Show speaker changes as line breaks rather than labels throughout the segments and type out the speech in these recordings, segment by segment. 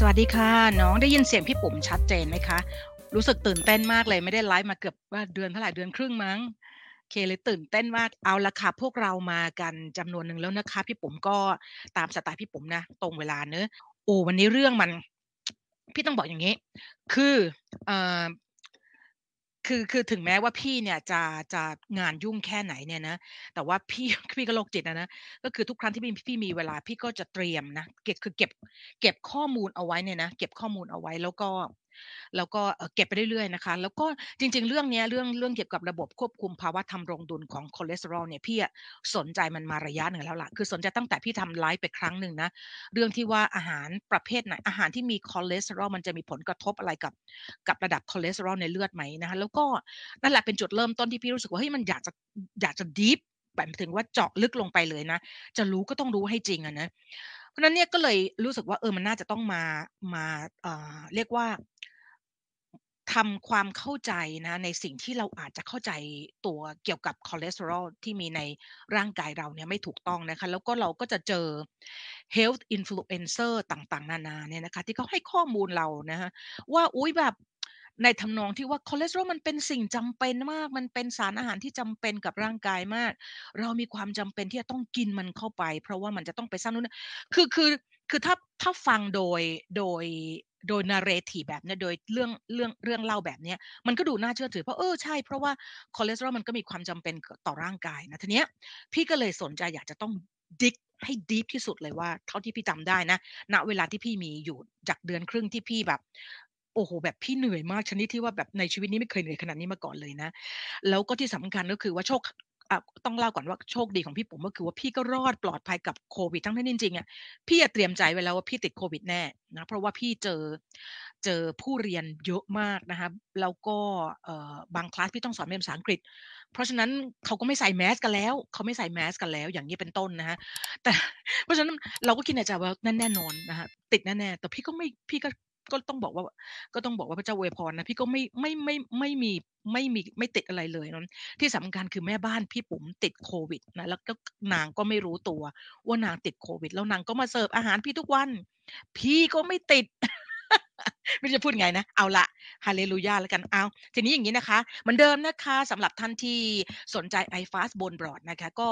สวัสดีค่ะ น้องได้ยินเสียงพี่ปุ๋มชัดเจนไหมคะ รู้สึกตื่นเต้นมากเลยไม่ได้ไลฟ์มาเกือบว่าเดือนเท่าไหร่เดือนครึ่งมั้งโอเคเลยตื่นเต้นมากเอาละค่ะพวกเรามากันจำนวนหนึ่งแล้วนะคะ พี่ปุ๋มก็ตามสไตล์พี่ปุ๋มนะ ตรงเวลาเนอะโอ้วันนี้เรื่องมัน พี่ต้องบอกอย่างนี้ คือเอ่อ คือคือถึงแม้ว่าพี่เนี่ยจะจะงานยุ่งแค่ไหนเนี่ยนะ แต่ว่าพี่ พี่ก็โรคจิตนะนะก็คือทุกครั้งที่พี่พี่มีเวลาพี่ก็จะเตรียมนะเก็บคือเก็บ เก็บข้อมูลเอาไว้เนี่ยนะเก็บข้อมูลเอาไว้แล้วก็ แล้วก็เก็บไปเรื่อยๆนะคะแล้วก็จริง ๆ เรื่องนี้เรื่องเรื่องเกี่ยวกับระบบควบคุมภาวะธำรงดุลของคอเลสเตอรอลเนี่ยพี่สนใจมันมาระยะหนึ่งแล้วล่ะคือสนใจตั้งแต่พี่ทำไลฟ์ไปครั้งหนึ่งนะเรื่องที่ว่าอาหารประเภทไหนอาหารที่มีคอเลสเตอรอลมันจะมีผลกระทบอะไรกับ กับระดับคอเลสเตอรอลในเลือดไหมนะคะแล้วก็นั่นแหละเป็นจุดเริ่มต้นที่พี่รู้สึกว่าเฮ้ยมันอยากจะอยากจะดีฟแบบถึงว่าเจาะลึกลงไปเลยนะ จะรู้ก็ต้องรู้ให้จริงอะนะ ราะนั้นเนี่ยก็เลยรู้สึกว่าเออมันน่าจะต้องมามาเอ่อเรียกว่าทำความเข้าใจนะในสิ่งที่เราอาจจะเข้าใจตัวเกี่ยวกับคอเลสเตอรอลที่มีในร่างกายเราเนี่ยไม่ถูกต้องนะคะแล้วก็เราก็จะเจอ health influencer ต่างๆ นานาเนี่ยนะคะที่เขาให้ข้อมูลเรานะคะว่าอุ้ยแบบ ในทำนองที่ว่าคอเลสเตอรอลมันเป็นสิ่งจำเป็นมาก มันเป็นสารอาหารที่จำเป็นกับร่างกายมาก เรามีความจำเป็นที่จะต้องกินมันเข้าไป เพราะว่ามันจะต้องไปสร้างนู่นคือคือคือถ้าถ้าฟังโดยโดยโดย narrative แบบเนี้ยโดยเรื่องเรื่องเรื่องเล่าแบบเนี้ยมันก็ดูน่าเชื่อถือเพราะเออใช่เพราะว่าคอเลสเตอรอลมันก็มีความจำเป็นต่อร่างกายนะทีเนี้ยพี่ก็เลยสนใจอยากจะต้อง dig ให้ deep ที่สุดเลยว่า เท่าที่พี่จำได้นะ ณเวลาที่พี่มีอยู่จากเดือนครึ่งที่พี่แบบ โอ้โหแบบพี่เหนื่อยมากชนิดที่ว่าแบบในชีวิตนี้ไม่เคยเหนื่อยขนาดนี้มาก่อนเลยนะ แล้วก็ที่สำคัญก็คือว่าโชคต้องเล่าก่อนว่าโชคดีของพี่ผมก็คือว่าพี่ก็รอดปลอดภัยกับโควิดทั้งที่จริงๆอะพี่เตรียมใจไว้แล้วว่าพี่ติดโควิดแน่นะเพราะว่าพี่เจอเจอผู้เรียนเยอะมากนะคะแล้วก็บางคลาสพี่ต้องสอนเป็นภาษาอังกฤษ เพราะฉะนั้นเขาก็ไม่ใส่แมสกันแล้ว เขาไม่ใส่แมสกันแล้ว อย่างนี้เป็นต้นนะฮะแต่เพราะฉะนั้นเราก็คิดในใจว่านั่นแน่นอนนะคะติดแน่ๆแต่พี่ก็ไม่พี่ก็ ก็ต้องบอกว่าก็ต้องบอกว่าพระเจ้าอวยพรนะพี่ก็ไม่ไม่ไม่ไม่มีไม่มีไม่ติดอะไรเลยนะที่สำคัญคือแม่บ้านพี่ปุ๋มติดโควิดนะแล้วก็นางก็ไม่รู้ตัวว่านางติดโควิด แล้วนางก็มาเสิร์ฟอาหารพี่ทุกวัน พี่ก็ไม่ติดไม่จะพูดไงนะ เอาละฮาเลลูยาแล้วกัน เอา ทีนี้อย่างนี้นะคะ เหมือนเดิมนะคะสำหรับท่านที่สนใจ iFast บนบรอดนะคะ ก็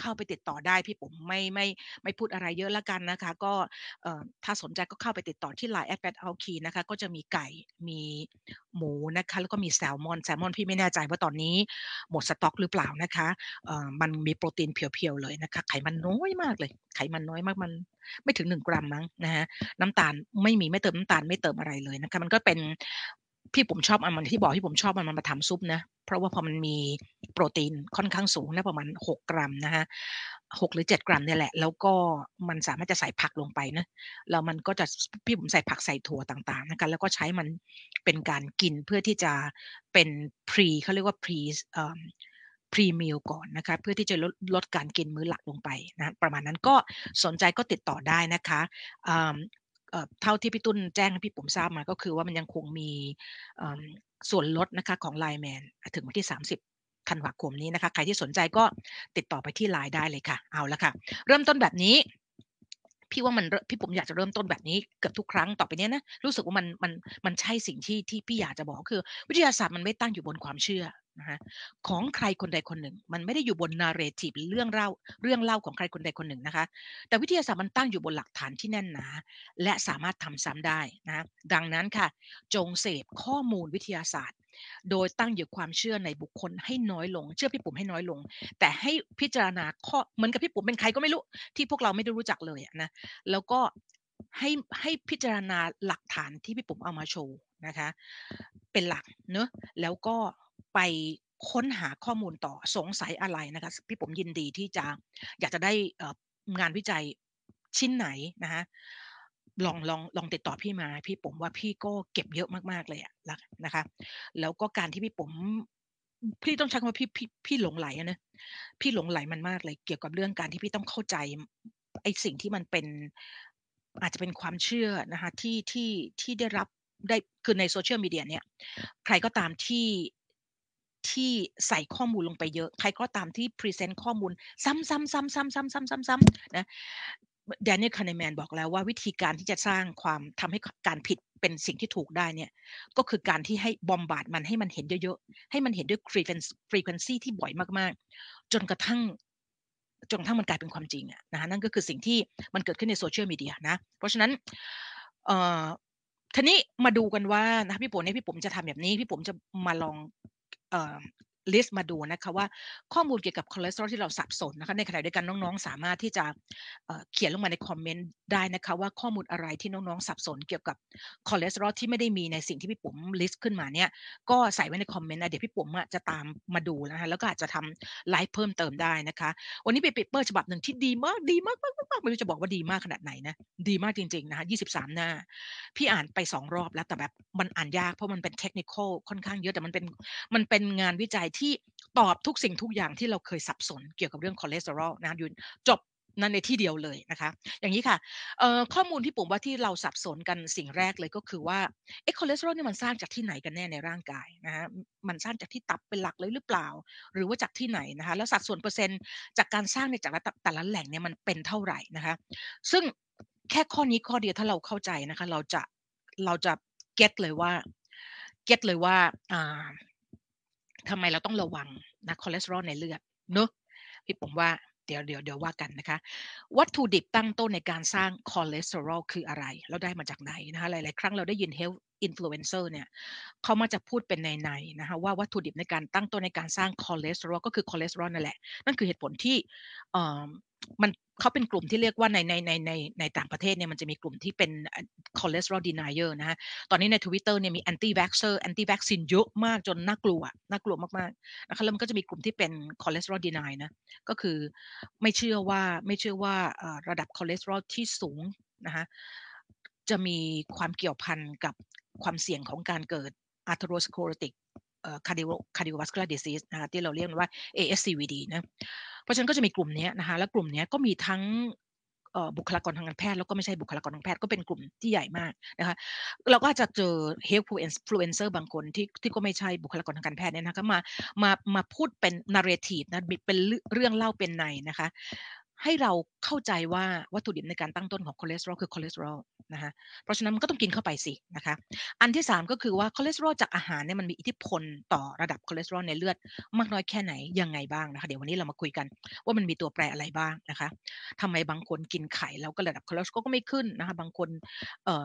เข้าไปติดต่อได้พี่ผมไม่ไม่ไม่พูดอะไรเยอะล้วกันนะคะ ก็ถ้าสนใจก็เข้าไปติดต่อที่ Line แอดแปดเอาคีนะคะ ก็จะมีไก่มีหมูนะคะ แล้วก็มีแซลมอนแซลมอนพี่ไม่แน่ใจว่าตอนนี้หมดสต็อกหรือเปล่านะคะมันมีโปรตีนเพียวๆเลยนะคะ ไขมันน้อยมากเลย ไขมันน้อยมากมันไม่ถึงหนึ่งกรัมมั้งนะฮะน้ำตาลไม่มีไม่เติมน้ำตาลไม่เติมอะไรเลยนะคะ มันก็เป็น พี่ผมชอบมันที่บอกที่ผมชอบมันมันมาทำซุปนะ เพราะว่าพอมันมีโปรตีนค่อนข้างสูงนะประมาณ6กกรัมนะฮะหกหรือ7กรัมเนี่ยแหละ แล้วก็มันสามารถจะใส่ผักลงไปนะแล้วมันก็จะพี่ผมใส่ผักใส่ถั่วต่างๆนะคะแล้วก็ใช้มันเป็นการกินเพื่อที่จะเป็นพรีเขาเรียกว่าพรีเอ่อพรีมิลก่อนนะคะเพื่อที่จะลดลดการกินมื้อหลักลงไปนะประมาณนั้นก็สนใจก็ติดต่อได้นะคะ เท่าที่พี่ตุ้นแจ้งให้พี่ผมทราบมาก็คือว่ามันยังคงมีส่วนลดนะคะของไลน์แมนถึงวันที่ 30ธันวาคมนี้นะคะ ใครที่สนใจก็ติดต่อไปที่ไลน์ได้เลยค่ะ เอาละค่ะ เริ่มต้นแบบนี้ พี่ว่ามันพี่ผมอยากจะเริ่มต้นแบบนี้เกือบทุกครั้งต่อไปนี้นะรู้สึกว่ามันมันมันใช่สิ่งที่ที่พี่อยากจะบอกคือ วิทยาศาสตร์มันไม่ตั้งอยู่บนความเชื่อ นะคะของใครคนใดคนหนึ่ง มันไม่ได้อยู่บนนาร์เรทีฟเรื่องเล่าเรื่องเล่าของใครคนใดคนหนึ่งนะคะ แต่วิทยาศาสตร์มันตั้งอยู่บนหลักฐานที่แน่นหนา และสามารถทำซ้ำได้นะดังนั้นค่ะ จงเสพข้อมูลวิทยาศาสตร์ โดยตั้งอยู่ความเชื่อในบุคคลให้น้อยลง เชื่อพี่ปุ๋มให้น้อยลง แต่ให้พิจารณาข้อเหมือนกับพี่ปุ๋มเป็นใครก็ไม่รู้ที่พวกเราไม่ได้รู้จักเลยนะแล้วก็ให้ให้พิจารณาหลักฐานที่พี่ปุ๋มเอามาโชว์นะคะ เป็นหลักเนอะแล้วก็ ไปค้นหาข้อมูลต่อสงสัยอะไรนะคะพี่ผมยินดีที่จะอยากจะได้งานวิจัยชิ้นไหนนะคะลองลองลองติดต่อพี่มา พี่ผมว่าพี่ก็เก็บเยอะมากๆเลยอะนะคะ แล้วก็การที่พี่ผมพี่ต้องใช้คำว่าพี่พี่พี่หลงไหลนะพี่หลงไหลมันมากเลย เกี่ยวกับเรื่องการที่พี่ต้องเข้าใจไอ้สิ่งที่มันเป็นอาจจะเป็นความเชื่อนะคะที่ที่ที่ได้รับได้คือในโซเชียลมีเดียเนี่ย ใครก็ตามที่ ที่ใส่ข้อมูลลงไปเยอะ ใครก็ตามที่ present ข้อมูล ซ้ำๆๆๆๆๆๆๆนะแดเนียลคาห์เนแมนบอกแล้วว่าวิธีการที่จะสร้างความทำให้การผิดเป็นสิ่งที่ถูกได้เนี่ย ก็คือการที่ให้ bombard มันให้มันเห็นเยอะๆ ให้มันเห็นด้วย frequency ที่บ่อยมากๆ จนกระทั่งจนกระทั่งมันกลายเป็นความจริงอะนะฮะนั่นก็คือสิ่งที่มันเกิดขึ้นในโซเชียลมีเดียนะ เพราะฉะนั้นเอ่อทีนี้มาดูกันว่านะพี่ปุ๋มเนี่ยพี่ปุ๋มจะทำแบบนี้ พี่ปุ๋มจะมาลอง เอ่อ list มาดูนะคะว่าข้อมูลเกี่ยวกับคอเลสเตอรอลที่เราสับสนนะคะในขณะเดียวกันน้องๆ สามารถที่จะเขียนลงมาใน comment ได้นะคะว่าข้อมูลอะไรที่น้องๆ สับสนเกี่ยวกับคอเลสเตอรอลที่ไม่ได้มีในสิ่งที่พี่ปุ๋ม list ขึ้นมาเนี่ยก็ใส่ไว้ใน comment นะเดี๋ยวพี่ปุ๋มจะตามมาดูนะคะแล้วก็อาจจะทำไลฟ์เพิ่มเติมได้นะคะ วันนี้เป็น paper ฉบับหนึ่งที่ดีมากดีมากมากมากไม่รู้จะบอกว่าดีมากขนาดไหนนะดีมากจริงๆนะคะ23 หน้า พี่อ่านไปสองรอบแล้วแต่แบบมันอ่านยากเพราะมันเป็นเทคนิคค่อนข้างเยอะแต่มันเป็นมันเป็นงานวิจัยที่ตอบทุกสิ่งทุกอย่างที่เราเคยสับสนเกี่ยวกับเรื่องคอเลสเตอรอลนะอยู่จบนั่นในที่เดียวเลยนะคะ อย่างนี้ค่ะข้อมูลที่พี่ปุ๋มว่าที่เราสับสนกันสิ่งแรกเลยก็คือว่าเอคอเลสเตอรอลนี่มันสร้างจากที่ไหนกันแน่ในร่างกายนะฮะมันสร้างจากที่ตับเป็นหลักเลยหรือเปล่า หรือว่าจากที่ไหนนะคะแล้วสัดส่วนเปอร์เซ็นต์จากการสร้างในจากแต่ละแหล่งเนี่ยมันเป็นเท่าไหร่นะคะ ซึ่งแค่ข้อนี้ข้อเดียวถ้าเราเข้าใจนะคะ เราจะเราจะ get เลยว่า get เลยว่า ทำทำไมเราต้องระวังนะคอเลสเตอรอลในเลือดเนอะพี่ปุ๋มว่าเดี๋ยวเดี๋ยวเดี๋ยวว่ากันนะคะ วัตถุดิบตั้งต้นในการสร้างคอเลสเตอรอลคืออะไรเราได้มาจากไหนนะคะหลาย ๆ ครั้งเราได้ยิน health influencer เนี่ยเขามาจะพูดเป็นนัยๆนะคะว่าวัตถุดิบในการตั้งต้นในการสร้างคอเลสเตอรอลก็คือคอเลสเตอรอลนั่นแหละ นั่นคือเหตุผลที่มันเขาเป็นกลุ่มที่เรียกว่าในในในในในต่างประเทศเนี่ยมันจะมีกลุ่มที่เป็น cholesterol denier นะฮะตอนนี้ในทวิตเตอร์เนี่ยมี anti-vaxxer anti-vaccine เยอะมากจนน่ากลัวน่ากลัวมากๆนะคะแล้วมันก็จะมีกลุ่มที่เป็น cholesterol deny นะก็คือไม่เชื่อว่าไม่เชื่อว่าระดับคอเลสเตอรอลที่สูงนะคะ จะมีความเกี่ยวพันกับความเสี่ยงของการเกิด atherosclerotic cardiovascular disease นะคะที่เราเรียกว่า ASCVD นะเพราะฉะนั้นก็จะมีกลุ่มนี้นะคะแล้วกลุ่มนี้ก็มีทั้งบุคลากรทางการแพทย์แล้วก็ไม่ใช่บุคลากรทางแพทย์ก็เป็นกลุ่มที่ใหญ่มากนะคะเราก็จะเจอ health influencer บางคนที่ที่ก็ไม่ใช่บุคลากรทางการแพทย์เนี่ยนะคะมามามาพูดเป็น narrative นะเป็นเรื่องเล่าเป็นนัยนะคะ ให้เราเข้าใจว่าวัตถุดิบในการตั้งต้นของคอเลสเตอรอลคือคอเลสเตอรอลนะคะเพราะฉะนั้นมันก็ต้องกินเข้าไปสินะคะอันที่ 3 ก็คือว่าคอเลสเตอรอลจากอาหารเนี่ยมันมีอิทธิพลต่อระดับคอเลสเตอรอลในเลือดมากน้อยแค่ไหนยังไงบ้างนะคะเดี๋ยววันนี้เรามาคุยกันว่ามันมีตัวแปรอะไรบ้างนะคะทำไมบางคนกินไข่แล้วก็ระดับคอเลสเตอรอลก็ไม่ขึ้นนะคะบางคนเอ่อ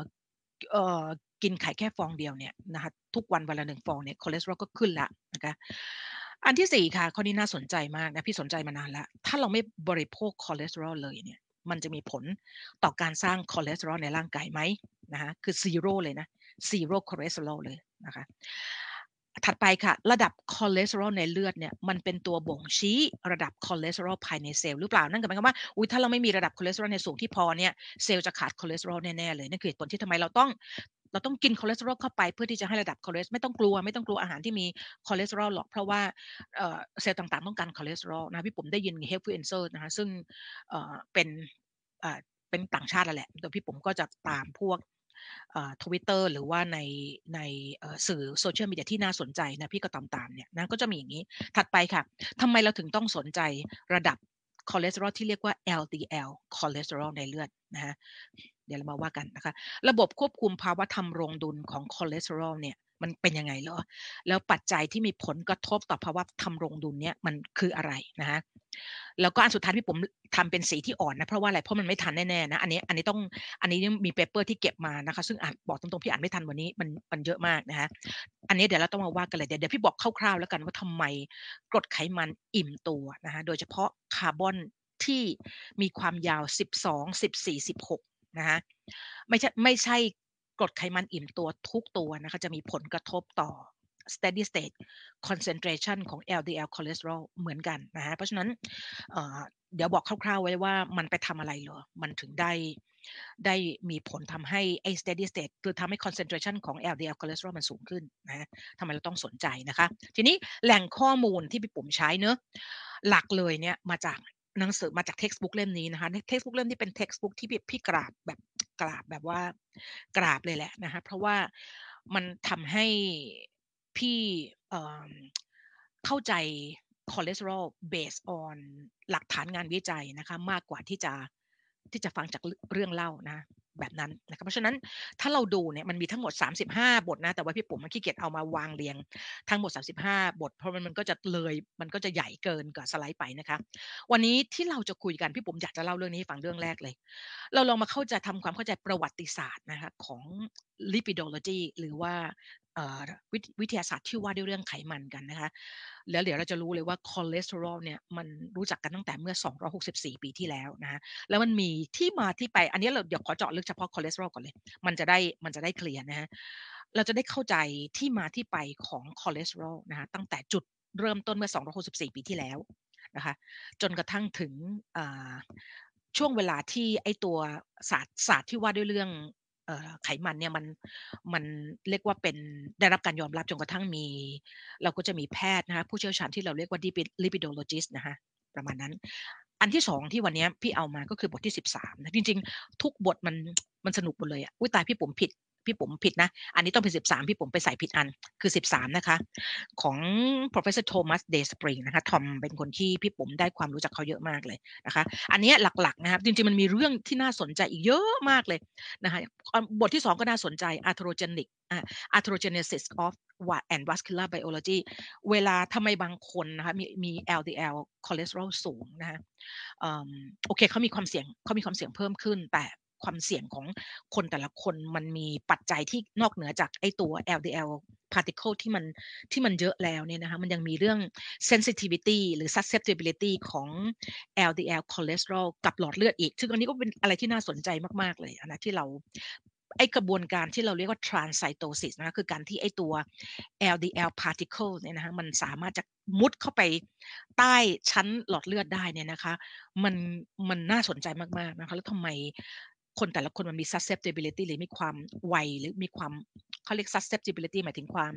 เอ่อกินไข่แค่ฟองเดียวเนี่ยนะคะทุกวันวันละหนึ่งฟองเนี่ยคอเลสเตอรอลก็ขึ้นละนะคะ อันที่สี่ค่ะข้อนี้น่าสนใจมากนะพี่สนใจมานานแล้ว ถ้าเราไม่บริโภคคอเลสเตอรอลเลยเนี่ยมันจะมีผลต่อการสร้างคอเลสเตอรอลในร่างกายไหมนะคะคือ zero เลยนะ zero cholesterol เลยนะคะถัดไปค่ะ ระดับคอเลสเตอรอลในเลือดเนี่ยมันเป็นตัวบ่งชี้ระดับคอเลสเตอรอลภายในเซลล์หรือเปล่านั่นก็หมายความว่าอุ้ยถ้าเราไม่มีระดับคอเลสเตอรอลในสูงที่พอเนี่ยเซลล์จะขาดคอเลสเตอรอลแน่ๆเลยนั่นคือเหตุผลที่ทำไมเราต้อง เราต้องกินคอเลสเตอรอลเข้าไปเพื่อที่จะให้ระดับคอเลสไม่ต้องกลัวไม่ต้องกลัวอาหารที่มีคอเลสเตอรอลหรอกเพราะว่าเซลล์ต่างๆ ต้องการคอเลสเตอรอลนะพี่ปุ๋มได้ยิน health influencer นะคะซึ่งเป็นเป็นต่างชาติแล้วแหละแต่พี่ปุ๋มก็จะตามพวกทวิตเตอร์หรือว่าในในสื่อโซเชียลมีเดียที่น่าสนใจนะพี่ก็ตามตามเนี่ยนะก็จะมีอย่างนี้ถัดไปค่ะทำไมเราถึงต้องสนใจระดับคอเลสเตอรอลที่เรียกว่า LDL cholesterol ในเลือดนะฮะ เดี๋ยวเรามาว่ากันนะคะ ระบบควบคุมภาวะธำรงดุลของคอเลสเตอรอลเนี่ยมันเป็นยังไงเหรอ แล้วปัจจัยที่มีผลกระทบต่อภาวะธำรงดุลเนี่ยมันคืออะไรนะฮะ แล้วก็อันสุดท้ายพี่ปุ๋มทำเป็นสีที่อ่อนนะ เพราะว่าอะไร เพราะมันไม่ทันแน่ๆนะ อันนี้อันนี้ต้องอันนี้มี paper ที่เก็บมานะคะ ซึ่งอ่านบอกตรงๆพี่อ่านไม่ทันวันนี้มันมันเยอะมากนะฮะ อันนี้เดี๋ยวเราต้องมาว่ากันเลย เดี๋ยวเดี๋ยวพี่บอกคร่าวๆแล้วกันว่าทำไมกรดไขมันอิ่มตัวนะฮะโดยเฉพาะคาร์บอนที่มีความยาว 12 14 16 นะฮะไม่ใช่ไม่ใช่กรดไขมันอิ่มตัวทุกตัวนะคะจะมีผลกระทบต่อ steady state concentration ของ LDL cholesterol เหมือนกันนะฮะเพราะฉะนั้นเดี๋ยวบอกคร่าวๆไว้ว่ามันไปทำอะไรเหรอ มันถึงได้ได้มีผลทำให้ไอ้ steady state คือทำให้ concentration ของ LDL cholesterol มันสูงขึ้นนะทำไมเราต้องสนใจนะคะ ทีนี้แหล่งข้อมูลที่พี่ปุ๋มใช้เนอะหลักเลยเนี่ยมาจาก หนังสือมาจาก textbook เล่มนี้นะคะ textbook เล่มนี้เป็น textbook ที่พี่กราบแบบกราบแบบว่ากราบเลยแหละนะคะเพราะว่ามันทำให้พี่เข้าใจคอเลสเตอรอล based on หลักฐานงานวิจัยนะคะมากกว่าที่จะที่จะฟังจากเรื่องเล่านะ แบบนั้นนะครับเพราะฉะนั้นถ้าเราดูเนี่ยมันมีทั้งหมด 35 บทนะแต่ว่าพี่ปุ๋มมันขี้เกียจเอามาวางเรียงทั้งหมด 35 บท เพราะมันมันก็จะเลยมันก็จะใหญ่เกินกว่าสไลด์ไปนะคะ วันนี้ที่เราจะคุยกันพี่ปุ๋มอยากจะเล่าเรื่องนี้ฟังเรื่องแรกเลย เราลองมาเข้าใจทำความเข้าใจประวัติศาสตร์นะคะของ lipidology หรือว่า วิทยาศาสตร์ที่ว่าด้วยเรื่องไขมันกันนะคะแล้วเดี๋ยวเราจะรู้เลยว่าคอเลสเตอรอลเนี่ยมันรู้จักกันตั้งแต่เมื่อ 264 ปีที่แล้วนะแล้วมันมีที่มาที่ไปอันนี้เราเดี๋ยวขอเจาะลึกเฉพาะคอเลสเตอรอลก่อนเลย มันจะได้มันจะได้ clear นะฮะเราจะได้เข้าใจที่มาที่ไปของคอเลสเตอรอลนะคะตั้งแต่จุดเริ่มต้นเมื่อ 264 ปีที่แล้วนะคะจนกระทั่งถึงช่วงเวลาที่ไอ้ตัวศาสตร์ศาสตร์ที่ว่าด้วยเรื่อง ไขมันเนี่ยมันมันเรียกว่าเป็นได้รับการยอมรับจนกระทั่งมี เราก็จะมีแพทย์นะคะผู้เชี่ยวชาญที่เราเรียกว่า lipidologist นะคะประมาณนั้น อันที่สองที่วันนี้พี่เอามาก็คือบทที่สิบสามนะจริง ๆ ทุกบทมันมันสนุกหมดเลยอะอุ้ยตายพี่ผมผิด พี่ผมผิดนะ อันนี้ต้องเป็น 13 พี่ผมไปใส่ผิดอันคือ 13 นะคะ ของ professor Thomas Day Spring นะคะทอมเป็นคนที่พี่ผมได้ความรู้จักเขาเยอะมากเลยนะคะ อันนี้หลักๆนะครับ จริงๆ มันมีเรื่องที่น่าสนใจอีกเยอะมากเลยนะคะบทที่ 2 ก็น่าสนใจ atherogenic atherogenesis of and vascular biology เวลาทำไมบางคนนะคะมีมี LDL คอเลสเตอรอลสูงนะคะโอเคเขามีความเสี่ยงเขามีความเสี่ยงเพิ่มขึ้นแต่ ความเสี่ยงของคนแต่ละคนมันมีปัจจัยที่นอกเหนือจากไอตัว LDL particle ที่มันที่มันเยอะแล้วเนี่ยนะคะมันยังมีเรื่อง sensitivity หรือ susceptibility ของ LDL cholesterol กับหลอดเลือดอีก ซึ่งอันนี้ก็เป็นอะไรที่น่าสนใจมาก ๆ เลยนะที่เราไอกระบวนการที่เราเรียกว่า transcytosis นะคะคือการที่ไอตัว LDL particle เนี่ยนะคะมันสามารถจะมุดเข้าไปใต้ชั้นหลอดเลือดได้เนี่ยนะคะ มันมันน่าสนใจมากๆนะคะแล้วทำไม คนแต่ละคนมันมี susceptibility หรือมีความไวหรือมีความเขาเรียก susceptibility หมายถึงความ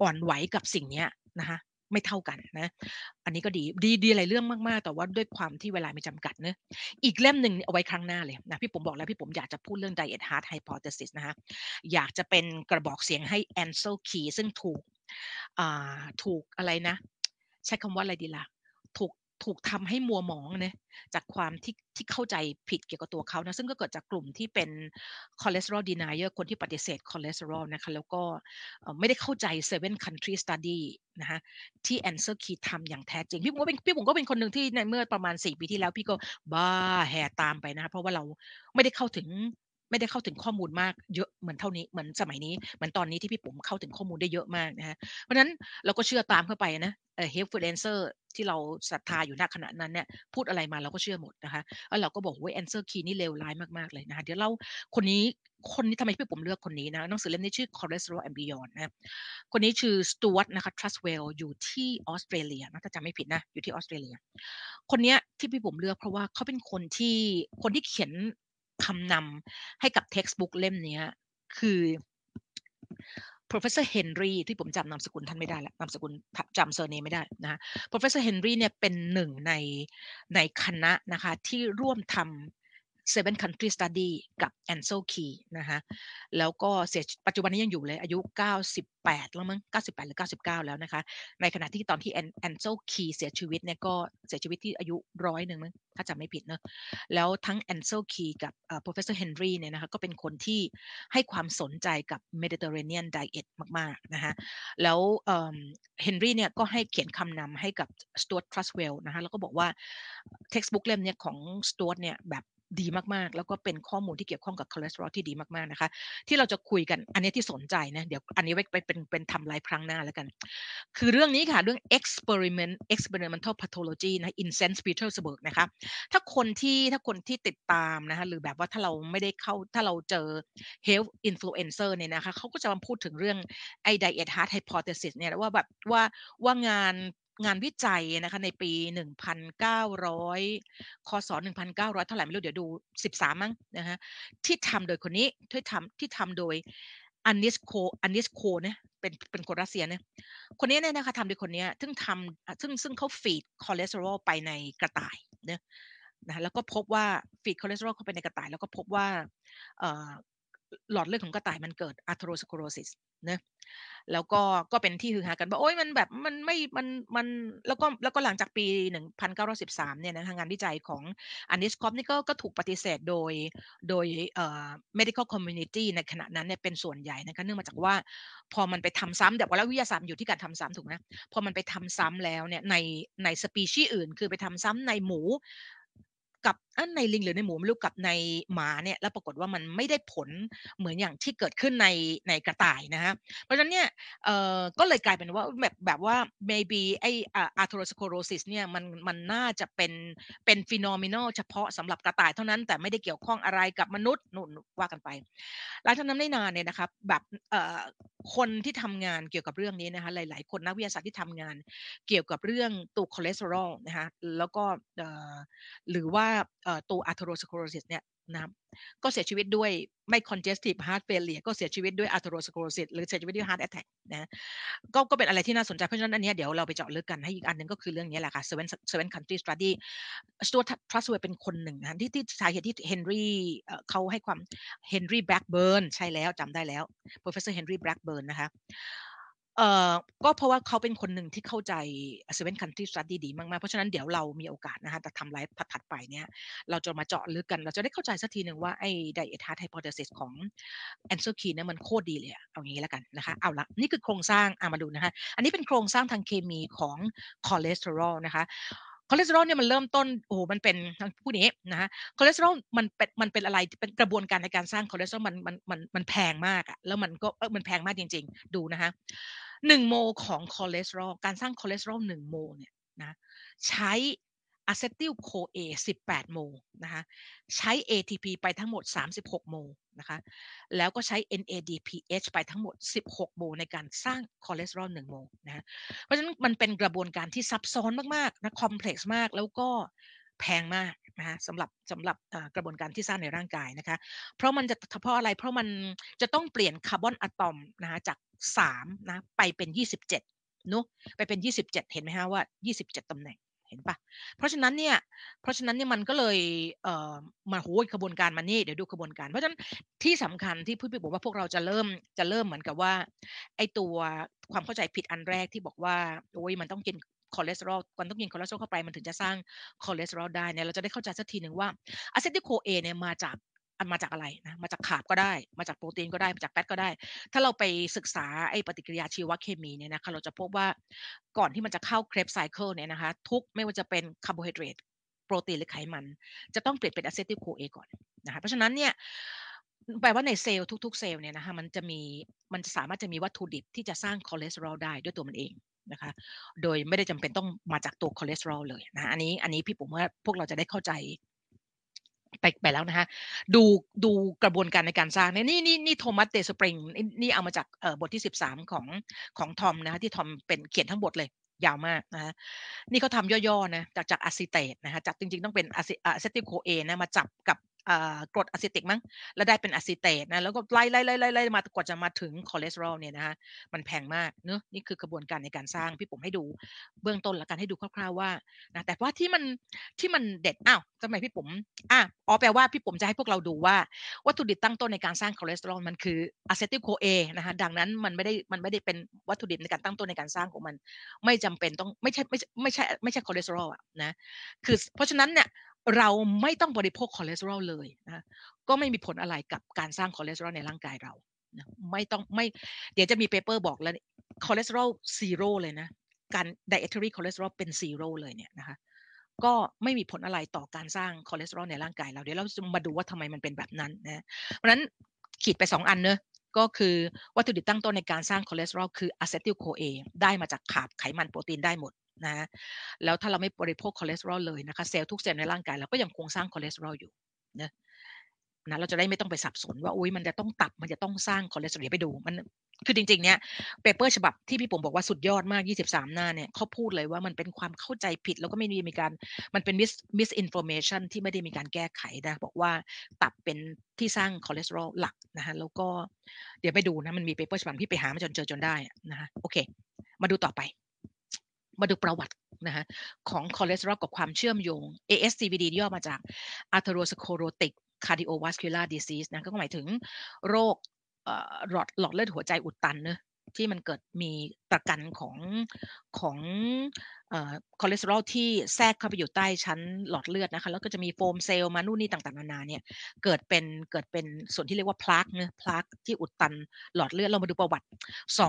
อ่อนไหวกับสิ่งนี้นะคะไม่เท่ากันนะ อันนี้ก็ดี ดีดีหลายเรื่องมากๆ แต่ว่าด้วยความที่เวลามีจำกัดเนะอีกเล่มหนึ่งเอาไว้ครั้งหน้าเลยนะ พี่ผมบอกแล้วพี่ผมอยากจะพูดเรื่อง diet heart hypothesis นะคะ อยากจะเป็นกระบอกเสียงให้ Ancel Keys ซึ่งถูก ถูกอะไรนะ ใช้คำว่าอะไรดีละ่ะ ถูกถูกทำให้มัวหมองนะจากความที่ที่เข้าใจผิดเกี่ยวกับตัวเขานะซึ่งก็เกิดจากกลุ่มที่เป็น cholesterol denier คนที่ปฏิเสธคอเลสเตอรอลนะคะแล้วก็ไม่ได้เข้าใจ seven country study นะคะที่ Ancel Keys ทำอย่างแท้จริง พี่ผมก็เป็นพี่ผมก็เป็นคนหนึ่งที่ในเมื่อประมาณ 4 ปีที่แล้ว พี่ก็บ้าแห่ตามไปนะเพราะว่าเราไม่ได้เข้าถึง ไม่ได้เข้าถึงข้อมูลมากเยอะเหมือนเท่านี้เหมือนสมัยนี้เหมือนตอนนี้ที่พี่ผมเข้าถึงข้อมูลได้เยอะมากนะฮะเพราะฉะนั้นเราก็เชื่อตามเข้าไปนะ health influencer ที่เราศรัทธาอยู่ณขณะนั้นเนี่ยพูดอะไรมาเราก็เชื่อหมดนะคะแล้วเราก็บอกว่า Ancel Keys นี่เลวร้ายมากๆเลยนะคะเดี๋ยวเราคนนี้คนนี้ทำไมพี่ผมเลือกคนนี้นะหนังสือเล่มนี้ชื่อ Cholesterol and Beyond นะคนนี้ชื่อสตูร์ตนะคะ Truswell อยู่ที่ออสเตรเลียนะถ้าจำไม่ผิดนะอยู่ที่ออสเตรเลีย คนนี้ที่พี่ผมเลือกเพราะว่าเขาเป็นคนที่คนที่เขียน คำนำให้กับ textbook เล่มนี้คือ professor Henry ที่ผมจำนามสกุลท่านไม่ได้ละนามสกุลจำเซอร์เนไม่ได้นะ professor Henry เนี่ยเป็นหนึ่งในในคณะนะคะที่ร่วมทำ Seven Country Study กับ Ansel Key นะคะแล้วก็เสียปัจจุบันนี้ยังอยู่เลยอายุ 98 แล้วมั้ง 98 หรือ 99 แล้วนะคะ ในขณะที่ตอนที่ Ancel Keys เสียชีวิตเนี่ยก็เสียชีวิตที่อายุร้อยหนึ่งมั้งถ้าจำไม่ผิดเนะแล้วทั้ง Ancel Keys กับ Professor Henry เนี่ยนะคะก็เป็นคนที่ให้ความสนใจกับ Mediterranean Diet มากๆนะคะแล้วเฮนรี่เนี่ยก็ให้เขียนคำนำให้กับ Stuart Truswell นะคะแล้วก็บอกว่า textbook เล่มเนี่ยของ Stuart เนี่ยแบบ ดีมากๆ แล้วก็เป็นข้อมูลที่เกี่ยวข้องกับคอเลสเตอรอลที่ดีมากๆนะคะ ที่เราจะคุยกันอันนี้ที่สนใจนะเดี๋ยวอันนี้ไว้ไปเป็นเป็นทำไลฟ์ครั้งหน้าแล้วกัน คือเรื่องนี้ค่ะเรื่อง experiment experimental pathology นะ in Saint Petersburg นะคะถ้าคนที่ถ้าคนที่ติดตามนะคะหรือแบบว่าถ้าเราไม่ได้เข้าถ้าเราเจอ health influencer เนี่ยนะคะเขาก็จะมาพูดถึงเรื่องไอ้ diet heart hypothesis เนี่ยว่าแบบว่าว่างาน งานวิจัยนะคะในปี 1,900 คศ 1,900 เท่าไหร่ไม่รู้ เดี๋ยวดู 13 มั้งนะฮะที่ทำโดยคนนี้ที่ทำที่ทำโดยAnitschkow Anitschkow เนี่ยเป็นเป็นคนรัสเซียเนี่ยคนนี้เนี่ยนะคะทำโดยคนนี้ซึ่งทำซึ่งซึ่งเขา feed คอเลสเตอรอลไปในกระต่ายเนี่ยนะแล้วก็พบว่า feed คอเลสเตอรอลเข้าไปในกระต่าย แล้วก็พบว่า หลอดเลือดของกระต่ายมันเกิด atherosclerosis นะแล้วก็ก็เป็นที่ฮือฮากันว่าโอ้ยมันแบบมันไม่มันมันแล้วก็แล้วก็หลังจากปี 1913เนี่ยนะทางงานวิจัยของ Anitschkow นี่ก็ก็ถูกปฏิเสธโดยโดยเอ่อ medical community ในขณะนั้นเนี่ยเป็นส่วนใหญ่นะคะเนื่องมาจากว่าพอมันไปทำซ้ำแต่ว่าวิทยาศาสตร์อยู่ที่การทำซ้ำถูกไหมพอมันไปทำซ้ำแล้วเนี่ยในในสปีชีส์อื่น คือไปทำซ้ำในหมูกับ อันในลิงหรือในหมูไม่รู้กับในหมาเนี่ยแล้วปรากฏว่ามันไม่ได้ผลเหมือนอย่างที่เกิดขึ้นในในกระต่ายนะฮะเพราะฉะนั้นเนี่ยเอ่อก็เลยกลายเป็นว่าแบบแบบว่า maybe ไออา atherosclerosis เนี่ยมันมันน่าจะเป็นเป็น phenomenon เฉพาะสำหรับกระต่ายเท่านั้นแต่ไม่ได้เกี่ยวข้องอะไรกับมนุษย์นู่นว่ากันไป หลังจากนั้นไม่นานเนี่ยนะครับแบบเอ่อคนที่ทำงานเกี่ยวกับเรื่องนี้นะคะหลาย ๆ คนนักวิทยาศาสตร์ที่ทำงานเกี่ยวกับเรื่องตัวคอเลสเตอรอลนะคะแล้วก็หรือว่าตัว atherosclerosis เนี่ยนะก็เสียชีวิตด้วยไม่ congestive heart failure ก็เสียชีวิตด้วย atherosclerosis หรือเสียชีวิตด้วย heart attack นะก็ก็เป็นอะไรที่น่าสนใจ เพราะฉะนั้นอันนี้เดี๋ยวเราไปเจาะลึกกันให้อีกอันหนึ่งก็คือเรื่องนี้แหละค่ะ seven seven country study Stuart Truswell เป็นคนหนึ่งนะที่ที่สาเหตุที่เฮนรี่เขาให้ความ Henry Blackburn ใช่แล้วจำได้แล้ว professor Henry Blackburn นะคะ เอ่อก็เพราะว่าเขาเป็นคนหนึ่งที่เข้าใจ Seven Country Study ดีมากๆ เพราะฉะนั้นเดี๋ยวเรามีโอกาสนะคะจะทำไลฟ์ถัดๆไปเนี่ย เราจะมาเจาะลึกกัน เราจะได้เข้าใจสักทีหนึ่งว่า ไอ้ Diet Heart Hypothesis ของ Ancel Keys เนี่ยมันโคตรดีเลยเอางี้แล้วกันนะคะ เอาละนี่คือโครงสร้างอามาดูนะคะ อันนี้เป็นโครงสร้างทางเคมีของคอเลสเตอรอลนะคะ คอเลสเตอรอลเนี่ยมันเริ่มต้นโอ้มันเป็นผู้นี้นะฮะคอเลสเตอรอลมันเป็นมันเป็นอะไรเป็นกระบวนการในการสร้างคอเลสเตอรอลมันมันมันมันแพงมากอะแล้วมันก็เออมันแพงมากจริง ๆ ดูนะฮะหนึ่งโมลของคอเลสเตอรอลการสร้างคอเลสเตอรอลหนึ่งโมลเนี่ยนะใช้ acetyl-CoA 18 โมลนะคะใช้ ATP ไปทั้งหมด 36 โมลนะคะแล้วก็ใช้ NADPH ไปทั้งหมด 16 โมลในการสร้างคอเลสเตอรอล1โมลนะเพราะฉะนั้นมันเป็นกระบวนการที่ซับซ้อนมากๆนะ complex มากแล้วก็แพงมากนะสำหรับสำหรับกระบวนการที่สร้างในร่างกายนะคะ เพราะมันจะเพราะอะไร เพราะมันจะต้องเปลี่ยนคาร์บอนอะตอมนะคะจาก3นะไปเป็น 27เนาะไปเป็น 27 เห็นไหมฮะว่า 27ตำแหน่ง เห็นปะเพราะฉะนั้นเนี่ย เพราะฉะนั้นเนี่ยมันก็เลยเอ่อมาโหยขบวนการมานี่เดี๋ยวดูขบวนการ เพราะฉะนั้นที่สำคัญที่พูดไปบอกว่าพวกเราจะเริ่มจะเริ่มเหมือนกับว่า ไอ้ตัวความเข้าใจผิดอันแรกที่บอกว่าโอ้ยมันต้องกินคอเลสเตอรอลมันต้องกินคอเลสเตอรอลเข้าไปมันถึงจะสร้างคอเลสเตอรอลได้เนี่ยเราจะได้เข้าใจสักทีหนึ่งว่า acetyl-CoA เนี่ยมาจาก อันมาจากอะไรนะมาจาก carb ก็ได้ มาจากโปรตีนก็ได้มาจาก fat ก็ได้ ถ้าเราไปศึกษาไอ้ปฏิกิริยาชีวเคมีเนี่ยนะคะเราจะพบว่าก่อนที่มันจะเข้า Krebs cycle เนี่ยนะคะทุกไม่ว่าจะเป็นคาร์โบไฮเดรตโปรตีนหรือไขมัน จะต้องเปลี่ยนเป็น acetyl-CoA ก่อนนะคะเพราะฉะนั้นเนี่ยแปลว่าในเซลล์ทุก ๆ เซลล์เนี่ยนะคะมันจะมีมันสามารถจะมีวัตถุดิบที่จะสร้างคอเลสเตอรอลได้ด้วยตัวมันเองนะคะ โดยไม่ได้จำเป็นต้องมาจากตัวคอเลสเตอรอลเลยนะอันนี้อันนี้พี่ผมว่าพวกเราจะได้เข้าใจ ไปไปแล้วนะฮะดูดูกระบวนการในการสร้างเนี่ยนี่นี่นี่ Thomas Dayspring นี่เอามาจากบทที่ 13 ของของทอมนะฮะที่ทอมเป็นเขียนทั้งบทเลยยาวมากนะฮะนี่เขาทำย่อๆนะจากจากอะซิเตตนะฮะจากจริงๆต้องเป็นอะซิ acetyl-CoA นะมาจับกับ กรดอะซิติกมั้งแล้วได้เป็นอะซิเตตนะแล้วก็ไล่ไล่ไล่ไล่ไล่มากว่าจะมาถึงคอเลสเตอรอลเนี่ยนะฮะมันแพงมากเนอะนี่คือกระบวนการในการสร้างพี่ผมให้ดูเบื้องต้นแล้วกันให้ดูคร่าวๆว่านะแต่ว่าที่มันที่มันเด็ดอ้าวทำไมพี่ผมอะอ๋อแปลว่าพี่ผมจะให้พวกเราดูว่าวัตถุดิบตั้งต้นในการสร้างคอเลสเตอรอลมันคือ acetyl-CoAนะคะดังนั้นมันไม่ได้มันไม่ได้เป็นวัตถุดิบในการตั้งต้นในการสร้างของมัน ไม่จำเป็นต้องไม่ใช่ไม่ไม่ใช่ไม่ใช่คอเลสเตอรอลอะนะคือเพราะฉะนั้นเนี่ย เราไม่ต้องบริโภคคอเลสเตอรอลเลยนะก็ไม่มีผลอะไรกับการสร้างคอเลสเตอรอลในร่างกายเรานะไม่ต้องไม่เดี๋ยวจะมี paper บอกแล้ว cholesterol zero เลยนะการ dietary คอเลสเตอรอลเป็นซีโร่เลยเนี่ยนะคะก็ไม่มีผลอะไรต่อการสร้างคอเลสเตอรอลในร่างกายเราเดี๋ยวเราจะมาดูว่าทำไมมันเป็นแบบนั้นนะเพราะฉะนั้นขีดไป 2 อันเนอะก็คือวัตถุดิบตั้งต้นในการสร้างคอเลสเตอรอลคือ acetyl-CoA ได้มาจาก carb ไขมันโปรตีนได้หมด นะแล้วถ้าเราไม่บริโภคคอเลสเตอรอลเลยนะคะเซลล์ทุกเซลล์ในร่างกายเราก็ยังคงสร้างคอเลสเตอรอลอยู่นะนะเราจะได้ไม่ต้องไปสับสนว่าอุ้ยมันจะต้องตับมันจะต้องสร้างคอเลสเตอรอลไปดูมันคือจริง ๆ เนี่ย paper ฉบับที่พี่ปุ๋มบอกว่าสุดยอดมาก 23 หน้าเนี่ยเขาพูดเลยว่ามันเป็นความเข้าใจผิด แล้วก็ไม่มีการมันเป็น mis misinformation ที่ไม่ได้มีการแก้ไขนะบอกว่าตับเป็นที่สร้างคอเลสเตอรอลหลักนะฮะแล้วก็เดี๋ยวไปดูนะมันมี paper ฉบับที่ไปหามาจนเจอจนได้นะฮะโอเค มาดูต่อไป มาดูประวัตินะฮะของคอเลสเตอรอลกับความเชื่อมโยง ASCVD ย่อมาจาก atherosclerotic cardiovascular disease นะก็หมายถึงโรคหลอดหลอดเลือดหัวใจอุดตันเนอะ ที่มันเกิดมีตะกรันของของคอเลสเตอรอลที่แทรกเข้าไปอยู่ใต้ชั้นหลอดเลือดนะคะแล้วก็จะมี foam cell มานู่นนี่ต่างๆนานาเนี่ยเกิดเป็นเกิดเป็นส่วนที่เรียกว่า plaque เนะ plaque ที่อุดตันหลอดเลือดเรามาดูประวัติ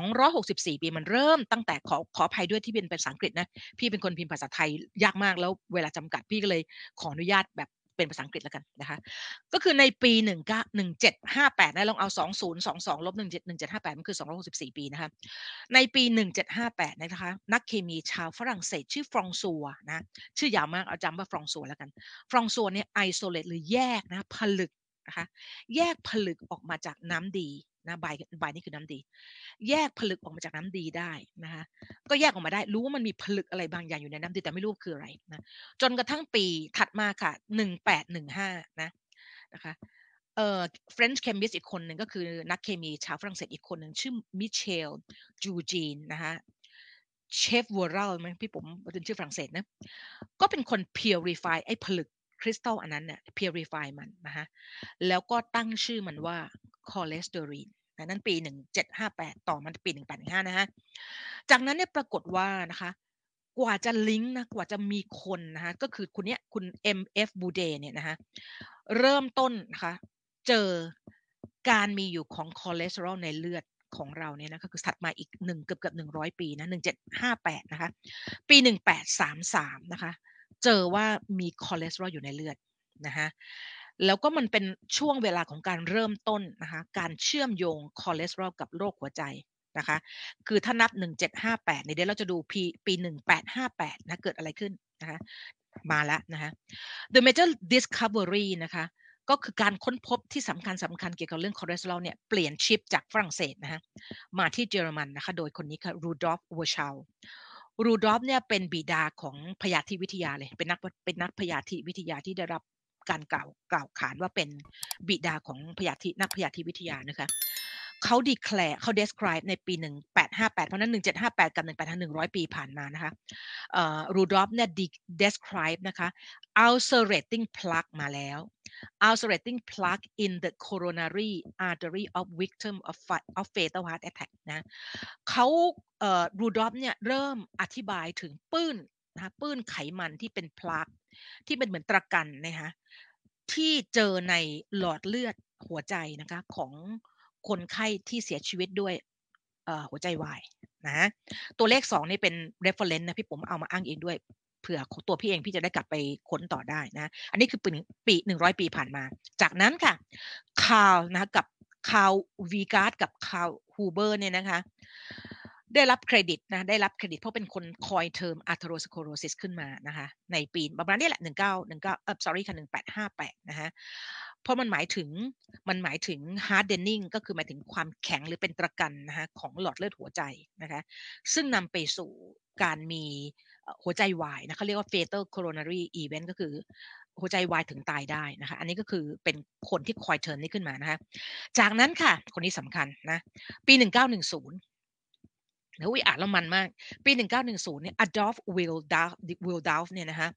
264 ปีมันเริ่มตั้งแต่ขอขออภัยด้วยที่เป็นภาษาอังกฤษนะพี่เป็นคนพิมพ์ภาษาไทยยากมากแล้วเวลาจำกัดพี่ก็เลยขออนุญาตแบบ เป็นภาษาอังกฤษแล้วกันนะคะ ก็คือในปี1 9 1758นะลองเอา 2022ลบ17 1758 มันคือ 264 ปีนะคะ ในปี 1758 นะคะ นักเคมีชาวฝรั่งเศสชื่อฟรองซัวนะ ชื่อยาวมาก เอาจำว่าฟรองซัวแล้วกัน ฟรองซัวเนี่ยไอโซเลตหรือแยกนะ ผลึกนะคะ แยกผลึกออกมาจากน้ำดี นะใบใบนี่คือน้ำดี แยกผลึกออกมาจากน้ำดีได้นะคะก็แยกออกมาได้รู้ว่ามันมีผลึกอะไรบางอย่างอยู่ในน้ำดีแต่ไม่รู้คืออะไรนะจนกระทั่งปีถัดมาค่ะหนึ่งแปดหนึ่งห้านะนะคะเอ่อ French chemist อีกคนหนึ่งก็คือนักเคมีชาวฝรั่งเศสอีกคนหนึ่งชื่อ Michel Eugène นะคะ Chevreul ไหมพี่ปุ๋มเป็นชื่อฝรั่งเศสนะก็เป็นคน purify ไอ้ผลึกคริสตัลอันนั้นเนี่ย purify มันนะคะแล้วก็ตั้งชื่อมันว่า cholesterine นั้นปี 1758 ต่อมาปี 1815นะฮะจากนั้นเนี่ยปรากฏว่านะคะกว่าจะลิงก์นะกว่าจะมีคนนะคะก็คือคุณเนี้ยคุณ MF Boudet เนี่ยนะคะเริ่มต้นนะคะเจอการมีอยู่ของคอเลสเตอรอลในเลือดของเราเนี่ยนะก็คือถัดมาอีกหนึ่งเกือบเกือบหนึ่งร้อยปีนะหนึ่งเจ็ดห้าแปดนะคะปีหนึ่งแปดสามสามนะคะเจอว่ามีคอเลสเตอรอลอยู่ในเลือดนะคะ แล้วก็มันเป็นช่วงเวลาของการเริ่มต้นนะคะการเชื่อมโยงคอเลสเตอรอลกับโรคหัวใจนะคะคือถ้านับ 1758เนี่ยเดี๋ยวเราจะดูปีปี 1858นะเกิดอะไรขึ้นนะคะมาแล้วนะคะ the major discovery นะคะก็คือการค้นพบที่สำคัญสำคัญเกี่ยวกับเรื่องคอเลสเตอรอลเนี่ยเปลี่ยน shift จากฝรั่งเศสนะคะมาที่เยอรมันนะคะโดยคนนี้ค่ะ Rudolf Virchow Rudolf เนี่ยเป็นบิดาของพยาธิวิทยาเลยเป็นนักเป็นนักพยาธิวิทยาที่ได้รับ การกล่าวกล่าวขานว่าเป็นบิดาของพยาธินักพยาธิวิทยานะคะเขา declare เขา describe ในปี 1858 เพราะนั้น 1758 กับ 1800 ปีผ่านมานะคะรูดอฟเนี่ย describe นะคะ ulcerating plaque มาแล้ว ulcerating plaque in the coronary artery of victim of of fatal heart attack นะเขารูดอฟเนี่ยเริ่มอธิบายถึงปื้น นะคะปื้นไขมันที่เป็นพลักที่เป็นเหมือนตะกันนะคะที่เจอในหลอดเลือดหัวใจนะคะของคนไข้ที่เสียชีวิตด้วยหัวใจวายนะตัวเลข 2 นี่เป็น reference นะพี่ผมเอามาอ้างเองด้วยเผื่อตัวพี่เองพี่จะได้กลับไปค้นต่อได้นะอันนี้คือปีปีหนึ่งร้อยปีผ่านมา จากนั้นค่ะคาวนะกับคาววีการ์ดกับคาวฮูเบอร์เนี่ยนะคะ ได้รับเครดิตนะได้รับเครดิตเพราะเป็นคน coin term atherosclerosis ขึ้นมานะคะในปีประมาณนี้แหละหนึ่งเก้าหนึ่งเก้าเอ sorry ค่ะหนึ่งแปดห้าแปดนะคะเพราะมันหมายถึงมันหมายถึง hardening ก็คือหมายถึงความแข็งหรือเป็นตะกันนะคะของหลอดเลือดหัวใจนะคะซึ่งนำไปสู่การมีหัวใจวายนะเขาเรียกว่า fatal coronary event ก็คือหัวใจวายถึงตายได้นะคะ อันนี้ก็คือเป็นคนที่คอยเทิร์นนี้ขึ้นมานะคะ จากนั้นค่ะ คนนี้สำคัญนะ ปี 1910 แล้วอุยอ่านแล้วมันมาก ปี 1910เนี่ย Adolf Wildau Windaus เนี่ยนะคะ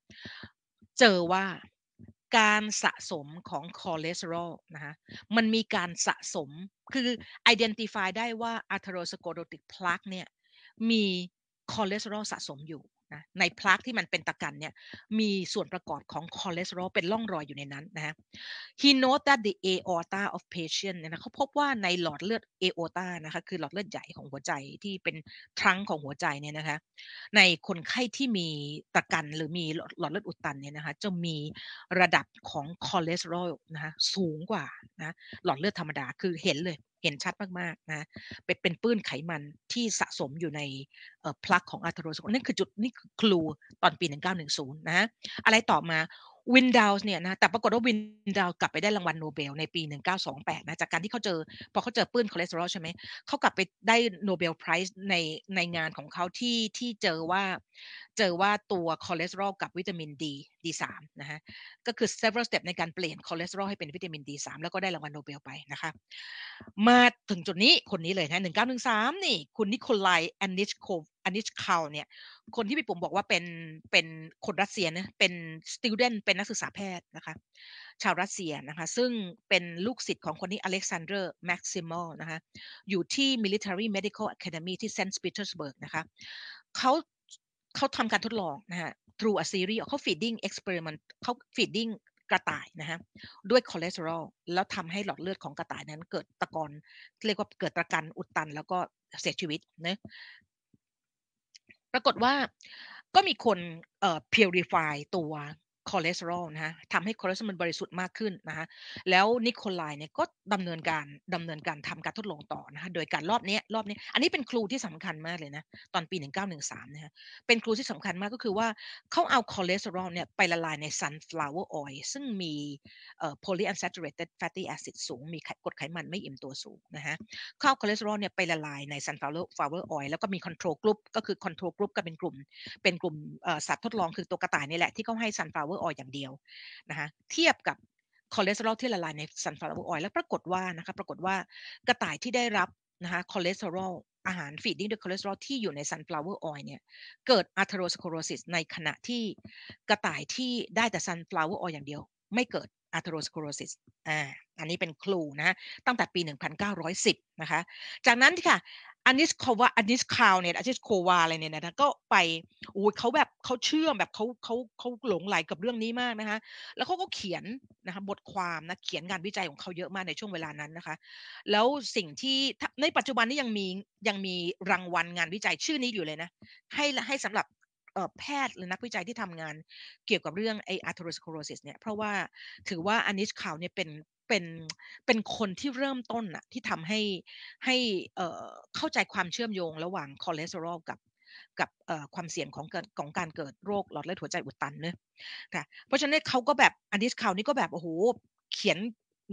เจอว่าการสะสมของคอเลสเตอรอลนะคะมันมีการสะสมคือ identify ได้ว่า atherosclerotic plaque เนี่ยมีคอเลสเตอรอลสะสมอยู่ นะใน plaque ที่มันเป็นตะกรันเนี่ยมีส่วนประกอบของคอเลสเตอรอลเป็นร่องรอยอยู่ในนั้นนะฮะ he noted that the aorta of patient เนี่ยนะเขาพบว่าในหลอดเลือด aorta นะคะคือหลอดเลือดใหญ่ของหัวใจที่เป็น trunk ของหัวใจเนี่ยนะคะในคนไข้ที่มีตะกรันหรือมีหลอดเลือดอุดตันเนี่ยนะคะจะมีระดับของคอเลสเตอรอลนะคะสูงกว่านะหลอดเลือดธรรมดาคือเห็นเลย เห็นชัดมากๆนะเป็นเป็นปื้นไขมันที่สะสมอยู่ใน plaque ของ atheros นั่นคือจุดนี่คือ clue ตอนปี 1910 นะอะไรต่อมา Windaus เนี่ยนะแต่ปรากฏว่า Windaus กลับไปได้รางวัลโนเบลในปี 1928 นะจากการที่เขาเจอ พอเขาเจอปื้นคอเลสเตอรอลใช่ไหมเขากลับไปได้ Nobel Prize ในในงานของเขาที่ที่เจอว่า เจอว่าตัวคอเลสเตอรอลกับวิตามินดีดีสามนะฮะก็คือ several step ในการเปลี่ยนคอเลสเตอรอลให้เป็นวิตามินดีสามแล้วก็ได้รางวัลโนเบลไปนะคะมาถึงจุดนี้คนนี้เลยนะหนึ่งเก้าหนึ่งสามนี่คุณ Nikolai Anichkov อันนี้คาวเนี่ยคนที่พี่ปุ๋มบอกว่าเป็นเป็นคนรัสเซียนะเป็น student เป็นนักศึกษาแพทย์นะคะชาวรัสเซียนะคะซึ่งเป็นลูกศิษย์ของคนนี้ Alexander Maximow นะคะอยู่ที่ military medical academy ที่เซนต์ปีเตอร์สเบิร์กนะคะเขา เขาทำการทดลองนะฮะ through a series เขา feeding experiment เขา feeding กระต่ายนะฮะด้วยคอเลสเตอรอลแล้วทำให้หลอดเลือดของกระต่ายนั้น เกิดตะกอนเรียกว่าเกิดตะกรันอุดตัน แล้วก็เสียชีวิตนะปรากฏว่าก็มีคนเอ่อ purify ตัว คอเลสเตอรอลนะฮะทำให้คอเลสเตอรอลมันบริสุทธิ์มากขึ้นนะฮะแล้วนิโคลายเนี่ยก็ดำเนินการดำเนินการทำการทดลองต่อนะฮะโดยการรอบนี้รอบนี้ อันนี้เป็น clue ที่สำคัญมากเลยนะตอนปี 1913นะฮะเป็น clue ที่สำคัญมากก็คือว่าเขาเอาคอเลสเตอรอลเนี่ยไปละลายใน sunflower oil ซึ่งมีเอ่อ polyunsaturated fatty acid สูง มีกรดไขมันไม่อิ่มตัวสูงนะฮะเขาเอาคอเลสเตอรอลเนี่ยไปละลายใน sunflower oil แล้วก็มี control group ก็คือ control group ก็เป็นกลุ่ม เป็นกลุ่มสัตว์ทดลองคือตัวกระต่ายนี่แหละที่เขาให้ sunflower oil อย่างเดียวนะคะเทียบกับคอเลสเตอรอลที่ละลายใน sunflower oil แล้วปรากฏว่านะคะปรากฏว่ากระต่ายที่ได้รับนะคะคอเลสเตอรอลอาหาร feeding ด้วยคอเลสเตอรอลที่อยู่ใน sunflower oil เนี่ยเกิด atherosclerosis ในขณะที่กระต่ายที่ได้แต่ sunflower oil อย่างเดียว ไม่เกิด atherosclerosis อ่าอันนี้เป็นครูนะตั้งแต่ปี 1910 นะคะ จากนั้นค่ะอันนิสคว่าอันนิสคาวเนี่ยอันนิสโควาอะไรเนี่ยนะก็ไปโอ้เขาแบบเขาเชื่อมแบบเขาเขาเขาหลงไหลกับเรื่องนี้มากนะคะ แล้วเขาก็เขียนนะคะบทความนะเขียนงานวิจัยของเขาเยอะมากในช่วงเวลานั้นนะคะ แล้วสิ่งที่ในปัจจุบันนี้ยังมียังมีรางวัลงานวิจัยชื่อนี้อยู่เลยนะ ให้ให้สำหรับ แพทย์หรือนักวิจัยที่ทำงานเกี่ยวกับเรื่องไอ atherosclerosis เนี่ยเพราะว่าถือว่าอันนิชคาวเนี่ยเป็นเป็นเป็นคนที่เริ่มต้นอะที่ทำให้ให้เข้าใจความเชื่อมโยงระหว่างคอเลสเตอรอลกับกับความเสี่ยงของเกิดของการเกิดโรคหลอดเลือดหัวใจอุดตันเนอะค่ะเพราะฉะนั้นเขาก็แบบอันนิชคาวนี่ก็แบบโอ้โหเขียน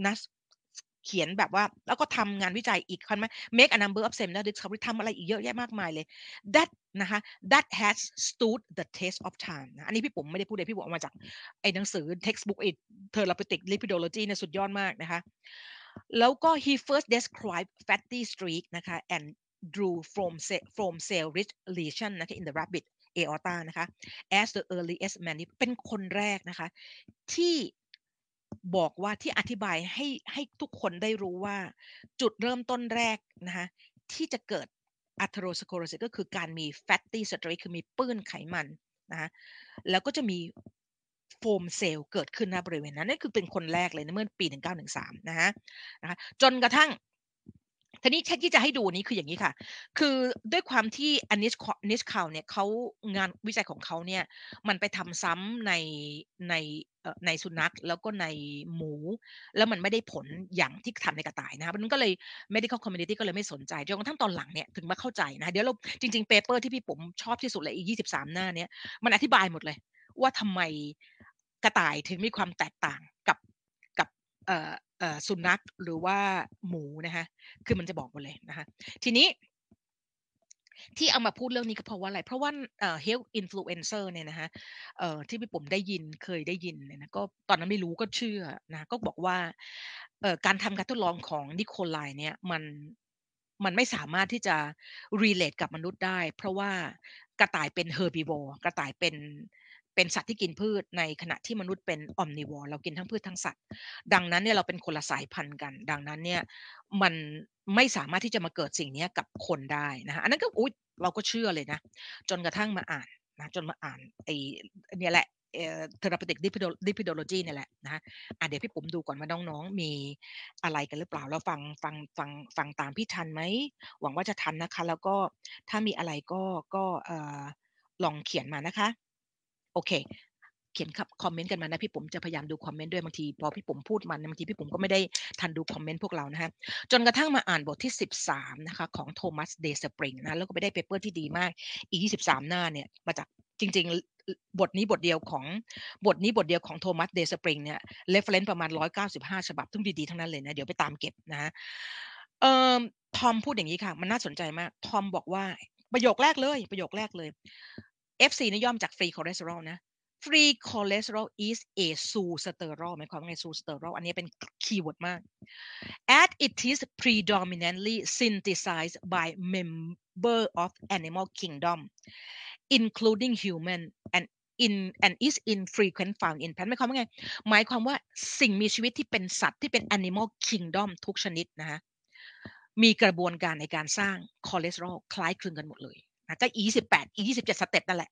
นัส เขียนแบบว่า แล้วก็ทำงานวิจัยอีกคันไหม make a number of seminal discovery ทำอะไรอีกเยอะแยะมากมายเลย that นะคะ that has stood the test of time นะอันนี้พี่ผมไม่ได้พูดเลยพี่บอกมาจากไอ้หนังสือ textbook ไอ้ therapeutic lipidology เนี่ยสุดยอดมากนะคะ แล้วก็ he first described fatty streak นะคะ and drew from from cell rich lesion นะคะ in the rabbit aorta นะคะ as the earliest man เป็นคนแรกนะคะ ที่ บอกว่าที่อธิบายให้ให้ทุกคนได้รู้ว่าจุดเริ่มต้นแรกนะคะที่จะเกิด atherosclerosis ก็คือการมี fatty streakือมีปื้นไขมันนะคะแล้วก็จะมี foam cell เกิดขึ้นณบริเวณนั้นนั่นคือเป็นคนแรกเลยนเมื่อปี 1913 นะฮะนะคะจนกระทั่ง ทีนี้ที่จะให้ดูนี้คืออย่างนี้ค่ะ คือด้วยความที่อันนิชนิชคาวเนี่ยเขางานวิจัยของเขาเนี่ยมันไปทำซ้ำในในในสุนัขแล้วก็ในหมู แล้วมันไม่ได้ผลอย่างที่ทำในกระต่ายนะครับมันก็เลย medical community ก็เลยไม่สนใจจนกระทั่งตอนหลังเนี่ยถึงมาเข้าใจนะเดี๋ยวเราจริงๆเปเปอร์ที่พี่ผมชอบที่สุดเลยอีก23หน้าเนี่ยมันอธิบายหมดเลย ว่าทำไมกระต่ายถึงมีความแตกต่างกับกับเอ่อ สุนัขหรือว่าหมูนะคะคือมันจะบอกหมดเลยนะคะทีนี้ ที่เอามาพูดเรื่องนี้ก็เพราะว่าอะไร เพราะว่าเอ่อ health influencer เนี่ยนะคะเอ่อที่พี่ผมได้ยินเคยได้ยินเนี่ยนะก็ตอนนั้นไม่รู้ก็เชื่อนะก็บอกว่าเอ่อการทำการทดลองของนิโคลายเนี่ยมันมันไม่สามารถที่จะ relate กับมนุษย์ได้ เพราะว่ากระต่ายเป็น herbivore กระต่ายเป็น เป็นสัตว์ที่กินพืชในขณะที่มนุษย์เป็นออมนิวอร์เรากินทั้งพืชทั้งสัตว์ ดังนั้นเนี่ยเราเป็นคนละสายพันธุ์กัน ดังนั้นเนี่ยมันไม่สามารถที่จะมาเกิดสิ่งนี้กับคนได้นะฮะอันนั้นก็อุ้ยเราก็เชื่อเลยนะ จนกระทั่งมาอ่านนะจนมาอ่านไอ้เนี่ยแหละเอ่อ therapeutic lipidology เนี่ยแหละนะอะเดี๋ยวพี่ปุ๋มดูก่อนว่าน้องๆ มีอะไรกันหรือเปล่าเราฟังฟังฟังฟังตามพี่ทันไหม หวังว่าจะทันนะคะ แล้วก็ถ้ามีอะไรก็ก็เออลองเขียนมานะคะ โอเค เขียนคอมเมนต์กันมานะพี่ผมจะพยายามดูคอมเมนต์ด้วยบางทีพอพี่ผมพูดมันบางทีพี่ผมก็ไม่ได้ทันดูคอมเมนต์พวกเรานะฮะจนกระทั่งมาอ่านบทที่ 13นะคะของ Thomas Dayspring นะแล้วก็ไปได้ paper ที่ดีมากอีก23 หน้าเนี่ยมาจากจริง ๆ บทนี้บทเดียวของบทนี้บทเดียวของ Thomas Dayspring เนี่ย reference ประมาณ 195 ฉบับทั้งดีๆทั้งนั้นเลยนะ เดี๋ยวไปตามเก็บนะเอ่อทอมพูดอย่างนี้ค่ะ มันน่าสนใจมาก ทอมบอกว่าประโยคแรกเลย ประโยคแรกเลย FC นี่ย่อจาก free cholesterol นะ free cholesterol is a zoosterol หมายความว่าไง zoosterol อันนี้เป็นkeyword มาก as it is predominantly synthesized by mem member of animal kingdom including human and in and is infrequently found in plant หมายความว่าไง หมายความว่าสิ่งมีชีวิตที่เป็นสัตว์ที่เป็น animal kingdom ทุกชนิดนะฮะมีกระบวนการในการสร้างคอเลสเตอรอลคล้ายคลึงกันหมดเลย นะก็ E28 E27 step นั่นแหละ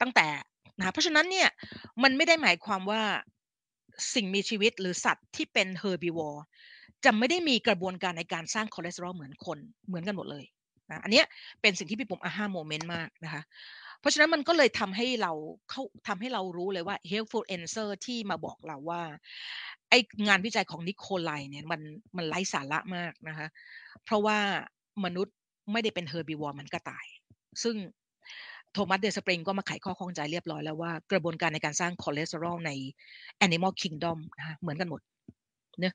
ตั้งแต่นะเพราะฉะนั้นเนี่ยมันไม่ได้หมายความว่าสิ่งมีชีวิตหรือสัตว์ที่เป็น herbivore จะไม่ได้มีกระบวนการในการสร้างคอเลสเตอรอลเหมือนคนเหมือนกันหมดเลยนะอันนี้เป็นสิ่งที่พี่ปุ๋ม aha moment มากนะคะเพราะฉะนั้นมันก็เลยทำให้เราเขาทำให้เรารู้เลยว่า helpful answer ที่มาบอกเราว่าไองานวิจัยของนิโคไลเนี่ยมันมันไร้สาระมากนะคะเพราะว่ามนุษย์ไม่ได้เป็น herbivore มันก็ตาย ซึ่ง Thomas Dayspring ก็มาไขข้อข้องใจเรียบร้อยแล้วว่ากระบวนการในการสร้างคอเลสเตอรอลใน Animal Kingdom นะเหมือนกันหมดเนะ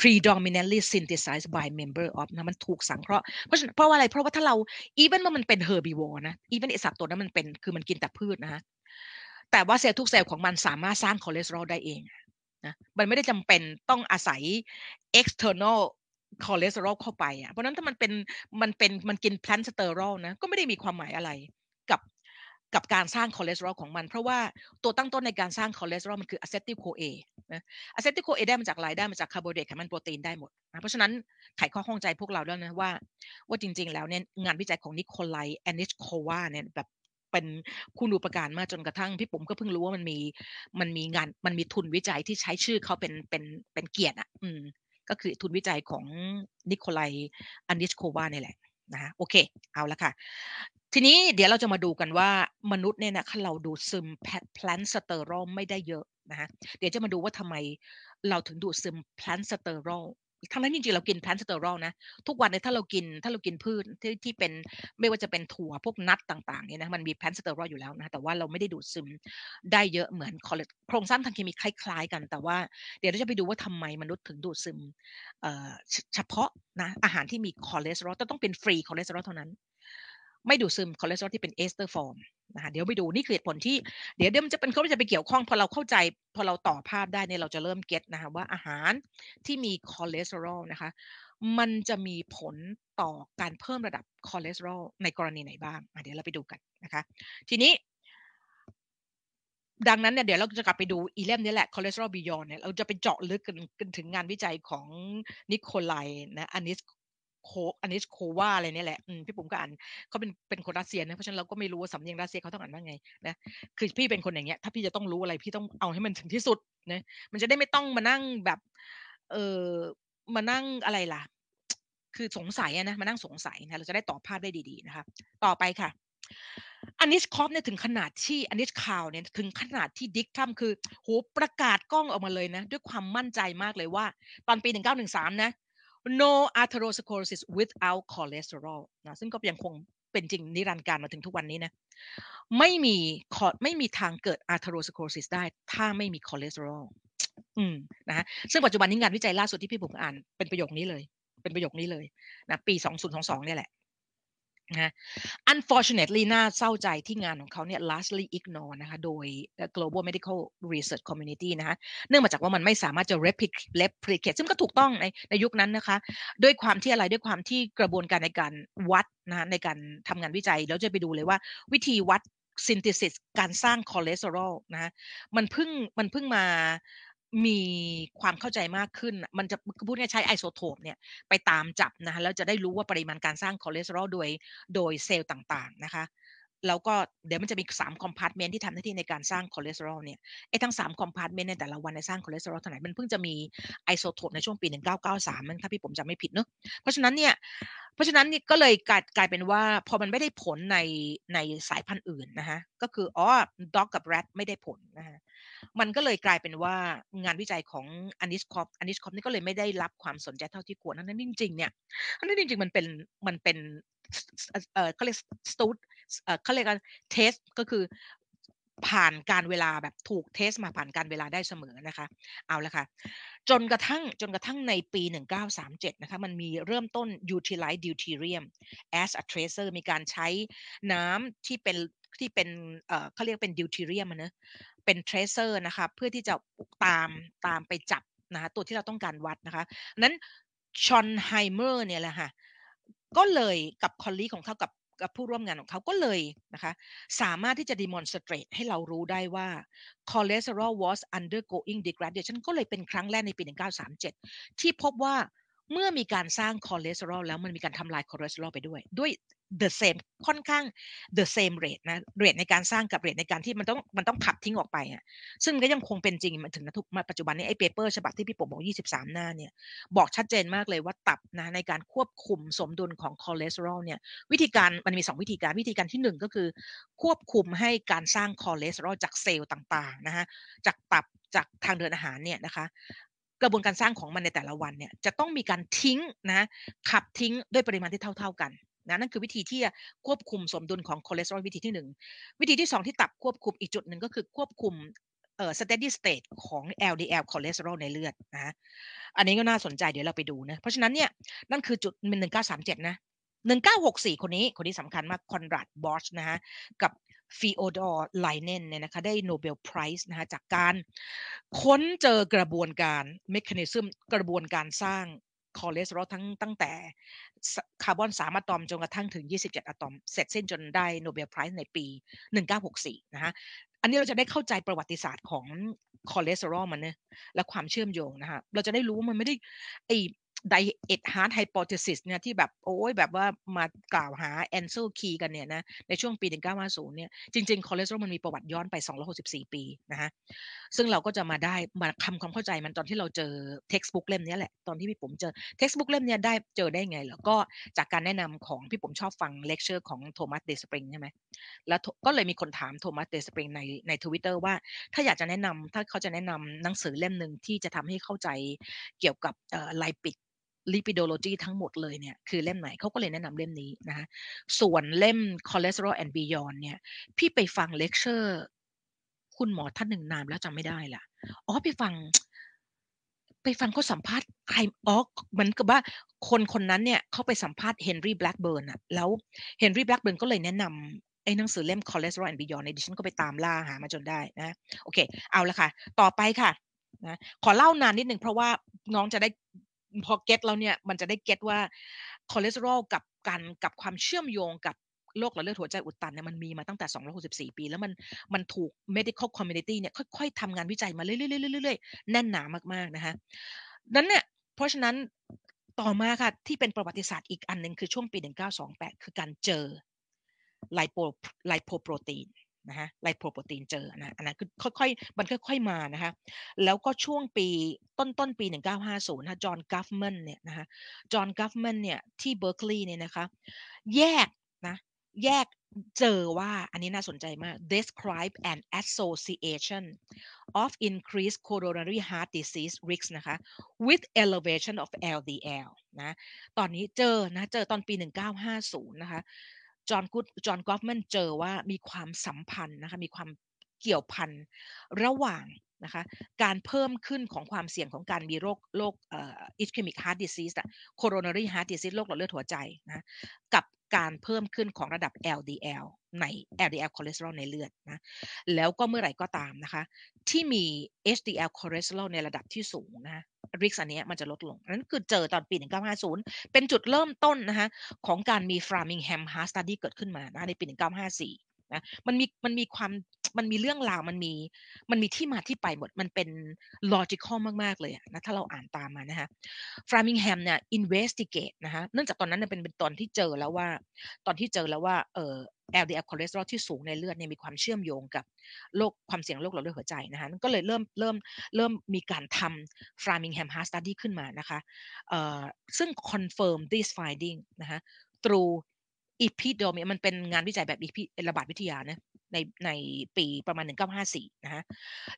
predominantly synthesized by member of นะมันถูกสังเคราะห์เพราะเพราะว่าอะไรเพราะว่าถ้าเรา even ว่ามันเป็น herbivore นะ even ไอสัตว์ตัวนั้นมันเป็นคือมันกินแต่พืชนะฮะแต่ว่าเซลล์ทุกเซลล์ของมันสามารถสร้างคอเลสเตอรอลได้เองนะมันไม่ได้จำเป็นต้องอาศัย external คอเลสเตอรอลเข้าไปอะเพราะนั้นถ้ามันเป็นมันเป็นมันกิน plant sterol นะก็ไม่ได้มีความหมายอะไรกับกับการสร้างคอเลสเตอรอลของมัน เพราะว่าตัวตั้งต้นในการสร้างคอเลสเตอรอลมันคือ acetyl-CoA นะ acetyl-CoA ได้มาจากอะไรได้มาจากคาร์โบไฮเดรตไขมันโปรตีนได้หมดนะเพราะฉะนั้นไขข้อข้องใจพวกเราแล้วนะว่า ว่าจริง ๆ แล้วเนี่ยงานวิจัยของนิโคลัยแอนนิชโควาเนี่ยแบบเป็นคุณูปการมากจนกระทั่งพี่ปุ๋มก็เพิ่งรู้ว่ามันมีมันมีงานมันมีทุนวิจัยที่ใช้ชื่อเขาเป็นเป็นเป็นเกียรติอะอืม ก็คือทุนวิจัยของนิโคลัยอันนิชโควาเนี่ยแหละนะโอเค เอาละค่ะ ทีนี้เดี๋ยวเราจะมาดูกันว่ามนุษย์เนี่ยนะเราดูดซึม plant sterol ไม่ได้เยอะนะฮะเดี๋ยวจะมาดูว่าทำไมเราถึงดูดซึม plant sterol ทั้งนั้นจริงๆเรากิน plant sterol นะทุกวันเนี่ยถ้าเรากินถ้าเรากินพืชที่ที่เป็นไม่ว่าจะเป็นถั่วพวก nut ต่างๆเนี่ยนะมันมี plant sterol อยู่แล้วนะแต่ว่าเราไม่ได้ดูดซึมได้เยอะเหมือนคอเลสโครงสร้างทางเคมีคล้ายๆกัน แต่ว่าเดี๋ยวเราจะไปดูว่าทำไมมนุษย์ถึงดูดซึมเฉพาะนะอาหารที่มีคอเลสเตอรอลต้องเป็น free cholesterol เท่านั้น ไม่ดูดซึมคอเลสเตอรอลที่เป็น ester form นะคะเดี๋ยวไปดูนี่คือเหตุผลที่เดี๋ยวเดี๋ยวมันจะเป็นเขาจะไปเกี่ยวข้องพอเราเข้าใจ พอเราต่อภาพได้เนี่ยเราจะเริ่ม get นะคะว่าอาหารที่มีคอเลสเตอรอลนะคะมันจะมีผลต่อการเพิ่มระดับคอเลสเตอรอลในกรณีไหนบ้างเดี๋ยวเราไปดูกันนะคะ ทีนี้ ดังนั้นเนี่ยเดี๋ยวเราจะกลับไปดูอีเล่มนี้แหละ cholesterol beyond เนี่ยเราจะไปเจาะลึกกันถึงงานวิจัยของนิโคลไลนะอันนี้ โคอันนี้โควาอะไรเนี่ยแหละพี่ปุ๋มก็อ่านเขาเป็นเป็นคนรัสเซียนะเพราะฉะนั้นเราก็ไม่รู้ว่าสำเนียงรัสเซียเขาต้องอ่านว่าไงนะคือพี่เป็นคนอย่างเงี้ยถ้าพี่จะต้องรู้อะไรพี่ต้องเอาให้มันถึงที่สุดนะมันจะได้ไม่ต้องมานั่งแบบ เออมานั่งอะไรล่ะ คือสงสัยนะมานั่งสงสัยนะเราจะได้ต่อภาพได้ดีๆนะคะต่อไปค่ะอันนิชคอฟเนี่ยถึงขนาดที่อันนิชคาวเนี่ยถึงขนาดที่ dictum คือโหประกาศก้องออกมาเลยนะ ด้วยความมั่นใจมากเลยว่า ตอนปี 1913 นะ no atherosclerosis without cholesterol นะซึ่งก็ยังคงเป็นจริงนิรันดร์การมาถึงทุกวันนี้นะไม่มีคอไม่มีทางเกิด atherosclerosis ได้ ถ้าไม่มีคอเลสเตอรอลอืมนะซึ่งปัจจุบันนี้งานวิจัยล่าสุดที่พี่ปุ๋มอ่านเป็นประโยคนี้เลย เป็นประโยคนี้เลยนะปี 2022เนี่ยแหละ นะ unfortunately น่าเศร้าใจที่งานของเขาเนี่ย largely ignore นะคะ โดย global medical research community นะคะเนื่องมาจากว่ามันไม่สามารถจะ replicate ซึ่งก็ถูกต้องในในยุคนั้นนะคะ ด้วยความที่อะไรด้วยความที่กระบวนการในการวัดนะในการทำงานวิจัย แล้วจะไปดูเลยว่าวิธีวัด synthesis การสร้างคอเลสเตอรอลนะมันเพิ่งมันเพิ่งมา มีความเข้าใจมากขึ้น มันจะพูดง่ายใช้ไอโซโทปเนี่ยไปตามจับนะคะแล้วจะได้รู้ว่าปริมาณการสร้างคอเลสเตอรอลโดยโดยเซลล์ต่างๆนะคะ แล้วก็เดี๋ยวมันจะมี3 compartment ที่ทำหน้าที่ในการสร้างคอเลสเตอรอลเนี่ยไอ้ทั้ง3 compartment ในแต่ละวันในสร้างคอเลสเตอรอลเท่าไหร่มันเพิ่งจะมีไอโซโทปในช่วงปี 1993มันถ้าพี่ผมจำไม่ผิดเนอะเพราะฉะนั้นเนี่ยเพราะฉะนั้นนี่ก็เลยกลายกลายเป็นว่าพอมันไม่ได้ผลในในสายพันธุ์อื่นนะคะก็คืออ๋อdog กับ rat ไม่ได้ผลนะคะมันก็เลยกลายเป็นว่างานวิจัยของ Anitschkow Anitschkow นี่ก็เลยไม่ได้รับความสนใจเท่าที่ควรนั้นจริงๆเนี่ยนั้นจริงๆมันเป็นมันเป็นเออเขาเรียก stood เขาเรียกกัน test ก็คือผ่านกาลเวลาแบบถูก test มาผ่านกาลเวลาได้เสมอนะคะ เอาละค่ะ จนกระทั่งจนกระทั่งในปี 1937 นะคะ มันมีเริ่มต้น utilize deuterium as a tracer มีการใช้น้ำที่เป็นที่เป็นเขาเรียกเป็น deuterium นะเป็น tracer นะคะเพื่อที่จะตามตามไปจับนะคะตัวที่เราต้องการวัดนะคะนั้นชอนไฮเมอร์เนี่ยแหละค่ะก็เลยกับ colleague ของเขากับ กับผู้ร่วมงานของเขาก็เลยนะคะสามารถที่จะ demonstrate ให้เรารู้ได้ว่า cholesterol was undergoing degradation ก็เลยเป็นครั้งแรกในปี 1937 ที่พบว่าเมื่อมีการสร้างคอเลสเตอรอลแล้วมันมีการทำลายคอเลสเตอรอลไปด้วย ด้วย the same ค่อนข้าง the same rate นะ rate ในการสร้างกับ rate ในการที่มันต้องมันต้องขับทิ้งออกไปอะซึ่งก็ยังคงเป็นจริงมาถึงทุกมาปัจจุบันนี้ไอ้ paper ฉบับที่พี่ผมบอก 23 หน้าเนี่ยบอกชัดเจนมากเลยว่าตับนะในการควบคุมสมดุลของคอเลสเตอรอลเนี่ยวิธีการมันมี 2 วิธีการวิธีการที่ 1 ก็คือ ควบคุมให้การสร้างคอเลสเตอรอลจากเซลล์ต่างๆนะฮะจากตับจากทางเดินอาหารเนี่ยนะคะกระบวนการสร้างของมันในแต่ละวันเนี่ยจะต้องมีการทิ้งนะขับทิ้งด้วยปริมาณที่เท่า ๆกัน นะนั่นคือวิธีที่จะควบคุมสมดุลของคอเลสเตอรอลวิธีที่ 1 วิธีที่ 2 ที่ตับควบคุมอีกจุดหนึ่งก็คือควบคุมเอ่อ steady state ของ LDL คอเลสเตอรอลในเลือดนะอันนี้ก็น่าสนใจเดี๋ยวเราไปดูนะ เพราะฉะนั้นเนี่ยนั่นคือจุดเป็น1937นะ1964คนนี้คนนี้สำคัญมากคอนราดบล็อคนะฮะกับฟีโอดอร์ไลเนนเนี่ยนะคะได้ Nobel Prize นะคะจากการค้นเจอกระบวนการ mechanism กระบวนการสร้าง คอเลสเตอรอลทั้งตั้งแต่คาร์บอน3อะตอมจนกระทั่งถึง 27 อะตอม เสร็จสิ้นจนได้ Nobel Prize ในปี 1964 นะคะอันนี้เราจะได้เข้าใจประวัติศาสตร์ของคอเลสเตอรอลมันเนี่ยและความเชื่อมโยงนะคะเราจะได้รู้ว่ามันไม่ได้ไอ diet heart hypothesis เนี่ยที่แบบโอ้ยแบบว่ามากล่าวหา Ancel Keys กันเนี่ยนะในช่วงปี 1950 เนี่ยจริงๆคอเลสเตอรอลมันมีประวัติย้อนไป 264 ปีนะฮะซึ่งเราก็จะมาได้มาทำความเข้าใจมันตอนที่เราเจอ textbook เล่มนี้แหละ ตอนที่พี่ผมเจอ textbook เล่มนี้ได้เจอได้ไงเหรอก็จากการแนะนำของพี่ผมชอบฟังเลคเชอร์ของ Thomas Dayspring ใช่ไหมแล้วก็เลยมีคนถาม Thomas Dayspring ในในทวิตเตอร์ว่าถ้าอยากจะแนะนำถ้าเขาจะแนะนำหนังสือเล่มหนึ่งที่จะทำให้เข้าใจเกี่ยวกับ lipid lipidology ทั้งหมดเลยเนี่ยคือเล่มไหนเขาก็เลยแนะนำเล่มนี้นะส่วนเล่ม cholesterol and beyond เนี่ยพี่ไปฟังเลคเชอร์คุณหมอท่านหนึ่งนานแล้วจำไม่ได้ละอ๋อไปฟัง ไปฟังเขาสัมภาษณ์ใครอ๋อเหมือนกับว่าคนคนนั้นเนี่ยเขาไปสัมภาษณ์เฮนรี่แบล็กเบิร์นอะแล้วเฮนรี่แบล็กเบิร์นก็เลยแนะนำไอ้หนังสือเล่ม cholesterol and beyond ในดิฉันก็ไปตามล่าหามาจนได้นะ โอเค เอาละค่ะ ต่อไปค่ะนะขอเล่านานนิดหนึ่งเพราะว่าน้องจะได้ พอเก็ตแล้วเนี่ยมันจะได้เก็ตว่าคอเลสเตอรอลกับการกับความเชื่อมโยงกับโรคหลอดเลือดหัวใจอุดตันเนี่ยมันมีมาตั้งแต่ 264 ปี แล้วมันมันถูก medical community เนี่ยค่อยๆทำงานวิจัยมาเรื่อยๆๆๆแน่นหนามากๆนะคะนั้นเนี่ยเพราะฉะนั้นต่อมาค่ะที่เป็นประวัติศาสตร์อีกอันหนึ่งคือช่วงปี 1928 คือการเจอไลโปไลโปโปรตีน นะฮะไลโปรโปรตีนเจอนะอันนั้นคือค่อยๆมันค่อยๆมานะคะแล้วก็ช่วงปีต้นต้นปี 1950นะจอห์นกัฟแมนเนี่ยนะคะจอห์นกัฟแมนเนี่ยที่เบอร์คลีย์เนี่ยนะคะแยกนะแยกเจอว่าอันนี้น่าสนใจมาก describe an association of increased coronary heart disease risk นะคะ with elevation of LDL นะ ตอนนี้เจอนะ เจอตอนปี 1950 นะคะ จอห์นกูดจอห์นกอฟมันเจอว่ามีความสัมพันธ์นะคะมีความเกี่ยวพันระหว่างนะคะการเพิ่มขึ้นของความเสี่ยงของการมีโรคโรค ischemic heart disease อะ coronary heart disease โรคหลอดเลือดหัวใจนะกับ การเพิ่มขึ้นของระดับ LDL ใน LDL คอเลสเตอรอลในเลือดนะแล้วก็เมื่อไหร่ก็ตามนะคะ ที่มี HDL คอเลสเตอรอลในระดับที่สูงนะ risk อันนี้มันจะลดลง นั้นคือเจอตอนปี 1950 เป็นจุดเริ่มต้นนะคะของการมี Framingham Heart Study เกิดขึ้นมานะในปี 1954 นะมันมีมันมีความมันมีเรื่องราวมันมีมันมีที่มาที่ไปหมดมันเป็น logical มากๆเลยนะถ้าเราอ่านตามมานะฮะ Framingham เนี่ย investigate นะฮะเนื่องจากตอนนั้นเป็นเป็นตอนที่เจอแล้วว่า ตอนที่เจอแล้วว่าเออ LDL คอเลสเตอรอลที่สูงในเลือดเนี่ยมีความเชื่อมโยงกับโรคความเสี่ยงโรคหลอดเลือดหัวใจนะคะก็เลยเริ่มเริ่มเริ่มมีการทำ Framingham Heart Study ขึ้นมานะคะเอ่อซึ่ง confirm this finding นะคะ through epidemi มันเป็นงานวิจัยแบบอีพีระบาดวิทยานะในในปีประมาณ 1954 นะฮะ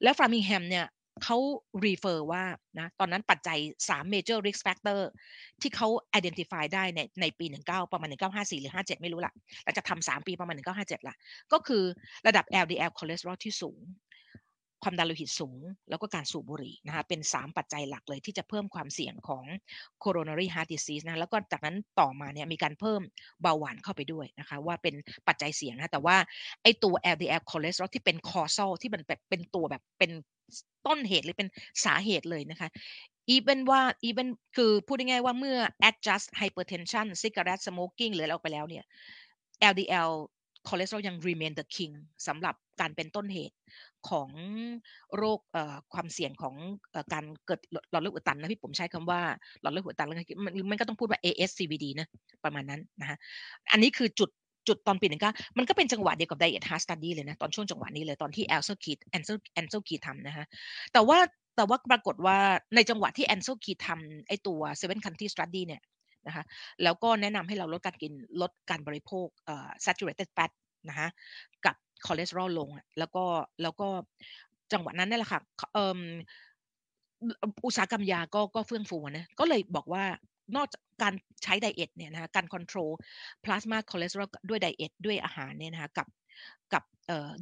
แล้ว Framingham เนี่ยเขา refer ว่านะตอนนั้นปัจจัย 3 major risk factor ที่เขา identify ได้ในในปี 19 ประมาณ 1954 หรือ 57 ไม่รู้ละหลังจากทำ3 ปีประมาณ 1957ละก็คือระดับ LDL cholesterol ที่สูง ความดันโลหิตสูง แล้วก็การสูบบุหรี่นะคะเป็น 3 ปัจจัยหลักเลยที่จะเพิ่มความเสี่ยงของ coronary heart disease นะแล้วก็จากนั้นต่อมาเนี่ยมีการเพิ่มเบาหวานเข้าไปด้วยนะคะว่าเป็นปัจจัยเสี่ยงนะแต่ว่าไอตัว LDL cholesterol ที่เป็น causal ที่มันแบบเป็นตัวแบบเป็นต้นเหตุหรือเป็นสาเหตุเลยนะคะ even ว่า even คือพูดง่ายๆว่าเมื่อ adjust hypertension cigarette smoking หรืออะไรออกไปแล้วเนี่ย LDL คอเลสเตอรอลยัง remain the king สำหรับ การเป็นต้นเหตุของโรคความเสี่ยงของการเกิดหลอดเลือดอุดตันนะพี่ผมใช้คำว่าหลอดเลือดอุดตันแล้วมันมันก็ต้องพูดว่า ASCVD นะประมาณนั้นนะฮะอันนี้คือจุดจุดตอนปีหนึ่งก็มันก็เป็นจังหวะเดียวกับ Diet Heart Study เลยนะตอนช่วงจังหวะนี้เลยตอนที่ a n s e l Keat a n s e l a n s e l Keat ทำนะฮะแต่ว่าแต่ว่าปรากฏว่าในจังหวะที่ a n s e l Keat ทำไอตัว Seven Countries Study เนี่ยนะคะแล้วก็แนะนำให้เราลดการกินลดการบริโภคเอ่อ saturated fat นะฮะกับ คอเลสเตอรอลลงแล้วก็แล้วก็จังหวะนั้นนี่แหละค่ะอุตสาหกรรมยาก็ก็เฟื่องฟูนะก็เลยบอกว่านอกจากการใช้ diet เนี่ยนะคะการควบคุมพลาสมาคอเลสเตอรอลด้วย diet ด้วยอาหารเนี่ยนะคะกับกับ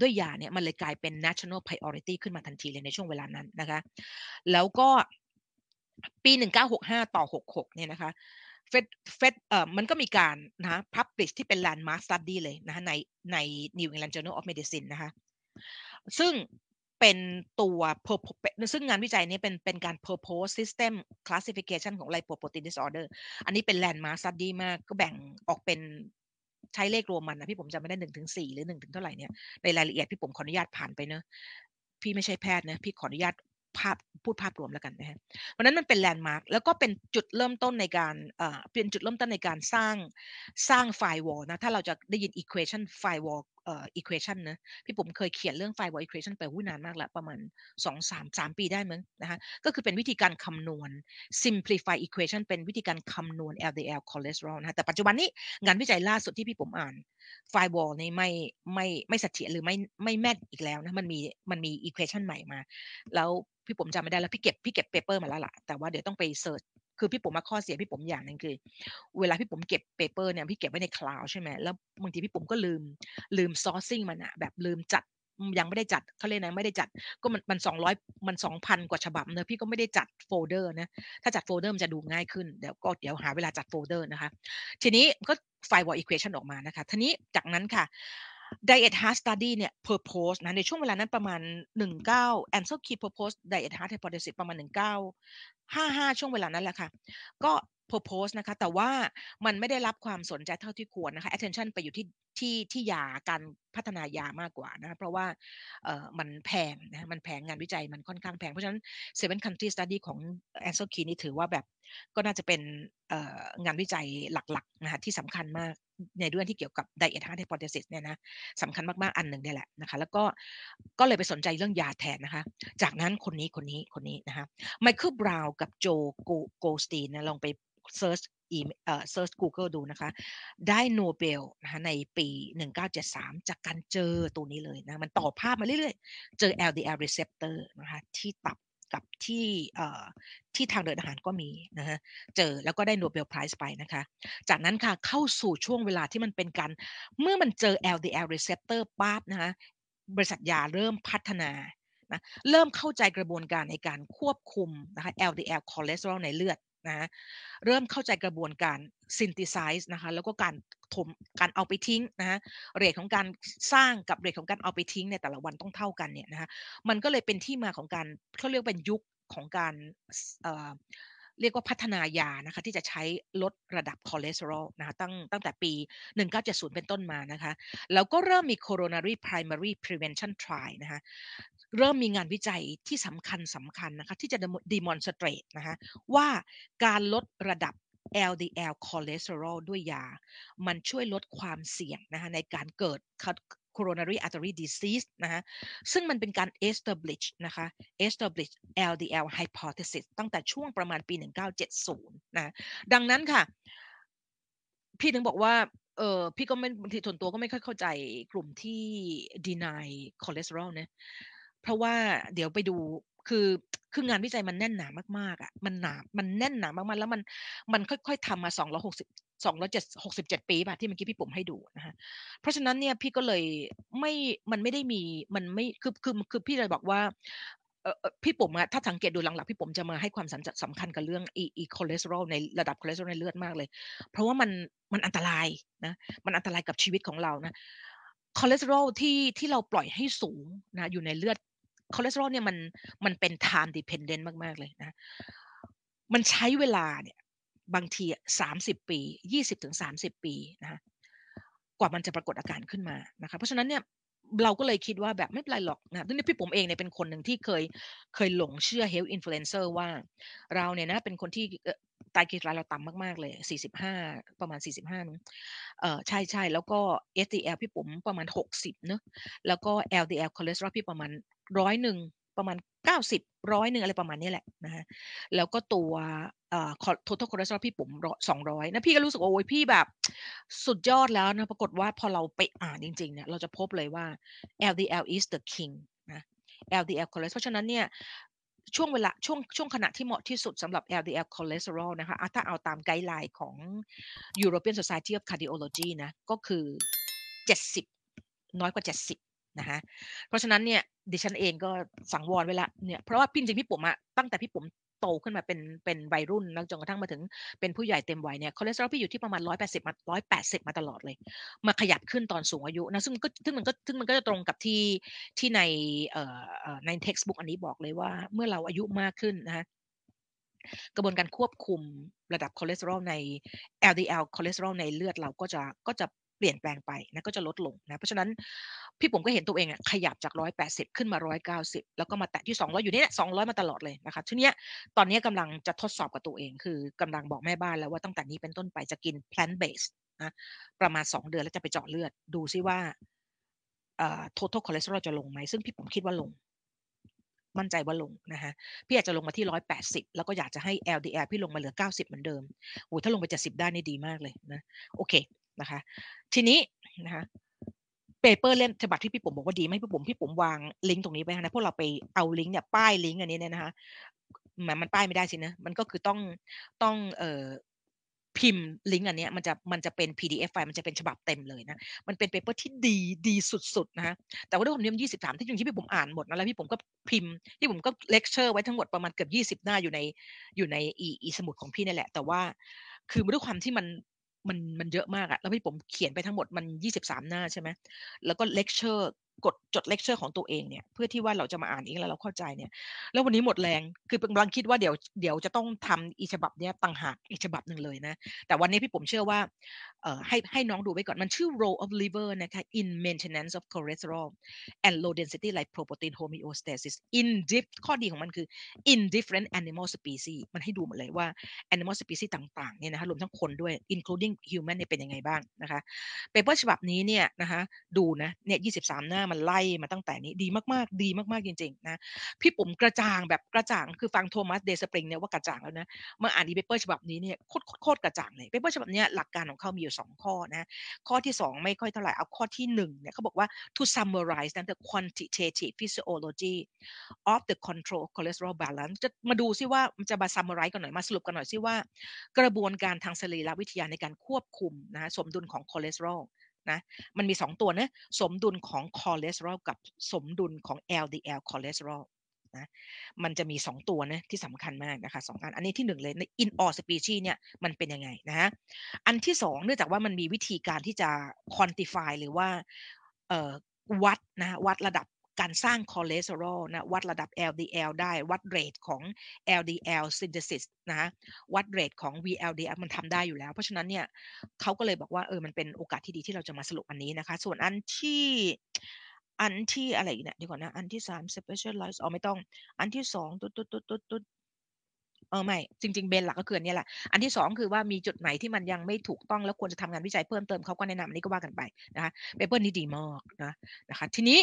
ด้วยยาเนี่ยมันเลยกลายเป็น national priority ขึ้นมาทันทีเลยในช่วงเวลานั้นนะคะ แล้วก็ปี 1965 ต่อ 66 เนี่ยนะคะ ฟดเฟดเอ่อมันก็มีการนะพับลิชที่เป็น landmark study เลยนะในใน New England Journal of Medicine นะคะซึ่งเป็นตัว ซึ่งงานวิจัยนี้เป็นเป็นการ purpose system classification ของ lipoprotein disorder อันนี้เป็น landmark study มากก็แบ่งออกเป็นใช้เลขรวมมันนะพี่ผมจำไม่ได้หนึ่งถึงสี่หรือหนึ่งถึงเท่าไหร่เนี่ยในรายละเอียดพี่ผมขออนุญาตผ่านไปเนอะพี่ไม่ใช่แพทย์นะพี่ขออนุญาต ภาพพูดภาพรวมแล้วกันนะฮะเพราะนั้นมันเป็นแลนด์มาร์กแล้วก็เป็นจุดเริ่มต้นในการเอ่อเป็นจุดเริ่มต้นในการสร้างสร้างไฟวอลนะถ้าเราจะได้ยิน equation ไฟวอล เอ่อ equation นะพี่ผมเคยเขียนเรื่องไฟวอล equation ไปหุ้นานมากละประมาณ2 3 3 ปีได้มั้งนะคะก็คือเป็นวิธีการคำนวณ simplify equation เป็นวิธีการคำนวณ LDL cholesterol นะแต่ปัจจุบันนี้งานวิจัยล่าสุดที่พี่ปุ๋มอ่าน Friedewald นี่ไม่ไม่ไม่เสถียรหรือไม่ไม่แม่นอีกแล้วนะมันมีมันมี equation ใหม่มา แล้วพี่ปุ๋มจำไม่ได้แล้วพี่เก็บพี่เก็บ paper มาแล้วล่ะแต่ว่าเดี๋ยวต้องไป search คือพี่ปุ๋มมาข้อเสียพี่ปุ๋มอย่างหนึ่งคือ เวลาพี่ปุ๋มเก็บ paper เนี่ยพี่เก็บไว้ใน cloud ใช่ไหมแล้วบางทีพี่ปุ๋มก็ลืมลืม sorting มันอะแบบลืมจัดยังไม่ได้จัดเขาเรียกนะไม่ได้จัดก็มันมันสองร้อยมันสองพันกว่าฉบับเนอะพี่ก็ไม่ได้จัดโฟลเดอร์นะถ้าจัดโฟลเดอร์มันจะดูง่ายขึ้นเดี๋ยวก็เดี๋ยวหาเวลาจัดโฟลเดอร์นะคะ ทีนี้ก็ Friedewald equation ออกมานะคะทีนี้จากนั้นค่ะ Diet Heart Study เนี่ย purpose นะในช่วงเวลานั้นประมาณ 19 Ancel Keys propose Diet Heart Hypothesis ประมาณ 1955 ช่วงเวลานั้นแหละค่ะ ก็ propose นะคะ แต่ว่ามันไม่ได้รับความสนใจเท่าที่ควรนะคะ attention ไปอยู่ที่ ที่ที่ยาการพัฒนายามากกว่านะเพราะว่าเอ่อมันแพงนะมันแพงงานวิจัยมันค่อนข้างแพง เพราะฉะนั้น seven country study ของ Ansel Key นี่ถือว่าแบบก็น่าจะเป็นงานวิจัยหลักๆนะคะที่สำคัญมากในเรื่องที่เกี่ยวกับ diet heart hypothesis เนี่ยนะสำคัญมากๆ อันหนึ่งเนี่ยแหละนะคะแล้วก็ก็เลยไปสนใจเรื่องยาแทนนะคะ จากนั้นคนนี้คนนี้คนนี้นะคะไมเคิลบราวน์กับโจโกสตีนนะลองไปsearch อีเอ่อ search Google ดูนะคะ ได้โนเบลนะคะในปี 1973 จากการเจอตัวนี้เลยนะมันต่อภาพมาเรื่อยๆ เจอ LDL receptor นะคะที่ตับกับที่ที่ทางเดินอาหารก็มีนะฮะเจอแล้วก็ได้ Nobel Prize ไปนะคะ จากนั้นค่ะเข้าสู่ช่วงเวลาที่มันเป็นการ เมื่อมันเจอ LDL receptor ปั๊บนะคะบริษัทยาเริ่มพัฒนานะเริ่มเข้าใจกระบวนการในการควบคุมนะคะ LDL คอเลสเตอรอลในเลือด นะเริ่มเข้าใจกระบวนการ synthesize นะคะแล้วก็การถมการเอาไปทิ้งนะฮะ rate ของการสร้างกับ rate ของการเอาไปทิ้งในแต่ละวันต้องเท่ากันเนี่ยนะคะมันก็เลยเป็นที่มาของการเขาเรียกเป็นยุคของการเรียกว่าพัฒนายานะคะที่จะใช้ลดระดับคอเลสเตอรอลนะคะตั้งตั้งแต่ปี 1970 เป็นต้นมานะคะแล้วก็เริ่มมี coronary primary prevention trial นะคะ เริ่มมีงานวิจัยที่สำคัญสำคัญนะคะที่จะ demonstrate นะคะว่าการลดระดับ LDL คอเลสเตอรอลด้วยยา มันช่วยลดความเสี่ยงนะคะในการเกิด coronary artery disease นะคะซึ่งมันเป็นการ establish นะคะ establish LDL hypothesis ตั้งแต่ช่วงประมาณปี 1970 นะ ดังนั้นค่ะ พี่ถึงบอกว่าเออพี่ก็ไม่บางทีส่วนตัวก็ไม่ค่อยเข้าใจกลุ่มที่ deny cholesterol นะ เพราะว่าเดี๋ยวไปดูคือคืองานวิจัยมันแน่นหนามากๆอะมันหนา มันแน่นหนามากๆ แล้วมันมันค่อยๆทำมาสองร้อยหกสิบสองร้อยเจ็ดหกสิบเจ็ดปีป่ะที่เมื่อกี้พี่ปุ๋มให้ดูนะฮะเพราะฉะนั้นเนี่ยพี่ก็เลยไม่มันไม่ได้มีมันไม่คือคือคือพี่เลยบอกว่าเออพี่ปุ๋มอะถ้าสังเกตดูหลังๆพี่ปุ๋มจะมาให้ความสำคัญกับเรื่องอีอีคอเลสเตอรอลในระดับคอเลสเตอรอลในเลือดมากเลย เพราะว่ามันมันอันตรายนะมันอันตรายกับชีวิตของเรานะคอเลสเตอรอลที่ที่เราปล่อยให้สูงนะอยู่ในเลือด คอเลสเตอรอลเนี่ยมันมันเป็น time dependent มากๆเลยนะ มันใช้เวลาเนี่ยบางทีสามสิบปียี่สิบถึงสามสิบปีนะกว่ามันจะปรากฏอาการขึ้นมานะคะเพราะฉะนั้นเนี่ยเราก็เลยคิดว่าแบบไม่เป็นไรหรอกนะซึ่งพี่ปุ๋มเองเนี่ยเป็นคนหนึ่งที่เคยเคยหลงเชื่อ health influencer ว่า เราเนี่ยนะเป็นคนที่ตายกีฬาเราต่ำมาก ๆ เลย 45 ประมาณ 45นึงเออใช่ใช่แล้วก็ SDL พี่ผมประมาณ 60เนอะแล้วก็ LDL คอเลสเตอรอลพี่ประมาณ ร้อยหนึ่งประมาณ 90ร้อยหนึ่งอะไรประมาณนี้แหละนะฮะแล้วก็ตัวเอ่อ total cholesterol พี่ผมสองร้อยนะพี่ก็รู้สึกว่าโอ้ยพี่แบบ สุดยอดแล้วนะปรากฏว่าพอเราไปอ่านจริงๆเนี่ยเราจะพบเลยว่า LDL is the king นะ LDL cholesterol เพราะฉะนั้นเนี่ยช่วงเวลาช่วงช่วงขณะที่เหมาะที่สุดสำหรับ LDL cholesterol นะคะถ้าเอาตาม guideline ของ European Society of Cardiology นะก็คือ 70 น้อยกว่า 70 นะคะเพราะฉะนั้นเนี่ยดิฉันเองก็สังวรไว้ละเนี่ยเพราะว่าพี่จริงพี่ปุ๋มอะตั้งแต่พี่ปุ๋มโตขึ้นมาเป็นเป็นวัยรุ่นแล้วจนกระทั่งมาถึงเป็นผู้ใหญ่เต็มวัยเนี่ยคอเลสเตอรอลพี่อยู่ที่ประมาณ 180 มา 180 มาตลอดเลย มาขยับขึ้นตอนสูงอายุนะซึ่งมันก็ซึ่งมันก็ซึ่งมันก็จะตรงกับที่ที่ในเอ่อใน textbook อันนี้บอกเลยว่าเมื่อเราอายุมากขึ้นนะคะกระบวนการควบคุมระดับคอเลสเตอรอลใน LDL คอเลสเตอรอลในเลือดเราก็จะก็จะ เปลี่ยนแปลงไปนะก็จะลดลงนะเพราะฉะนั้นพี่ปุ๋มก็เห็นตัวเองอะขยับจาก 180 ขึ้นมา 190 แล้วก็มาแตะที่ 200 อยู่นี่แหละ200 มาตลอดเลยนะคะทีเนี้ยตอนนี้กำลังจะทดสอบกับตัวเอง คือกำลังบอกแม่บ้านแล้วว่าตั้งแต่นี้เป็นต้นไปจะกิน plant based นะประมาณ 2 เดือนแล้วจะไปเจาะเลือดดูซิว่าเอ่อ total cholesterol จะลงไหมซึ่งพี่ผมคิดว่าลงมั่นใจว่าลงนะคะพี่อยากจะลงมาที่ 180 แล้วก็อยากจะให้ LDL พี่ลงมาเหลือ 90 เหมือนเดิมโอ้ถ้าลงไป70ได้นี่ดีมากเลยนะ โอเค นะคะ ทีนี้นะคะเปเปอร์เล่มฉบับที่พี่ผมบอกว่าดีไหมพี่ผมพี่ผมวางลิงก์ตรงนี้ไปนะพวกเราไปเอาลิงก์เนี่ยป้ายลิงก์อันนี้เนี่ยนะคะมันมันป้ายไม่ได้สินะมันก็คือต้องต้องเอ่อพิมพ์ลิงก์อันนี้มันจะมันจะเป็น PDF ไฟล์มันจะเป็นฉบับเต็มเลยนะมันเป็น paper ที่ดีดีสุดๆนะฮะแต่ว่าด้วยความที่มันยี่สิบสามที่จริงที่พี่ปุ๋มอ่านหมดนะแล้วพี่ปุ๋มก็พิมพ์พี่ปุ๋มก็เลคเชอร์ไว้ทั้งหมดประมาณเกือบยี่สิบหน้าอยู่ในอยู่ในอีอีสมุดของพี่นี่แหละ แต่ว่าคือด้วยความที่มัน มันมันเยอะมากอะแล้วพี่ปุ๋มเขียนไปทั้งหมดมันยี่สิบสามหน้าใช่ไหมแล้วก็เลคเชอร์ กดจดเลคเชอร์ของตัวเองเนี่ยเพื่อที่ว่าเราจะมาอ่านเองแล้วเราเข้าใจเนี่ย แล้ววันนี้หมดแรงคือกำลังคิดว่าเดี๋ยวเดี๋ยวจะต้องทำอีฉบับเนี้ยต่างหากอีฉบับหนึ่งเลยนะ แต่วันนี้พี่ผมเชื่อว่าเอ่อให้ให้น้องดูไว้ก่อนมันชื่อ role of liver นะคะ in maintenance of cholesterol and low density lipoprotein homeostasis in diff ข้อดีของมันคือ in different animal species มันให้ดูหมดเลยว่า animal species ต่างๆเนี่ยนะคะรวมทั้งคนด้วย including human เนี่ยเป็นยังไงบ้างนะคะเปเปอร์ฉบับนี้เนี่ยนะคะดูนะเนี่ย 23 หน้ามันไล่มาตั้งแต่นี้ดีมากๆ ดีมากๆจริงๆนะพี่ปุ๋มกระจ่างแบบกระจ่างคือฟัง Thomas Dayspring เนี่ยว่ากระจ่างแล้วนะเมื่ออ่านอี paper ฉบับนี้เนี่ยโคตรโคตรกระจ่างเลย paper ฉบับนี้หลักการของเขามีอยู่ 2 ข้อนะข้อที่ 2 ไม่ค่อยเท่าไหร่เอาข้อที่1เนี่ยเขาบอกว่า to summarize นะ the quantitative physiology of the control cholesterol balance จะมาดูซิว่ามันจะมา summarize กันหน่อยมาสรุปกันหน่อยซิว่า กระบวนการทางสรีรวิทยาในการควบคุมนะสมดุลของคอเลสเตอรอล นะมันมี 2 ตัวนะสมดุลของคอเลสเตอรอลกับสมดุลของ LDL คอเลสเตอรอลนะมันจะมี 2 ตัวนะที่สำคัญมากนะคะสองอันอันนี้ที่ 1 เลยใน in all species เนี่ยมันเป็นยังไงนะฮะอันที่ 2 เนื่องจากว่ามันมีวิธีการที่จะ quantify หรือว่าวัดนะวัดระดับ การสร้างคอเลสเตอรอลนะวัดระดับ LDL ได้วัด rate ของ LDL synthesis นะวัดเรทของ VLDL มันทำได้อยู่แล้ว เพราะฉะนั้นเนี่ยเขาก็เลยบอกว่าเออมันเป็นโอกาสที่ดีที่เราจะมาสรุปอันนี้นะคะ ส่วนอันที่อันที่อะไรเนี่ยดีกว่านะ อันที่สาม specialize อ๋อไม่ต้อง อันที่สองตุ๊ดตุ๊ดตุ๊ดตุ๊ดตุ๊ดเออไม่จริง ๆเบนหลักก็คืออันนี้แหละอันที่สองคือว่ามีจุดไหนที่มันยังไม่ถูกต้องแล้วควรจะทำงานวิจัยเพิ่มเติมเขาก็แนะนำอันนี้ก็ว่ากันไปนะคะเปเปอร์นี้ดีมากนะนะคะ ทีนี้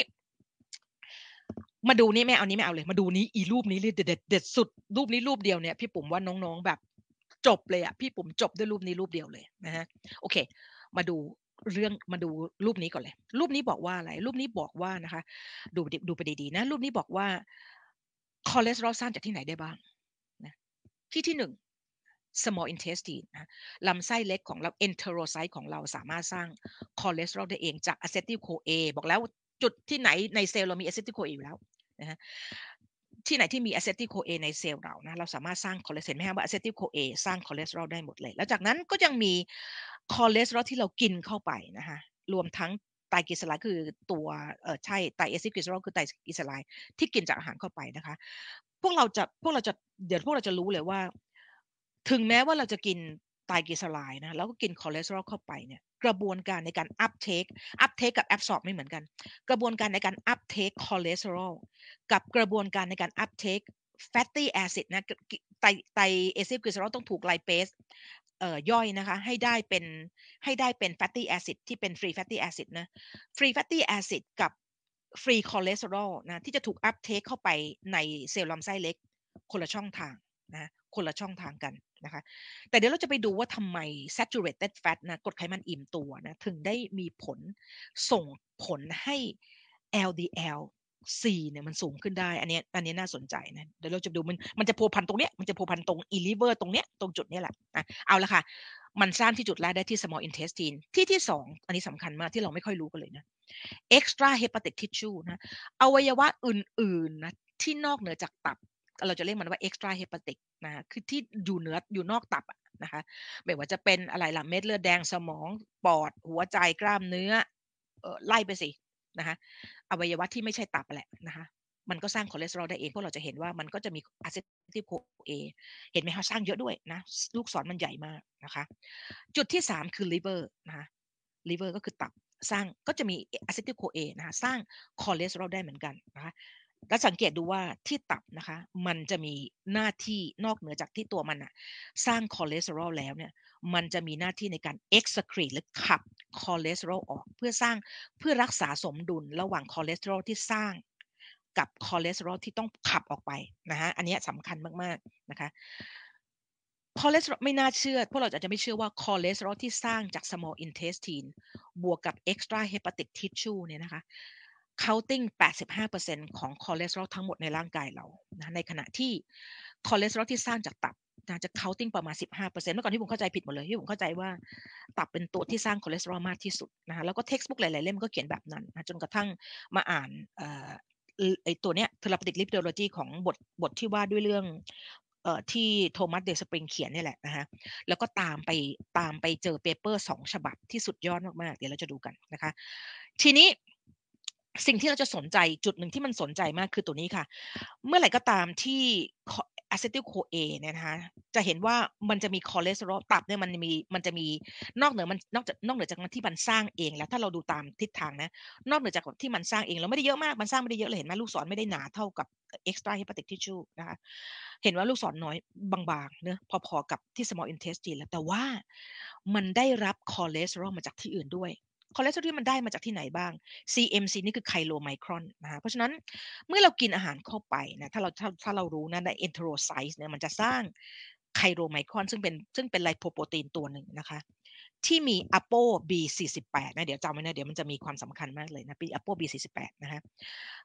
มาดูนี่ไม่เอานี้ไม่เอาเลย มาดูนี้อีรูปนี้เลยเด็ดเด็ดสุดรูปนี้รูปเดียวเนี่ยพี่ปุ๋มว่าน้องๆแบบ จบเลยอะพี่ปุ๋มจบด้วยรูปนี้รูปเดียวเลยนะฮะโอเค มาดูเรื่องมาดูรูปนี้ก่อนเลย รูปนี้บอกว่าอะไร รูปนี้บอกว่านะคะ ดูดูไปดีๆนะ รูปนี้บอกว่าคอเลสเตอรอลสร้างจากที่ไหนได้บ้างนะที่ที่หนึ่ง small intestine นะลำไส้เล็กของเรา enterocyte ของเราสามารถสร้างคอเลสเตอรอลได้เองจาก acetyl-CoA บอกแล้ว จุดที่ไหนในเซลล์เรามี acetyl-CoA อยู่แล้วนะฮะที่ไหนที่มี acetyl-CoA ในเซลล์เรานะเราสามารถสร้างคอเลสเตอรอลไหมครับว่า acetyl-CoA สร้างคอเลสเตอรอลได้หมดเลย แล้วจากนั้นก็ยังมีคอเลสเตอรอลที่เรากินเข้าไปนะคะรวมทั้งไตรกลีเซอร์คือตัวเออใช่ triacylglycerol คือไตรกลีเซอไรด์ที่กินจากอาหารเข้าไปนะคะ พวกเราจะพวกเราจะเดี๋ยวพวกเราจะรู้เลยว่า ถึงแม้ว่าเราจะกินไตรกลีเซอไรด์นะแล้วก็กินคอเลสเตอรอลเข้าไปเนี่ย กระบวนการในการ uptake uptake กับ absorb ไม่เหมือนกัน กระบวนการในการ uptake คอเลสเตอรอลกับกระบวนการในการ uptake fatty acid นะ tri triacylglycerol ต้องถูก lipase เอ่อย่อยนะคะให้ได้เป็นให้ได้เป็น fatty acid ที่เป็น free fatty acid นะ free fatty acid กับ free cholesterol นะที่จะถูก uptake เข้าไปในเซลล์ลำไส้เล็กคนละช่องทางนะคนละช่องทางกัน นะคะ แต่เดี๋ยวเราจะไปดูว่าทำไม saturated fat นะกรดไขมันอิ่มตัวนะถึงได้มีผลส่งผลให้ LDL C เนี่ยมันสูงขึ้นได้ อันนี้อันนี้น่าสนใจนะ เดี๋ยวเราจะดูมันมันจะพัวพันตรงเนี้ย มันจะพัวพันตรง e liver ตรงเนี้ย ตรงจุดเนี้ยแหละะเอาละค่ะ มันสร้างที่จุดแรกได้ที่ small intestine ที่ที่สอง อันนี้สำคัญมากที่เราไม่ค่อยรู้กันเลยนะ extra hepatic tissue นะ อวัยวะอื่นๆนะที่นอกเหนือจากตับ เราจะเรียกมันว่า extra hepatic นะคือที่อยู่เหนืออยู่นอกตับนะคะไม่ว่าจะเป็นอะไรล่ะเม็ดเลือดแดงสมองปอดหัวใจกล้ามเนื้อไล่ไปสินะคะอวัยวะที่ไม่ใช่ตับแหละนะคะมันก็สร้างคอเลสเตอรอลได้เองเพราะเราจะเห็นว่ามันก็จะมี acetyl-CoA เห็นไหมคะสร้างเยอะด้วยนะลูกศรมันใหญ่มากนะคะ จุดที่ 3 คือลิเวอร์นะคะลิเวอร์ก็คือตับสร้างก็จะมี acetyl-CoA นะคะสร้างคอเลสเตอรอลได้เหมือนกันนะคะ แล้วสังเกตดูว่าที่ตับนะคะ มันจะมีหน้าที่นอกเหนือจากที่ตัวมันอะสร้างคอเลสเตอรอลแล้วเนี่ยมันจะมีหน้าที่ในการ excrete หรือขับคอเลสเตอรอลออก เพื่อสร้างเพื่อรักษาสมดุลระหว่างคอเลสเตอรอลที่สร้างกับคอเลสเตอรอลที่ต้องขับออกไปนะฮะอันนี้สำคัญมากๆนะคะคอเลสเตอรอลไม่น่าเชื่อ พวกเราอาจจะไม่เชื่อว่าคอเลสเตอรอลที่สร้างจาก small intestine บวกกับ extra hepatic tissue เนี่ยนะคะ counting 85%ของคอเลสเตอรอลทั้งหมดในร่างกายเรานะในขณะที่คอเลสเตอรอลที่สร้างจากตับนะจะ counting ประมาณ 15%เมื่อก่อนที่ผมเข้าใจผิดหมดเลยที่ผมเข้าใจว่าตับเป็นตัวที่สร้างคอเลสเตอรอลมากที่สุดนะแล้วก็ textbook หลายๆเล่มก็เขียนแบบนั้นนะจนกระทั่งมาอ่านไอ้ตัวเนี้ย therapeutic lipidology ของบทบทที่ว่าด้วยเรื่องที่ Thomas Dayspring เขียนนี่แหละนะฮะแล้วก็ตามไปตามไปเจอ paper สองฉบับที่สุดยอดมากๆ เดี๋ยวเราจะดูกันนะคะ ทีนี้ สิ่งที่เราจะสนใจจุดหนึ่งที่มันสนใจมากคือตัวนี้ค่ะ เมื่อไหร่ก็ตามที่ acetyl-CoA เนี่ยนะคะจะเห็นว่ามันจะมีคอเลสเตอรอลตับเนี่ยมันมีมันจะมีนอกเหนือมันนอกจากนอกเหนือจากที่มันสร้างเองแล้วถ้าเราดูตามทิศทางนะนอกเหนือจากที่มันสร้างเองเราไม่ได้เยอะมากมันสร้างไม่ได้เยอะเลยเห็นไหมลูกศรไม่ได้หนาเท่ากับ extra hepatic tissue นะคะเห็นว่าลูกศรน้อยบางๆเนอะพอๆกับที่ small intestine แล้วแต่ว่ามันได้รับคอเลสเตอรอลมาจากที่อื่นด้วย คอเลสเตอรอลมันได้มาจากที่ไหนบ้าง CMC นี่คือ chylomicron นะคะเพราะฉะนั้นเมื่อเรากินอาหารเข้าไปนะถ้าเราถ้าถ้าเรารู้นะใน enterocyte เนี่ยมันจะสร้าง chylomicron ซึ่งเป็นซึ่งเป็นไลโปโปรตีนตัวหนึ่งนะคะ ที่มี APO B48 นะเดี๋ยวจำไว้นะเดี๋ยวมันจะมีความสำคัญมากเลยนะเป็น APO B48 นะคะ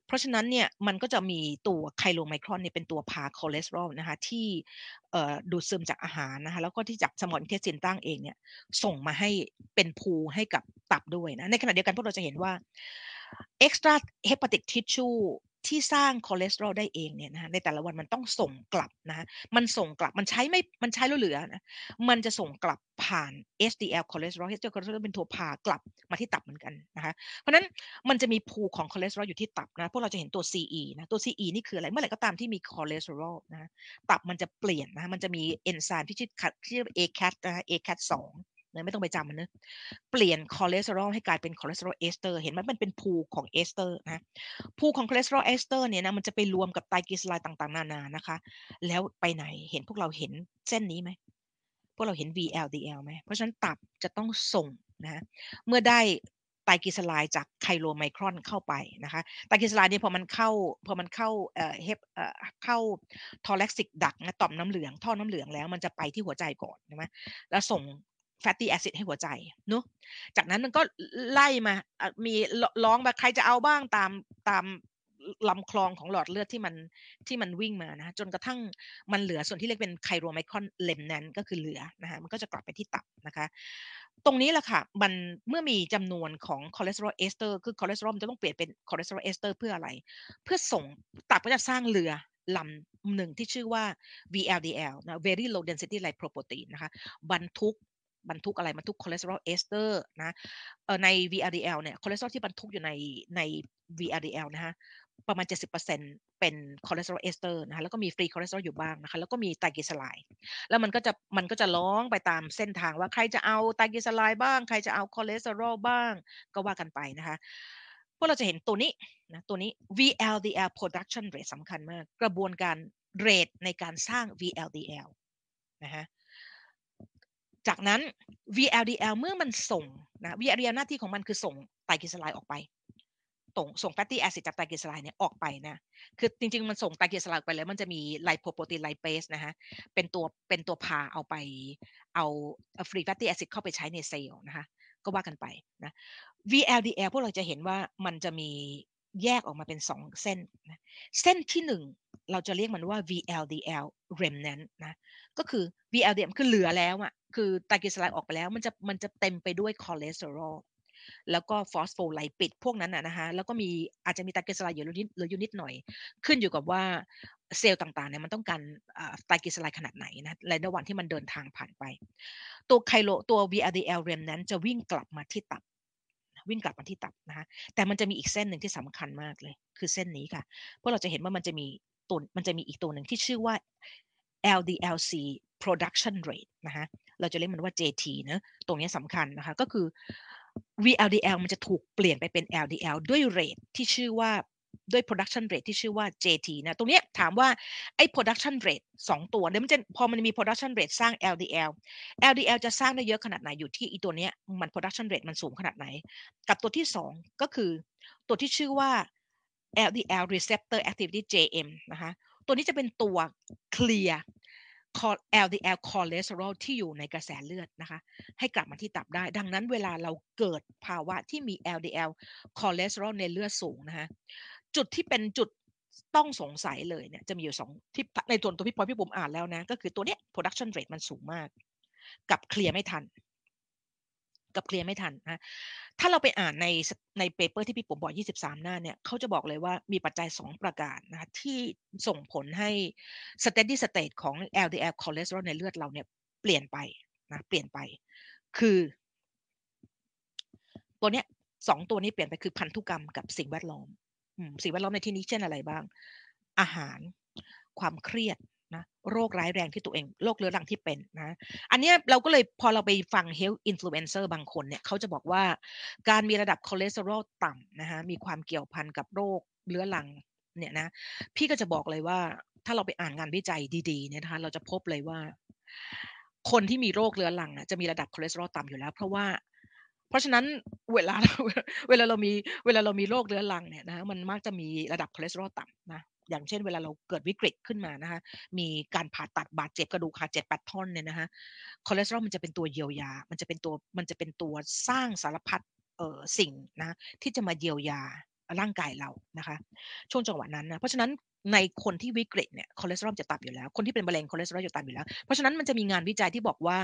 เพราะฉะนั้นเนี่ยมันก็จะมีตัว chylomicron เนี่ยเป็นตัวพาคอเลสเตอรอลนะคะที่ดูดซึมจากอาหารนะคะแล้วก็ที่จาก small intestine เองเนี่ยส่งมาให้เป็น pool ให้กับตับด้วยนะในขณะเดียวกันพวกเราจะเห็นว่า extra hepatic tissue ที่สร้างคอเลสเตอรอลได้เองเนี่ยนะในแต่ละวันมันต้องส่งกลับนะมันส่งกลับมันใช้ไม่มันใช้แล้วเหลือนะมันจะส่งกลับผ่าน HDL คอเลสเตอรอล HDL คอเลสเตอรอลเป็นตัวพากลับมาที่ตับเหมือนกันนะคะเพราะนั้นมันจะมี pool ของคอเลสเตอรอลอยู่ที่ตับนะพวกเราจะเห็นตัว CE นะตัว CE นี่คืออะไรเมื่อไหร่ก็ตามที่มีคอเลสเตอรอลนะตับมันจะเปลี่ยนนะมันจะมีเอนไซม์ที่ชื่อชื่อ ACAT นะ ACAT 2 นะไม่ต้องไปจำมันนะเปลี่ยนคอเลสเตอรอลให้กลายเป็น cholesterol ester เห็นไหมมันเป็น pool ของ ester นะ pool ของ cholesterol ester เนี่ยนะมันจะไปรวมกับไตรกลีเซอไรด์ต่างๆ นานานะคะ แล้วไปไหนเห็นพวกเราเห็นเส้นนี้ไหมพวกเราเห็น VLDL ไหมเพราะฉะนั้นตับจะต้องส่งนะเมื่อได้ไตรกลีเซอไรด์จาก chylomicron เข้าไปนะคะไตรกลีเซอไรด์เนี่ยพอมันเข้าพอมันเข้าเอ่อเฮปเอ่อเข้า thoracic duct นะต่อมน้ำเหลืองท่อน้ำเหลืองแล้วมันจะไปที่หัวใจก่อนใช่ไหมแล้วส่ง fatty acid ให้หัวใจเนาะจากนั้นมันก็ไล่มา มีร้องแบบใครจะเอาบ้างตามตามลำคลองของหลอดเลือดที่มันที่มันวิ่งมานะจนกระทั่งมันเหลือส่วนที่เรียกเป็น chylomicron remnant ก็คือเหลือนะฮะมันก็จะกลับไปที่ตับนะคะ ตรงนี้แหละค่ะมันเมื่อมีจำนวนของ cholesterol ester คือคอเลสเตอรอลจะต้องเปลี่ยนเป็น cholesterol ester เพื่ออะไร เพื่อส่งตับก็จะสร้างเรือลำหนึ่งที่ชื่อว่า VLDL นะ very low density lipoprotein นะคะบรรทุก บรรทุกอะไรบรรทุกคอเลสเตอรอลเอสเตอร์นะใน VRDL เนี่ยคอเลสเตอรอลที่บรรทุกอยู่ในใน VRDL นะฮะประมาณ 70%เป็น cholesterol ester นะคะแล้วก็มี free cholesterol อยู่บ้างนะคะแล้วก็มีไตรกลีเซอไรด์แล้วมันก็จะมันก็จะร้องไปตามเส้นทางว่าใครจะเอาไตรกลีเซอไรด์บ้างใครจะเอาคอเลสเตอรอลบ้างก็ว่ากันไปนะคะพวกเราจะเห็นตัวนี้นะตัวนี้ VLDL production rate สำคัญมาก กระบวนการ rate ในการสร้าง VLDL นะฮะ จากนั้น VLDL เมื่อมันส่งนะ VLDL หน้าที่ของมันคือส่งไตรกลีเซอไรด์ออกไปส่งส่ง fatty acid จากไตรกลีเซอไรด์เนี่ยออกไปนะคือจริงๆ มันส่งไตรกลีเซอไรด์ไปแล้ว มันจะมี lipoprotein lipase นะฮะเป็นตัวเป็นตัวพาเอาไปเอา free fatty acid เข้าไปใช้ในเซลล์นะคะก็ว่ากันไปนะ VLDL พวกเราจะเห็นว่ามันจะมี แยกออกมาเป็น2เส้นนะเส้นที่1เราจะเรียกมันว่า VLDL remnant นะก็คือ VLDL คือเหลือแล้วอะคือไตรกลีเซอไรด์ออกไปแล้วมันจะมันจะเต็มไปด้วยคอเลสเตอรอลแล้วก็ฟอสโฟไลปิดพวกนั้นนะนะคะแล้วก็มีอาจจะมีไตรกลีเซอไรด์อยู่นิดหรืออยู่นิดหน่อย ขึ้นอยู่กับว่าเซลล์ต่างๆเนี่ยมันต้องการไตรกลีเซอไรด์ขนาดไหนนะในระหว่างที่มันเดินทางผ่านไป ตัวไคโลตัว VLDL REM นั้นจะวิ่งกลับมาที่ตับ วิ่งกลับมาที่ตับนะคะแต่มันจะมีอีกเส้นหนึ่งที่สำคัญมากเลย คือเส้นนี้ค่ะ เพราะเราจะเห็นว่ามันจะมีตัวมันจะมีอีกตัวหนึ่งที่ชื่อว่า LDLC production rate นะคะเราจะเรียกมันว่า JT นะตรงนี้สำคัญนะคะ ก็คือ VLDL มันจะถูกเปลี่ยนไปเป็น LDL ด้วยเรทที่ชื่อว่า ด้วย production rate ที่ชื่อว่า JT นะ ตรงนี้ถามว่าไอ้ production rate 2 ตัวเนี่ยมันจะพอมันมี production rate สร้าง LDL LDL จะสร้างได้เยอะขนาดไหนอยู่ที่อีตัวเนี้ยมัน production rate มันสูงขนาดไหน กับตัวที่ 2 ก็คือตัวที่ชื่อว่า LDL receptor activity JM นะคะตัวนี้จะเป็นตัวเคลีย LDL คอเลสเตอรอลที่อยู่ในกระแสเลือดนะคะ ให้กลับมาที่ตับได้ ดังนั้นเวลาเราเกิดภาวะที่มี LDL คอเลสเตอรอลในเลือดสูงนะคะ จุดที่เป็นจุดต้องสงสัยเลยเนี่ยจะมีอยู่สองที่ในตัวตัวพี่ปุ๋มพี่ปุ๋มอ่านแล้วนะ ก็คือตัวเนี้ย production rate มันสูงมาก กับเคลียร์ไม่ทัน กับเคลียร์ไม่ทันนะถ้าเราไปอ่านในใน paper ที่พี่ปุ๋มบอก 23 หน้าเนี่ยเขาจะบอกเลยว่ามีปัจจัย 2 ประการนะที่ส่งผลให้ steady state ของ LDL cholesterol ในเลือดเราเนี่ยเปลี่ยนไปนะเปลี่ยนไป คือ ตัวเนี้ยสองตัวนี้เปลี่ยนไปคือพันธุกรรมกับสิ่งแวดล้อม สิ่งแวดล้อมในที่นี้เช่นอะไรบ้าง อาหาร ความเครียดนะโรคร้ายแรงที่ตัวเองโรคเรื้อรังที่เป็นนะ อันนี้เราก็เลยพอเราไปฟัง health influencer บางคนเนี่ยเขาจะบอกว่าการมีระดับคอเลสเตอรอลต่ำนะคะมีความเกี่ยวพันกับโรคเรื้อรังเนี่ยนะ พี่ก็จะบอกเลยว่าถ้าเราไปอ่านงานวิจัยดีๆเนี่ยนะคะเราจะพบเลยว่า คนที่มีโรคเรื้อรังจะมีระดับคอเลสเตอรอลต่ำอยู่แล้ว เพราะว่า เพราะฉะนั้นเวลาเวลาเรามีเวลาเรามีโรคเรื้อรังเนี่ยนะมันมักจะมีระดับคอเลสเตอรอลต่ำนะอย่างเช่นเวลาเราเกิดวิกฤตขึ้นมานะคะมีการผ่าตัดบาดเจ็บกระดูกขาดเจ็ดแปดท่อนเนี่ยนะคะคอเลสเตอรอลมันจะเป็นตัวเยียวยา มันจะเป็นตัวมันจะเป็นตัวสร้างสารพัดเอ่อสิ่งนะที่จะมาเยียวยาร่างกายเรานะคะ ช่วงจังหวะนั้นนะเพราะฉะนั้นในคนที่วิกฤตเนี่ยคอเลสเตอรอลจะต่ำอยู่แล้ว คนที่เป็นมะเร็งคอเลสเตอรอลจะต่ำอยู่แล้ว เพราะฉะนั้นมันจะมีงานวิจัยที่บอกว่า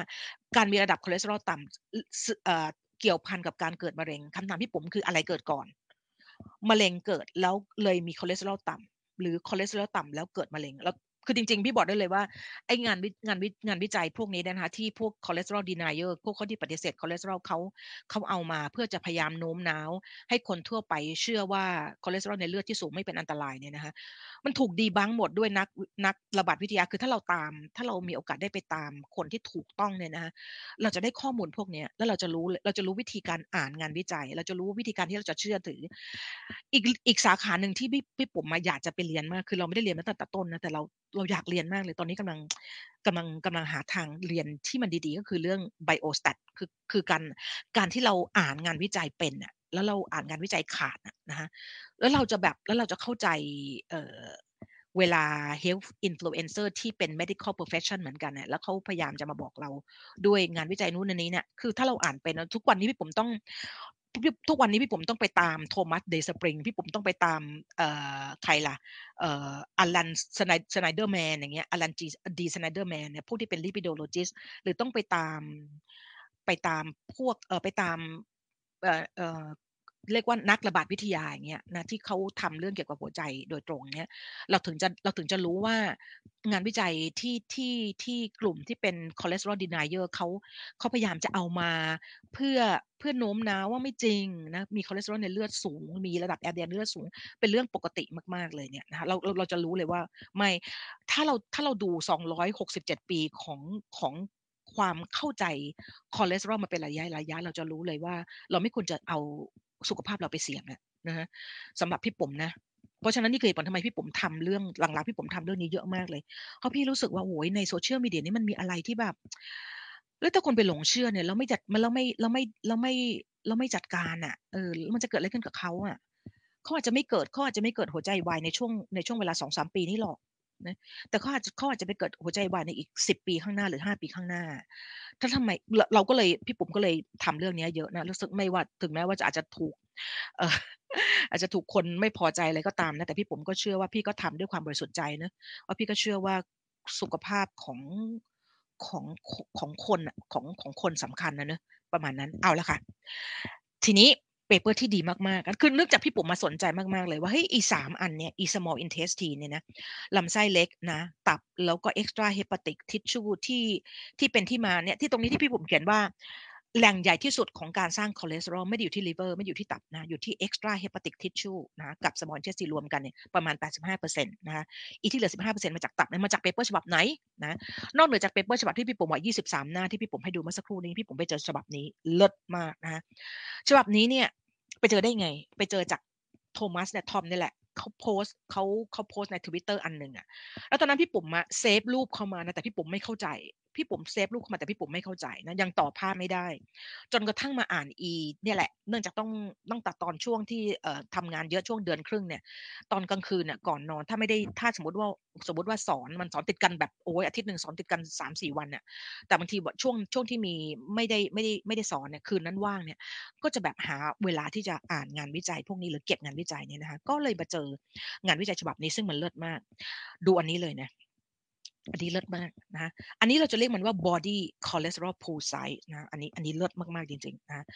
การมีระดับคอเลสเตอรอลต่ำ เกี่ยวพันกับการเกิดมะเร็งคำถามพี่ปุ๋มคืออะไรเกิดก่อน มะเร็งเกิดแล้วเลยมีคอเลสเตอรอลต่ำหรือคอเลสเตอรอลต่ำแล้วเกิดมะเร็งแล้ว คือจริงๆ พี่บอกได้เลยว่าไอ้งานวิงานวิงานวิจัยพวกนี้นะคะที่พวก cholesterol denier พวกเขาที่ปฏิเสธคอเลสเตอรอลเขาเขาเอามาเพื่อจะพยายามโน้มน้าว ให้คนทั่วไปเชื่อว่าคอเลสเตอรอลในเลือดที่สูงไม่เป็นอันตรายเนี่ยนะคะมันถูก debunk หมดด้วยนักนักระบาดวิทยาคือถ้าเราตาม ถ้าเรามีโอกาสได้ไปตามคนที่ถูกต้องเนี่ยนะคะเราจะได้ข้อมูลพวกนี้แล้วเราจะรู้เราจะรู้วิธีการอ่านงานวิจัย เราจะรู้วิธีการที่เราจะเชื่อถือ อีกอีกสาขาหนึ่งที่พี่พี่ผมมาอยากจะไปเรียนมากคือเราไม่ได้เรียนมาตั้งแต่ต้นนะแต่เราเราอยากเรียนมากเลยตอนนี้กำลังกำลังกำลังหาทางเรียนที่มันดีๆ ก็คือเรื่องไบโอสแตทคือคือการการที่เราอ่านงานวิจัยเป็นอะแล้วเราอ่านงานวิจัยขาดนะฮะแล้วเราจะแบบแล้วเราจะเข้าใจเอ่อเวลา health influencer ที่เป็น medical profession เหมือนกันเนี่ยแล้วเขาพยายามจะมาบอกเราด้วยงานวิจัยนู้นนี้เนี่ยคือถ้าเราอ่านเป็นทุกวันนี้พี่ผมต้อง ทุกวันนี้พี่ปุ๋มต้องไปตาม Thomas Dayspring พี่ปุ๋มต้องไปตามเอ่อใครล่ะเอ่อ Allan Sniderman อย่างเงี้ย Allan G D Sniderman เนี่ยพวกที่เป็น lipidologist หรือต้องไปตามไปตามพวกเอ่อไปตาม เรียกว่านักระบาดวิทยาอย่างเงี้ยนะที่เขาทำเรื่องเกี่ยวกับหัวใจโดยตรงเนี้ยเราถึงจะเราถึงจะรู้ว่างานวิจัยที่ที่ที่กลุ่มที่เป็น cholesterol denier เขาเขาพยายามจะเอามา เพื่อเพื่อโน้มน้าวว่าไม่จริงนะมีคอเลสเตอรอลในเลือดสูง มีระดับ LDL ในเลือดสูง เป็นเรื่องปกติมาก ๆเลยเนี่ยนะคะเราเราเราจะรู้เลยว่าไม่ถ้าเราถ้าเราดู 267 ปีของของความเข้าใจคอเลสเตอรอลมาเป็นระยะระยะ เราจะรู้เลยว่า เราไม่ควรจะเอา สุขภาพเราไปเสี่ยงอะนะฮะสำหรับพี่ปุ๋มนะเพราะฉะนั้นนี่คือเหตุผลทำไมพี่ปุ๋มทำเรื่องหลังๆพี่ปุ๋มทำเรื่องนี้เยอะมากเลยเพราะพี่รู้สึกว่าโอ้ยในโซเชียลมีเดียนี่มันมีอะไรที่แบบแล้วถ้าคนไปหลงเชื่อเนี่ยเราไม่จัดมันเราไม่เราไม่เราไม่เราไม่จัดการอะเออมันจะเกิดอะไรขึ้นกับเขาอะเขาอาจจะไม่เกิดเขาอาจจะไม่เกิดหัวใจวายในช่วงในช่วงเวลาสองสามปีนี้หรอก นะแต่เขาอาจจะเขาอาจจะไปเกิดหัวใจวายในอีกสิบปีข้างหน้าหรือห้าปีข้างหน้า ถ้าทำไมเราก็เลยพี่ปุ๋มก็เลยทำเรื่องนี้เยอะนะรู้สึกไม่ว่าถึงแม้ว่าจะอาจจะถูกเอาจจะถูกคนไม่พอใจอะไรก็ตามนะแต่พี่ผมก็เชื่อว่าพี่ก็ทำด้วยความบริสุทธิ์ใจนะว่าพี่ก็เชื่อว่าสุขภาพของของของคนของของคนสำคัญนะเนะประมาณนั้นเอาละค่ะ ทีนี้ paper ที่ดีมากๆ คือเนื่องจากพี่ปุ๋มมาสนใจมากๆ เลยว่าเฮ้ยอีสามอันเนี้ยอี small intestine เนี่ยนะลำไส้เล็กนะ ตับแล้วก็ extra hepatic tissue ที่ที่เป็นที่มาเนี่ยที่ตรงนี้ที่พี่ปุ๋มเขียนว่าแหล่งใหญ่ที่สุดของการสร้างคอเลสเตอรอลไม่ได้อยู่ที่ลิเวอร์ไม่อยู่ที่ตับนะอยู่ที่ extra hepatic tissue นะกับสมอง CNS รวมกันเนี่ยประมาณ 85%นะคะอีที่เหลือ 15%มาจากตับมาจาก paper ฉบับไหนนะนอกเหนือจาก paper ฉบับที่พี่ปุ๋มว่า 23 หน้าที่พี่ปุ๋มให้ดูเมื่อสักครู่นี้พี่ปุ๋มไปเจอฉบับนี้เลิศมากนะฉบับนี้เนี่ย ไปเจอได้ไง ไปเจอจากโทมัสเนี่ยทอมนี่แหละเขาโพสต์เขาเขาโพสต์ในทวิตเตอร์อันหนึ่งอะแล้วตอนนั้นพี่ปุ๋มอะ save รูปเขามานะแต่พี่ปุ๋มไม่เข้าใจ พี่ปุ๋ม save รูปเขามาแต่พี่ปุ๋มไม่เข้าใจนะยังต่อภาพไม่ได้ จนกระทั่งมาอ่านอี เนี่ยแหละ เนื่องจากต้องต้องตัดตอนช่วงที่เอ่อทำงานเยอะช่วงเดือนครึ่งเนี่ย ตอนกลางคืนเนี่ยก่อนนอนถ้าไม่ได้ถ้าสมมติว่าสมมติว่าสอนมันสอนติดกันแบบโอ้ยอาทิตย์หนึ่งสอนติดกันสามสี่วันเนี่ยแต่บางทีช่วงช่วงที่มีไม่ได้ไม่ได้ไม่ได้สอนเนี่ยคืนนั้นว่างเนี่ย ก็จะแบบหาเวลาที่จะอ่านงานวิจัย พวกนี้หรือเก็บงานวิจัยเนี่ยนะคะก็เลยมาเจองานวิจัยฉบับนี้ซึ่งมันเลิศมาก ดูอันนี้เลยนะ อันนี้เลิศมากนะอันนี้เราจะเรียกมันว่า body cholesterol pool size นะอันนี้อันนี้เลิศมากๆจริงๆนะ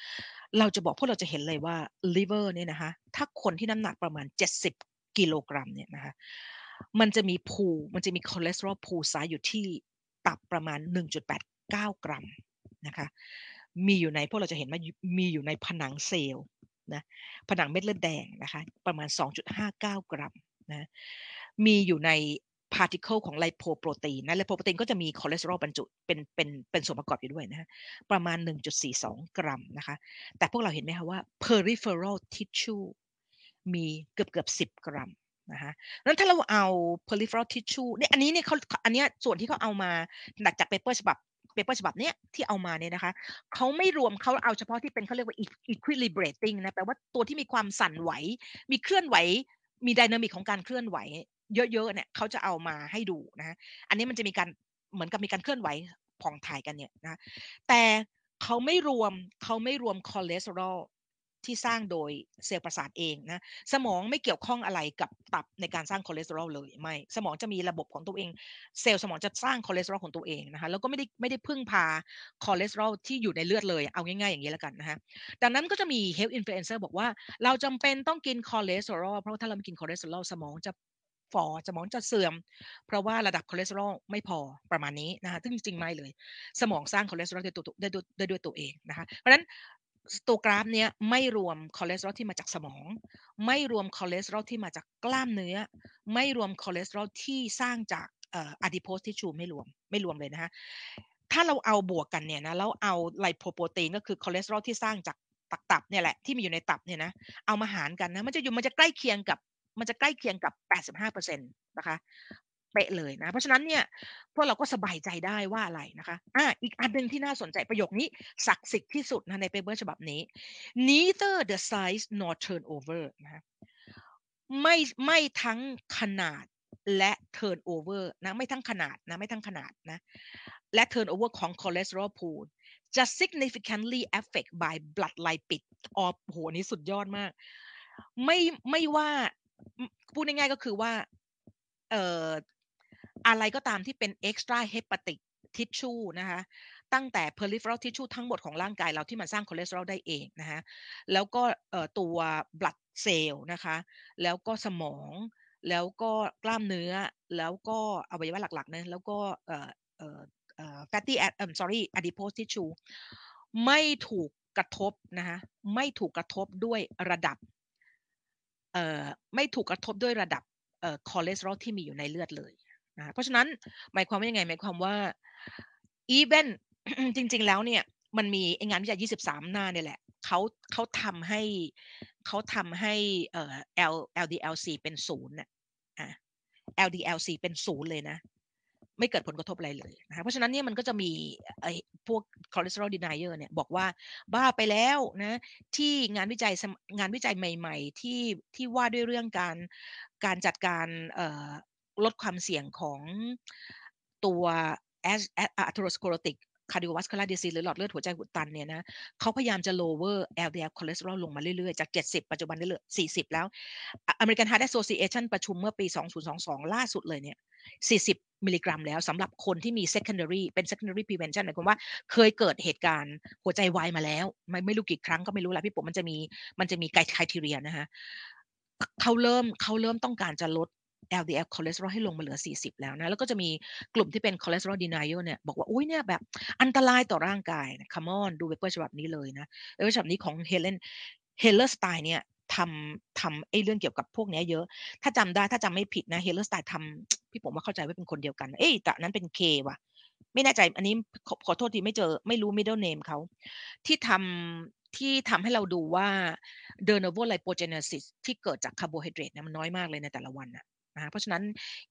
เราจะบอกพวกเราจะเห็นเลยว่า liver เนี่ยนะคะถ้าคนที่น้ำหนักประมาณ 70 กิโลกรัมเนี่ยนะคะมันจะมี pool มันจะมี cholesterol pool size อยู่ที่ตับประมาณ 1.89 กรัมนะคะมีอยู่ในพวกเราจะเห็นว่ามีอยู่ในผนังเซลล์นะผนังเม็ดเลือดแดงนะคะประมาณ 2.59 กรัมนะมีอยู่ใน particle ของไลโพโปรตีนนะไลโพโปรตีนก็จะมีคอเลสเตอรอลบรรจุเป็นเป็นเป็นส่วนประกอบอยู่ด้วยนะฮะประมาณ 1.42 กรัมนะคะ แต่พวกเราเห็นไหมคะว่า peripheral tissue มีเกือบเกือบ 10 กรัมนะคะนั้นถ้าเราเอา peripheral tissue เนี่ยอันนี้เนี่ยเขาอันนี้ส่วนที่เขาเอามาหนักจาก paper ฉบับ paper ฉบับเนี้ยที่เอามาเนี่ยนะคะเขาไม่รวมเขาเอาเฉพาะที่เป็นเขาเรียกว่า equilibrating นะแปลว่าตัวที่มีความสั่นไหว มีเคลื่อนไหว มี dynamic ของการเคลื่อนไหว เยอะๆเนี่ยเขาจะเอามาให้ดูนะอันนี้มันจะมีการเหมือนกับมีการเคลื่อนไหวผ่องถ่ายกันเนี่ยนะแต่เขาไม่รวมเขาไม่รวมคอเลสเตอรอลที่สร้างโดยเซลล์ประสาทเองนะสมองไม่เกี่ยวข้องอะไรกับตับในการสร้างคอเลสเตอรอลเลยไม่สมองจะมีระบบของตัวเอง เซลล์สมองจะสร้างคอเลสเตอรอลของตัวเองนะคะแล้วก็ไม่ได้ไม่ได้พึ่งพาคอเลสเตอรอลที่อยู่ในเลือดเลยเอาง่ายๆอย่างนี้แล้วกันนะคะดังนั้นก็จะมี health influencer บอกว่าเราจำเป็นต้องกินคอเลสเตอรอลเพราะถ้าเราไม่กินคอเลสเตอรอลสมองจะ ฝ่อสมองจะเสื่อม เพราะว่าระดับคอเลสเตอรอลไม่พอประมาณนี้นะคะซึ่งจริงๆไม่เลย สมองสร้างคอเลสเตอรอลได้ตัวได้ด้วยด้วยตัวเองนะคะเพราะฉะนั้นตัวกราฟเนี้ยไม่รวมคอเลสเตอรอลที่มาจากสมอง ไม่รวมคอเลสเตอรอลที่มาจากกล้ามเนื้อ ไม่รวมคอเลสเตอรอลที่สร้างจาก adipose tissue ไม่รวมไม่รวมเลยนะคะถ้าเราเอาบวกกันเนี่ยนะแล้วเอาไลโพโปรตีนก็คือคอเลสเตอรอลที่สร้างจากตับตับเนี่ยแหละที่มีอยู่ในตับเนี่ยนะเอามาหารกันนะมันจะอยู่มันจะใกล้เคียงกับ มันจะใกล้เคียงกับ 85%นะคะเป๊ะเลยนะเพราะฉะนั้นเนี่ยพวกเราก็สบายใจได้ว่าอะไรนะคะอ่าอีกอันหนึ่งที่น่าสนใจประโยคนี้ศักดิ์สิทธิ์ที่สุดนะในเปเปอร์ฉบับนี้ neither the size nor turnover นะไม่ไม่ทั้งขนาดและ turnover นะไม่ทั้งขนาดนะไม่ทั้งขนาดนะและ turnover ของ cholesterol pool จะ significantly affect by blood lipid อ๋อโหนี้สุดยอดมาก ไม่ไม่ว่า พูดง่ายๆก็คือว่าเอ่ออะไรก็ตามที่เป็น extra hepatic tissue นะคะตั้งแต่ peripheral tissue ทั้งหมดของร่างกายเราที่มันสร้างคอเลสเตอรอลได้เองนะคะแล้วก็ตัว blood cell นะคะแล้วก็สมองแล้วก็กล้ามเนื้อแล้วก็อวัยวะหลักๆนะแล้วก็เอ่อเอ่อ fatty um sorry adipose tissue ไม่ถูกกระทบนะคะไม่ถูกกระทบด้วยระดับ ไม่ถูกกระทบด้วยระดับคอเลสเตอรอลที่มีอยู่ในเลือดเลยนะเพราะฉะนั้นหมายความว่ายังไงหมายความว่า even จริง ๆ แล้วเนี่ยมันมีงานวิจัย 23 หน้าเนี่ยแหละเขาเขาทำให้เขาทำให้เอ่อ L LDLC เป็นศูนย์น่ะ LDLC เป็นศูนย์เลยนะ ไม่เกิดผลกระทบอะไรเลยนะคะเพราะฉะนั้นเนี่ยมันก็จะมี พวก cholesterol denier เนี่ยบอกว่าบ้าไปแล้วนะที่งานวิจัยงานวิจัยใหม่ ๆ ที่ที่ว่าด้วยเรื่องการการจัดการลดความเสี่ยงของตัว atherosclerotic cardiovascular disease หรือหลอดเลือดหัวใจอุดตันเนี่ยนะเขาพยายามจะ lower LDL cholesterol ลงมาเรื่อยๆ จาก 70 ปัจจุบันได้เหลือ 40 แล้ว American Heart Association ประชุมเมื่อปี 2022 ล่าสุดเลยเนี่ย 40 มิลลิกรัมแล้วสำหรับคนที่มี secondary เป็น secondary prevention หมายความว่าเคยเกิดเหตุการณ์หัวใจวายมาแล้ว ไม่ไม่รู้กี่ครั้งก็ไม่รู้ละพี่ผมมันจะมีมันจะมี guide criteria นะคะเขาเริ่มเขาเริ่มต้องการจะลด LDL คอเลสเตอรอลให้ลงมาเหลือ 40 แล้วนะ แล้วก็จะมีกลุ่มที่เป็น cholesterol denier เนี่ยบอกว่าอุ้ยเนี่ยแบบอันตรายต่อร่างกายนะ come on ดู paper ฉบับนี้เลยนะ paper ฉบับนี้ของเฮเลน Hellerstein เนี่ย ทำทำไอ้เรื่องเกี่ยวกับพวกนี้เยอะ ถ้าจำได้ถ้าจำไม่ผิดนะ Hellerstein ทำพี่ผมว่าเข้าใจว่าเป็นคนเดียวกัน เอ้ยแต่นั้นเป็น K ว่ะ ไม่แน่ใจอันนี้ขอขอโทษทีไม่เจอไม่รู้ middle name เขาที่ทำที่ทำให้เราดูว่า de novo lipogenesis ที่เกิดจากคาร์โบไฮเดรตเนี่ยมันน้อยมากเลยในแต่ละวันนะนะเพราะฉะนั้น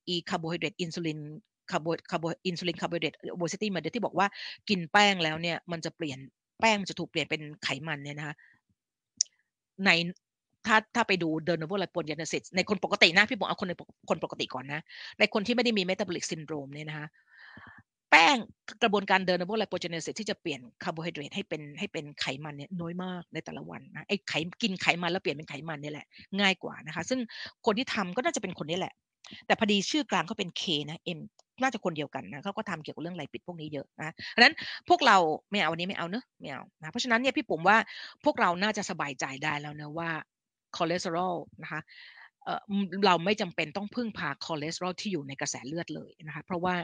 อี carbohydrate insulin carbo carbo insulin carbohydrate obesity model ที่บอกว่ากินแป้งแล้วเนี่ยมันจะเปลี่ยนแป้งจะถูกเปลี่ยนเป็นไขมันเนี่ยนะคะใน ถ้าถ้าไปดู de novo lipogenesis ในคนปกตินะพี่บอกเอาคนในคนปกติก่อนนะ ในคนที่ไม่ได้มี metabolic syndrome เนี่ยนะคะแป้งกระบวนการ de novo lipogenesis ที่จะเปลี่ยนคาร์โบไฮเดรตให้เป็นให้เป็นไขมันเนี่ยน้อยมากในแต่ละวันนะไอ้ไขกินไขมันแล้วเปลี่ยนเป็นไขมันนี่แหละง่ายกว่านะคะ ซึ่งคนที่ทำก็น่าจะเป็นคนนี้แหละ แต่พอดีชื่อกลางเขาเป็น K นะ M น่าจะคนเดียวกันนะเขาก็ทำเกี่ยวกับเรื่อง lipid พวกนี้เยอะนะดังนั้นพวกเราไม่เอาวันนี้ไม่เอาเนอะไม่เอานะเพราะฉะนั้นเนี่ยพี่ผมว่าพวกเราน่าจะสบายใจได้แล้วนะว่า คอเลสเตอรอลนะคะเราไม่จำเป็นต้องพึ่งพาคอเลสเตอรอลที่อยู่ในกระแสเลือดเลยนะคะเพราะว่า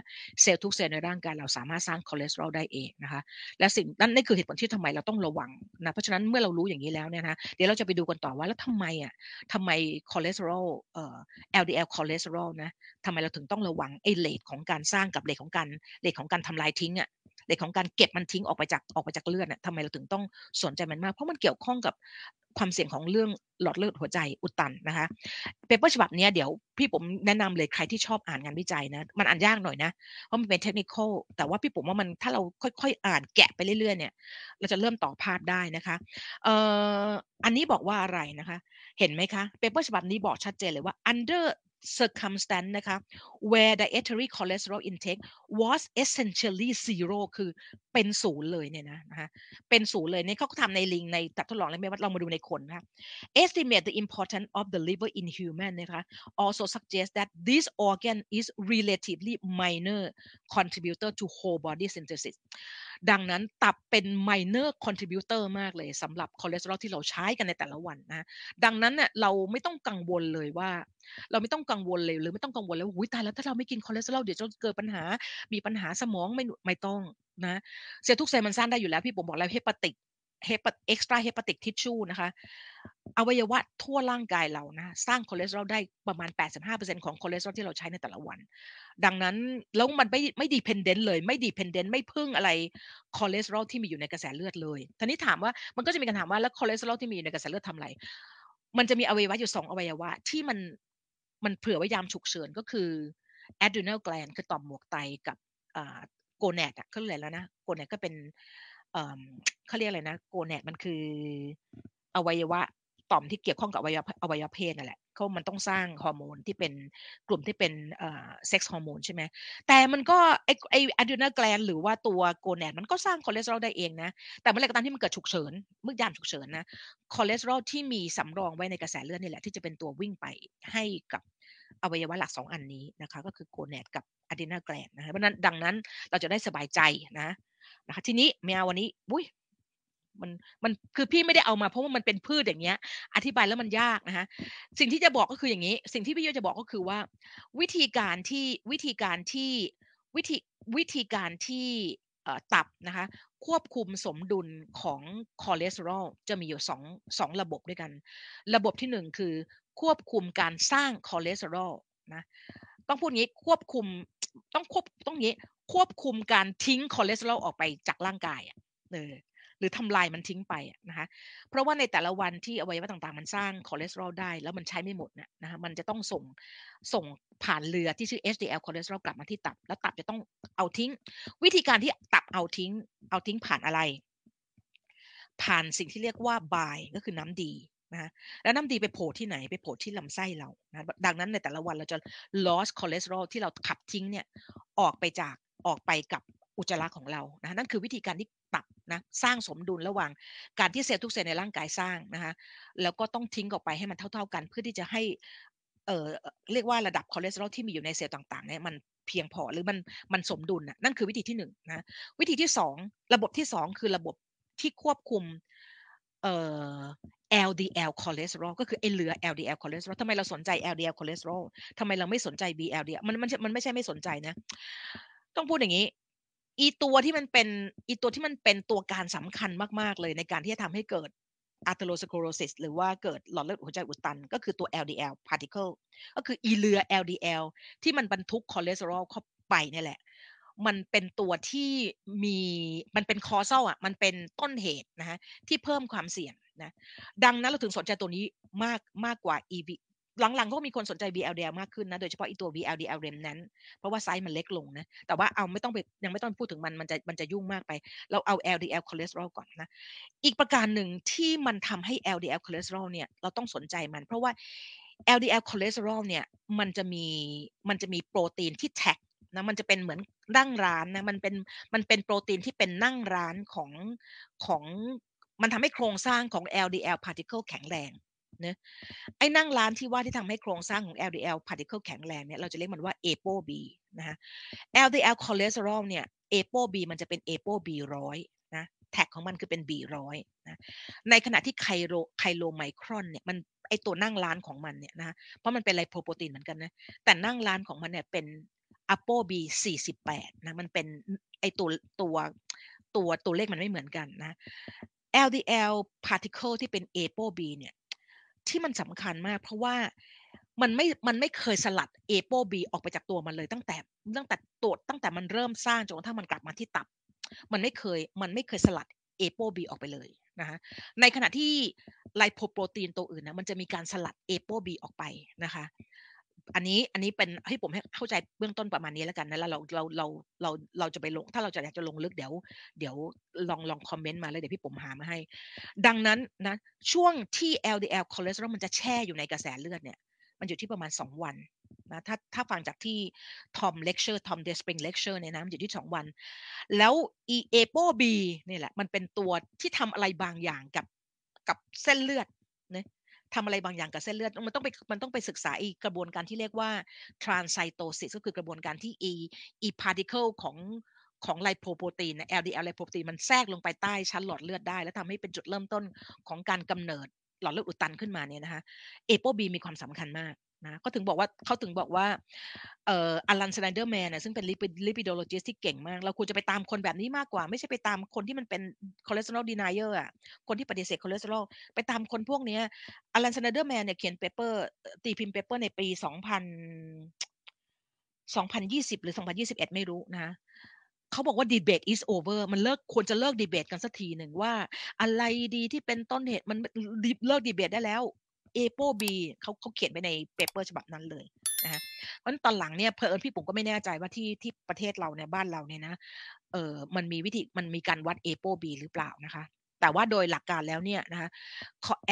เซลล์ทุกเซลล์ในร่างกายเราสามารถสร้างคอเลสเตอรอลได้เองนะคะและสิ่งนั้นนี่คือเหตุผลที่ทำไมเราต้องระวังนะเพราะฉะนั้นเมื่อเรารู้อย่างนี้แล้วเนี่ยนะเดี๋ยวเราจะไปดูกันต่อว่าแล้วทำไมอะทำไมคอเลสเตอรอลเอ่อ LDL คอเลสเตอรอลนะทำไมเราถึงต้องระวังไอ้ rate ของการสร้างกับ rate ของการ rate ของการทำลายทิ้งอะ rate ของการเก็บมันทิ้งออกไปจากออกไปจากเลือดเนี่ยทำไมเราถึงต้องสนใจมันมากเพราะมันเกี่ยวข้องกับความเสี่ยงของเรื่องหลอดเลือดหัวใจอุดตันนะคะ paper ฉบับนี้เดี๋ยวพี่ผมแนะนำเลยใครที่ชอบอ่านงานวิจัยนะมันอ่านยากหน่อยนะเพราะมันเป็นเทคนิคแต่ว่าพี่ผมว่ามันถ้าเราค่อยๆอ่านแกะไปเรื่อยๆเนี่ยเราจะเริ่มต่อภาพได้นะคะเอ่ออันนี้บอกว่าอะไรนะคะ เห็นไหมคะเปเปอร์ฉบับนี้บอกชัดเจนเลยว่า under circumstance นะคะ where dietary cholesterol intake was essentially zero คือเป็นศูนย์เลยเนี่ยนะนะคะเป็นศูนย์เลยเนี่ยเขาก็ทำในลิงในตัดทดลองแล้วไม่ว่าเรามาดูในคนนะคะ estimate the importance of the liver in human นะคะ also suggest that this organ is relatively minor contributor to whole body synthesis ดังนั้นตับเป็น minor contributor มากเลยสำหรับคอเลสเตอรอลที่เราใช้กันในแต่ละวันนะดังนั้นเนี่ยเราไม่ต้องกังวลเลยว่า เราไม่ต้องกังวลเลยหรือไม่ต้องกังวลเลยว่าอุ้ยตายแล้วถ้าเราไม่กินคอเลสเตอรอลเดี๋ยวจะเกิดปัญหา มีปัญหาสมองไม่ไม่ต้องนะเซลล์ทุกเซลล์มันสร้างได้อยู่แล้ว พี่ผมบอกแล้ว hepatic hep extra hepatic tissue นะคะอวัยวะทั่วร่างกายเรานะสร้างคอเลสเตอรอลได้ประมาณ 85%ของคอเลสเตอรอลที่เราใช้ในแต่ละวัน ดังนั้นแล้วมันไม่ไม่ dependent เลย ไม่ dependent ไม่พึ่งอะไรคอเลสเตอรอลที่มีอยู่ในกระแสเลือดเลยทีนี้ถามว่ามันก็จะมีการถามว่าแล้วคอเลสเตอรอลที่มีอยู่ในกระแสเลือดทำอะไร มันจะมีอวัยวะอยู่สองอวัยวะที่มันมันเผื่อไว้ยามฉุกเฉินก็คือ adrenal gland คือต่อมหมวกไตกับ gonad อะเขาเรียกแล้วนะ gonad ก็เป็นเขาเรียกอะไรนะ gonad มันคืออวัยวะต่อมที่เกี่ยวข้องกับอวัยวะอวัยวะเพศนั่นแหละเขามันต้องสร้างฮอร์โมนที่เป็นกลุ่มที่เป็น sex hormone ใช่ไหมแต่มันก็ไอไอ adrenal gland หรือว่าตัว gonad มันก็สร้างคอเลสเตอรอลได้เองนะ แต่เมื่อไรก็ตามที่มันเกิดฉุกเฉินเมื่อยามฉุกเฉินนะคอเลสเตอรอลที่มีสำรองไว้ในกระแสเลือดนี่แหละที่จะเป็นตัววิ่งไปให้กับ อวัยวะหลักสองอันนี้นะคะ ก็คือ gonad กับ adrenal gland นะคะเพราะนั้นดังนั้นเราจะได้สบายใจนะนะคะ ทีนี้แมววันนี้บุ้ยมันมันคือพี่ไม่ได้เอามาเพราะว่ามันเป็นพืชอย่างเงี้ย อธิบายแล้วมันยากนะคะสิ่งที่จะบอกก็คืออย่างนี้ สิ่งที่พี่โยจะบอกก็คือว่า วิธีการที่วิธีการที่วิธีวิธีการที่ตับนะคะ ควบคุมสมดุลของคอเลสเตอรอลจะมีอยู่สองสองระบบด้วยกัน ระบบที่หนึ่งคือควบคุมการสร้างคอเลสเตอรอลนะต้องพูดงี้ควบคุมต้องควบต้องงี้ควบคุมการทิ้งคอเลสเตอรอลออกไปจากร่างกายอะเออ หรือทำลายมันทิ้งไปนะคะเพราะว่าในแต่ละวันที่อวัยวะต่างๆ มันสร้างคอเลสเตอรอลได้ แล้วมันใช้ไม่หมดเนี่ยนะคะมันจะต้องส่งส่งผ่านเรือที่ชื่อ HDL คอเลสเตอรอลกลับมาที่ตับ แล้วตับจะต้องเอาทิ้ง วิธีการที่ตับเอาทิ้ง เอาทิ้งผ่านอะไร ผ่านสิ่งที่เรียกว่า bile ก็คือน้ำดีนะแล้วน้ำดีไปโผล่ที่ไหนไปโผล่ที่ลำไส้เรานะดังนั้นในแต่ละวันเราจะ loss cholesterol ที่เราขับทิ้งเนี่ยออกไปจากออกไปกับอุจจาระของเรานะนั่นคือวิธีการที่ตับ นะสร้างสมดุลระหว่างการที่เซลล์ทุกเซลล์ในร่างกายสร้างนะคะแล้วก็ต้องทิ้งออกไปให้มันเท่า ๆกัน เพื่อที่จะให้เอ่อเรียกว่าระดับคอเลสเตอรอลที่มีอยู่ในเซลล์ต่างๆเนี่ยมันเพียงพอหรือมันมันสมดุลนะนั่นคือวิธีที่หนึ่งนะวิธีที่สองระบบที่สองคือระบบที่ควบคุมเอ่อ LDL คอเลสเตอรอลก็คือไอเหลือ LDL คอเลสเตอรอลทำไมเราสนใจ LDL คอเลสเตอรอลทำไมเราไม่สนใจ VLDL มันมันมันไม่ใช่ไม่สนใจนะ ต้องพูดอย่างนี้ อีตัวที่มันเป็นอีตัวที่มันเป็นตัวการสำคัญมากๆเลยในการที่จะทำให้เกิด atherosclerosis หรือว่าเกิดหลอดเลือดหัวใจอุดตัน ก็คือตัว LDL particle ก็คืออีเรือ LDL ที่มันบรรทุกคอเลสเตอรอลเข้าไปนี่แหละ มันเป็นตัวที่มีมันเป็นคอเซลอะมันเป็นต้นเหตุนะฮะที่เพิ่มความเสี่ยงนะดังนั้นเราถึงสนใจตัวนี้มากมากกว่า EV หลังๆก็มีคนสนใจ VLDL มากขึ้นนะ โดยเฉพาะอีตัว VLDL remnant เพราะว่าไซส์มันเล็กลงนะ แต่ว่าเอาไม่ต้องไปยังไม่ต้องพูดถึงมันมันจะมันจะยุ่งมากไป เราเอา LDL cholesterol ก่อนนะ อีกประการหนึ่งที่มันทำให้ LDL cholesterol เนี่ยเราต้องสนใจมัน เพราะว่า LDL cholesterol เนี่ยมันจะมีมันจะมีโปรตีนที่แท็กนะมันจะเป็นเหมือนนั่งร้านนะมันเป็นมันเป็นโปรตีนที่เป็นนั่งร้านของของมันทำให้โครงสร้างของ LDL particle แข็งแรง นะไอ้นั่งร้านที่ว่าที่ทำให้โครงสร้างของ LDL particle แข็งแรงเนี่ยเราจะเรียกมันว่า ApoB นะฮะ LDL cholesterol เนี่ย ApoB มันจะเป็น ApoB ร้อยนะแท็กของมันคือเป็น B ร้อยนะในขณะที่ไคโรไคโลไมครอนเนี่ยมันไอตัวนั่งร้านของมันเนี่ยนะเพราะมันเป็นไลโปรโปรตีนเหมือนกันนะแต่นั่งร้านของมันเนี่ยเป็น ApoB 48นะมันเป็นไอตัวตัวตัวตัวเลขมันไม่เหมือนกันนะ LDL particle ที่เป็น ApoB เนี่ย ที่มันสำคัญมาก เพราะว่ามันไม่ มันไม่เคยสลัดเอโปบีออกไปจากตัวมันเลยตั้งแต่ตั้งแต่ตัวตั้งแต่มันเริ่มสร้างจนกระทั่งมันกลับมาที่ตับ มันไม่เคยมันไม่เคยสลัด ApoB ออกไปเลยนะคะในขณะที่ไลโพโปรตีนตัวอื่นนะมันจะมีการสลัด ApoB ออกไปนะคะ อันนี้อันนี้เป็นให้ปุ๋มให้เข้าใจเบื้องต้นประมาณนี้แล้วกันนะแล้วเราเราเราเราเราจะไปลง ถ้าเราจะอยากจะลงลึกเดี๋ยว เดี๋ยวลองลองคอมเมนต์มาเลยเดี๋ยวพี่ปุ๋มหามาให้ ดังนั้นนะช่วงที่ LDL คอเลสเตอรอลมันจะแช่อยู่ในกระแสเลือดเนี่ย มันอยู่ที่ประมาณ 2 วันนะถ้าถ้าฟังจากที่Tom lecture Tom Dayspring lecture เนี่ยนะมันอยู่ที่ 2 วัน แล้วอี ApoB นี่แหละ มันเป็นตัวที่ทำอะไรบางอย่างกับกับเส้นเลือด ทำอะไรบางอย่างกับเส้นเลือด มันต้องไปมันต้องไปศึกษาอีกกระบวนการที่เรียกว่า transcytosis ก็คือกระบวนการที่ อี อี particle ของของไลโปโปรตีน LDL ไลโปโปรตีนมันแทรกลงไปใต้ชั้นหลอดเลือดได้ แล้วทำให้เป็นจุดเริ่มต้นของการกำเนิดหลอดเลือดอุดตันขึ้นมาเนี่ยนะคะApoB มีความสำคัญมาก นะก็ถึงบอกว่าเขาถึงบอกว่าเอ่อ Allan Sniderman นะซึ่งเป็น lipid lipidologist ที่เก่งมาก เราควรจะไปตามคนแบบนี้มากกว่า ไม่ใช่ไปตามคนที่มันเป็น cholesterol denier อะคนที่ปฏิเสธคอเลสเตอรอลไปตามคนพวกนี้ Allan Sniderman เนี่ยเขียน paper ตีพิมพ์ paper ในปีสองพันสองพันยี่สิบหรือสองพันยี่สิบเอ็ดไม่รู้นะเขาบอกว่าดีเบต is over มันเลิกควรจะเลิกดีเบตกันสักทีหนึ่งว่า อะไรดีที่เป็นต้นเหตุมันเลิกดีเบตได้แล้ว ApoB เขาเขาเขียนไปใน paper ฉบับนั้นเลยนะฮะเพราะตอนหลังเนี่ยเพอเอิญพี่ปุ๋มก็ไม่แน่ใจว่าที่ที่ประเทศเราเนี่ยบ้านเราเนี่ยนะเออมันมีวิธีมันมีการวัด ApoB หรือเปล่านะคะ แต่ว่าโดยหลักการแล้วเนี่ยนะคะ